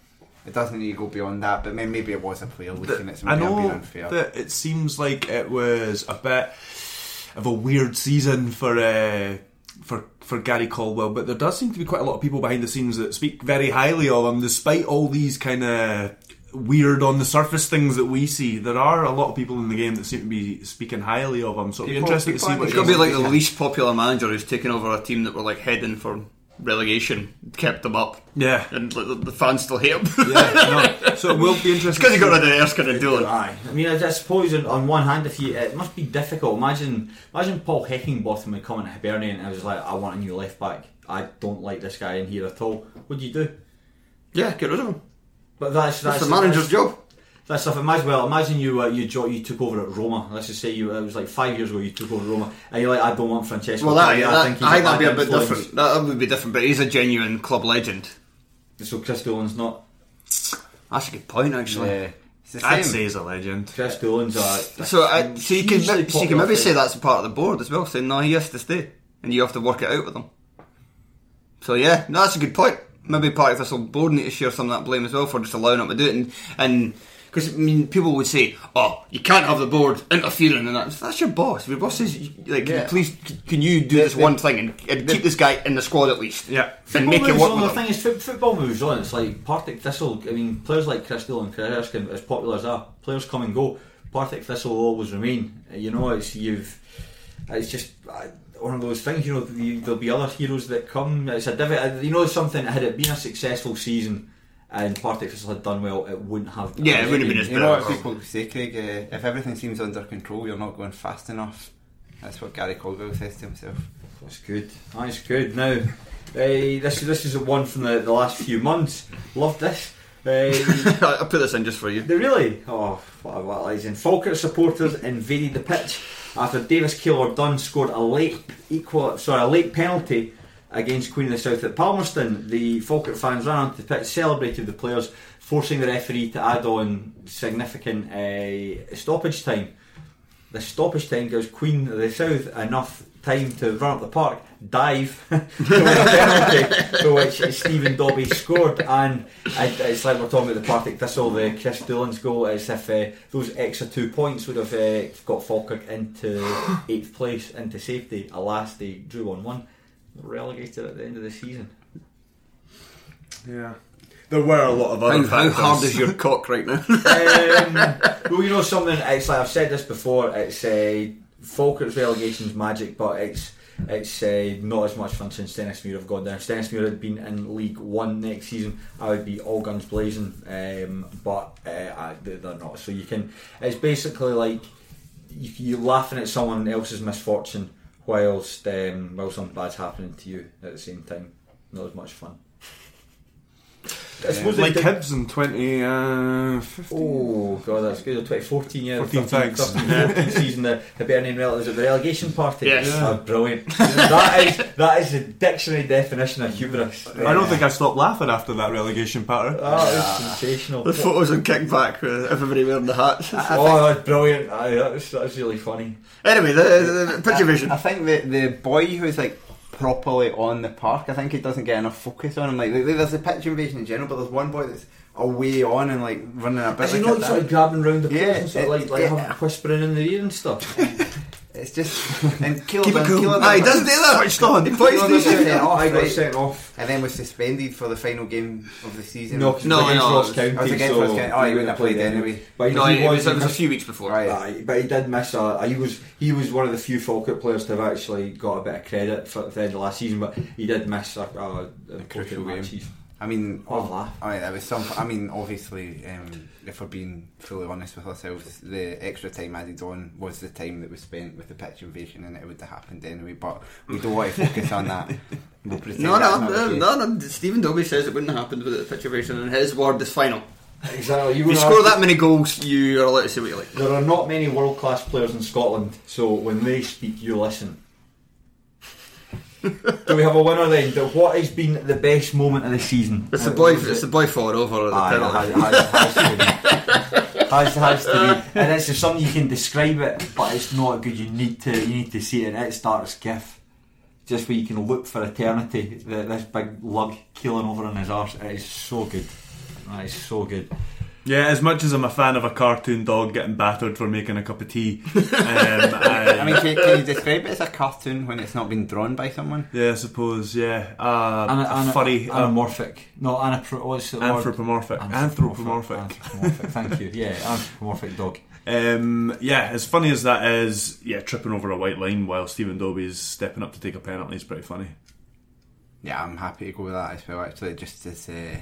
It doesn't need to go beyond that. But maybe it was a player leaking it, so I maybe I'm being unfair. that it seems like it was a bit of a weird season for uh, for for Gary Caldwell, but there does seem to be quite a lot of people behind the scenes that speak very highly of him, despite all these kind of weird on the surface things that we see. There are a lot of people in the game that seem to be speaking highly of him. So it'll be interesting to see in what the It's going to be like the least popular manager who's taken over a team that were like heading for relegation, kept them up, Yeah, and like, the, the fans still hate him. yeah. No. (laughs) So it will be interesting. It's because he got rid of Erskine and Doolan. Aye, I mean, I just suppose on, on one hand, if you, it must be difficult. Imagine, imagine Paul Heckingbottom would come into Hibernian and I was like, I want a new left back. I don't like this guy in here at all. What do you do? Yeah, get rid of him. But that's That's that's the manager's job. That's stuff. Imagine well, imagine you uh, you jo- you took over at Roma. Let's just say you it was like five years ago you took over Roma, and you're like, I don't want Francesco. Well, that, Totti, that, I I think think, he's a that'd be a bad bit influence." different. That would be different, but he's a genuine club legend. So Chris Doolan's not. That's a good point, actually. Yeah. I'd say he's a legend. Chris Doolan's a. So, uh, so you can so you can popular maybe say that's a part of the board as well, saying no, he has to stay, and you have to work it out with him. So yeah, no, that's a good point. Maybe part of this will board need to share some of that blame as well for just allowing him to do it, and and because I mean, people would say, "Oh, you can't have the board interfering," and that's that's your boss. If your boss says, like, can you Yeah. please, can you do this one thing and, and keep this guy in the squad at least? Yeah. and make it moves work on. The with thing is, football moves on. It's like Partick Thistle. I mean, players like Chris and Chris Erskine, as popular as that, players come and go. Partick Thistle will always remain. You know, it's you've. It's just uh, one of those things. You know, the, there'll be other heroes that come. It's a divi- uh, You know, something. Had it been a successful season and Partick Thistle had done well, it wouldn't have. Yeah, it wouldn't have been as You know what people say, Craig? Uh, if everything seems under control, you're not going fast enough. That's what Gary Caldwell says to himself. That's good. That's good. Now, uh, this this is one from the, the last few months. Love this. Uh, (laughs) I put this in just for you. They really? Oh, what a what a legend. Falkirk supporters invaded the pitch after Davis Keillor Dunn scored a late equal, sorry, a late penalty against Queen of the South at Palmerston. The Falkirk fans ran onto the pitch, celebrated the players, forcing the referee to add on significant uh, stoppage time. The stoppage time gives Queen of the South enough time to run up the park, dive, to win a penalty, for which Stephen Dobbie scored. And it- it's like we're talking about the Partick Thistle, the Chris Doolan's goal, as if uh, those extra two points would have uh, got Falkirk into (gasps) eighth place, into safety. Alas, they drew 1 1, relegated at the end of the season. Yeah. There were a lot of How, other how factors. hard is your (laughs) cock right now? um, well, you know something. It's like I've said this before. It's uh, Falkirk's relegation's magic, but it's it's uh, not as much fun since Stenhousemuir have gone down. Stenhousemuir had been in League One next season, I would be all guns blazing. Um, but uh, I, they- they're not. So you can. It's basically like you, you're laughing at someone else's misfortune whilst um, while something bad's happening to you at the same time. Not as much fun. I suppose like they- Hibs in 2015. Oh god, that's good. 2014, yeah, 14, 13, thanks. 13, 14 (laughs) season, the Hibernian relatives at the relegation party. Yes. Ah, brilliant. (laughs) that is that is a dictionary definition of hubris. I don't think I stopped laughing after that relegation pattern. That is sensational. the photos on kickback with everybody wearing the hats. (laughs) oh, that's brilliant. Aye, that was that was really funny. Anyway, the, the, the picture vision. I think the the boy who's like properly on the park, I think he doesn't get enough focus on him. Like there's a pitch invasion in general, but there's one boy that's away on and like running a bit. As you like a sort of grabbing round the Yeah, and sort of like, like having whispering in their ear and stuff. (laughs) It's just and (laughs) Keillor Keep it cool. Keillor Aye, he doesn't do that. Switched on. He plays Keillor these done things. sent off, I got right? sent off. and then was suspended for the final game of the season. No, 'cause it No, against no, Ross County. I was against so Ross County. Oh, he wouldn't have played played anyway. But No, he it was was, it was a few weeks before. Right. Aye, but he did miss a. He was he was one of the few Falkirk players to have actually got a bit of credit for the end of last season, but he did miss a, a, a crucial game. matches. I mean, laugh. I mean, there was some. I mean, obviously, um, if we're being fully honest with ourselves, the extra time added on was the time that was spent with the pitch invasion, and it would have happened anyway. But we don't want to focus on that. (laughs) We'll pretend No, no, no, no, no. Stephen Dobbie says it wouldn't have happened with the picture vision, and his word is final. Exactly. If you score that many goals, you are allowed to say what you like. There are not many world class players in Scotland, so when they speak, you listen. Do we have a winner then? What has been the best moment of the season? It's the boy. It's the boy falling over at the Aye, penalty. has, has, has to be. has, has to be. (laughs) And it's just something you can describe it, but it's not good. You need to you need to see it. It starts GIF, just where you can look for eternity. The, this big lug keeling over on his arse. It is so good. That is so good. Yeah, as much as I'm a fan of a cartoon dog getting battered for making a cup of tea, (laughs) um, I, I mean, can, can you describe it as a cartoon when it's not been drawn by someone? yeah, I suppose, yeah, uh, Ana- a ana- furry, um. No, anapro- what's the word? anthropomorphic, anthropomorphic. Anthropomorphic. Thank you. Yeah, anthropomorphic dog. Um, yeah, as funny as that is, yeah, tripping over a white line while Stephen Dobbie's stepping up to take a penalty is pretty funny. Yeah, I'm happy to go with that as well. Actually, just as uh,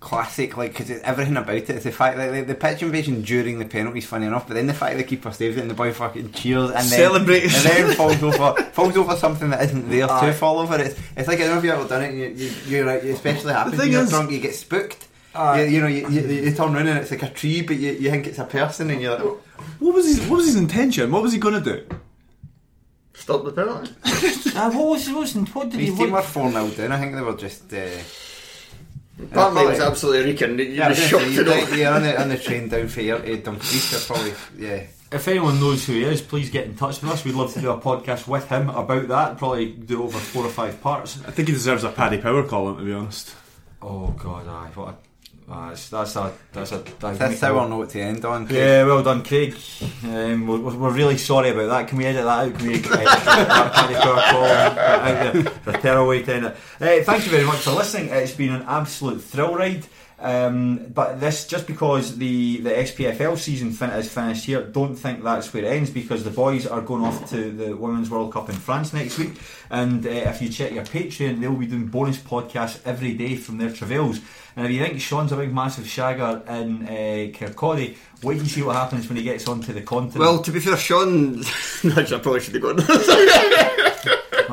classic, like because everything about it is the fact that the, the pitch invasion during the penalty is funny enough, but then the fact that the keeper saves it and the boy fucking cheers and then Celebrates. and then falls over falls over something that isn't there Aye. to fall over. It's it's like I don't know if you've ever done it. You, you, you're like, you're especially happy when you're is- drunk. You get spooked. you, you know, you, you, you turn around and it's like a tree, but you, you think it's a person, and you're like, What was his What was his intention? What was he going to do? Stop the penalty. (laughs) Uh, what was what, was, what did he? these team were 4 0 down. I think they were just. Uh, Apparently, it was absolutely reeking. You yeah, were just, shocked you, to know. you're on the, on the train down for here to Dumfries, they're probably. Yeah. if anyone knows who he is, please get in touch with us. We'd love to do a podcast with him about that. Probably do over four or five parts. I think he deserves a Paddy Power column, to be honest. Oh God, aye, what? A, aye, that's, that's a that's a That's our note to end on. Craig. Yeah, well done, Craig. Um, we're, we're really sorry about that. Can we edit that out? Can we edit that Paddy Power call out there? The tearaway to end it. Uh, thank you very much for listening. It's been an absolute thrill ride. Um, but this just because the, the SPFL season fin- is finished here, don't think that's where it ends because the boys are going off to the Women's World Cup in France next week. And uh, if you check your Patreon, they'll be doing bonus podcasts every day from their travails. And if you think Sean's a big massive shagger in uh, Kirkcaldy, wait and see what happens when he gets onto the continent. Well, to be fair, Sean. (laughs) I probably should have gone. (laughs)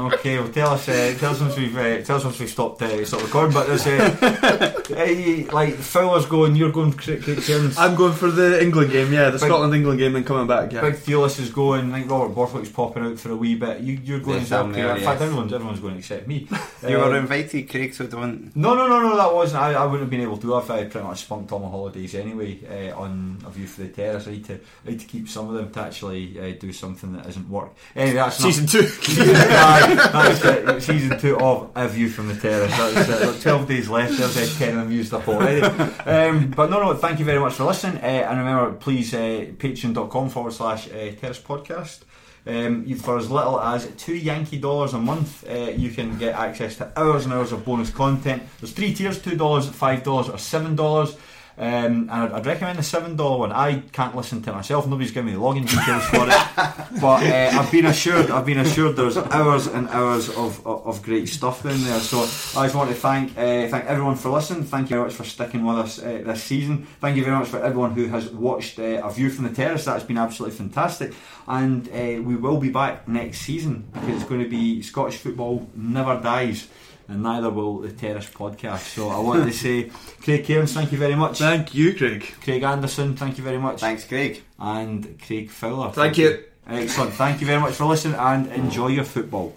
Okay, well, tell us, uh, tell us once we've, uh, tell us once we've stopped, uh, stopped recording. But there's, uh, (laughs) like Fowler's going, you're going, Craig Cairns. I'm going for the England game, yeah, the Big- Scotland England game, and coming back. Yeah. Big Theolis is going. I think Robert Borthwick's popping out for a wee bit. You, you're going Yes, as well. I'm Craig. there, In fact, yes. everyone's everyone's going except me. (laughs) You Um, were invited, Craig, so don't. No, no, no, no, that wasn't. I, I wouldn't have been able to. I've uh, pretty much spunked all my holidays anyway uh, on A View for the Terrace. I need to, I need to keep some of them to actually uh, do something that isn't work. Anyway, that's not- Season two. (laughs) Aye, that's it. Season two of A View from the Terrace. That's uh, like 12 days left. There's uh, 10 of used up already. Um, but no, no, thank you very much for listening. Uh, and remember, please, uh, patreon.com forward slash uh, Terrace Podcast. Um, for as little as two Yankee dollars a month, uh, you can get access to hours and hours of bonus content. There's three tiers: two dollars, five dollars, or seven dollars. Um, and I'd, I'd recommend the seven dollar one. I can't listen to myself. Nobody's giving me the login details for it, (laughs) but uh, I've been assured. I've been assured there's hours and hours of, of, of great stuff in there. So I just want to thank uh, thank everyone for listening. Thank you very much for sticking with us uh, this season. Thank you very much for everyone who has watched uh, a view from the terrace. That's been absolutely fantastic. And uh, we will be back next season because it's going to be Scottish football never dies. And neither will the Terrace podcast. So I want to (laughs) say, Craig Cairns, thank you very much. Thank you, Craig. Craig Anderson, thank you very much. Thanks, Craig. And Craig Fowler. Thank you. Excellent. Thank you very much for listening and enjoy your football.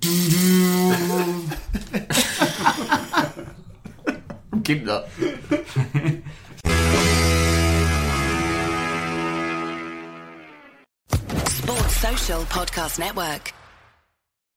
(laughs) Keep that. Sports Social Podcast Network.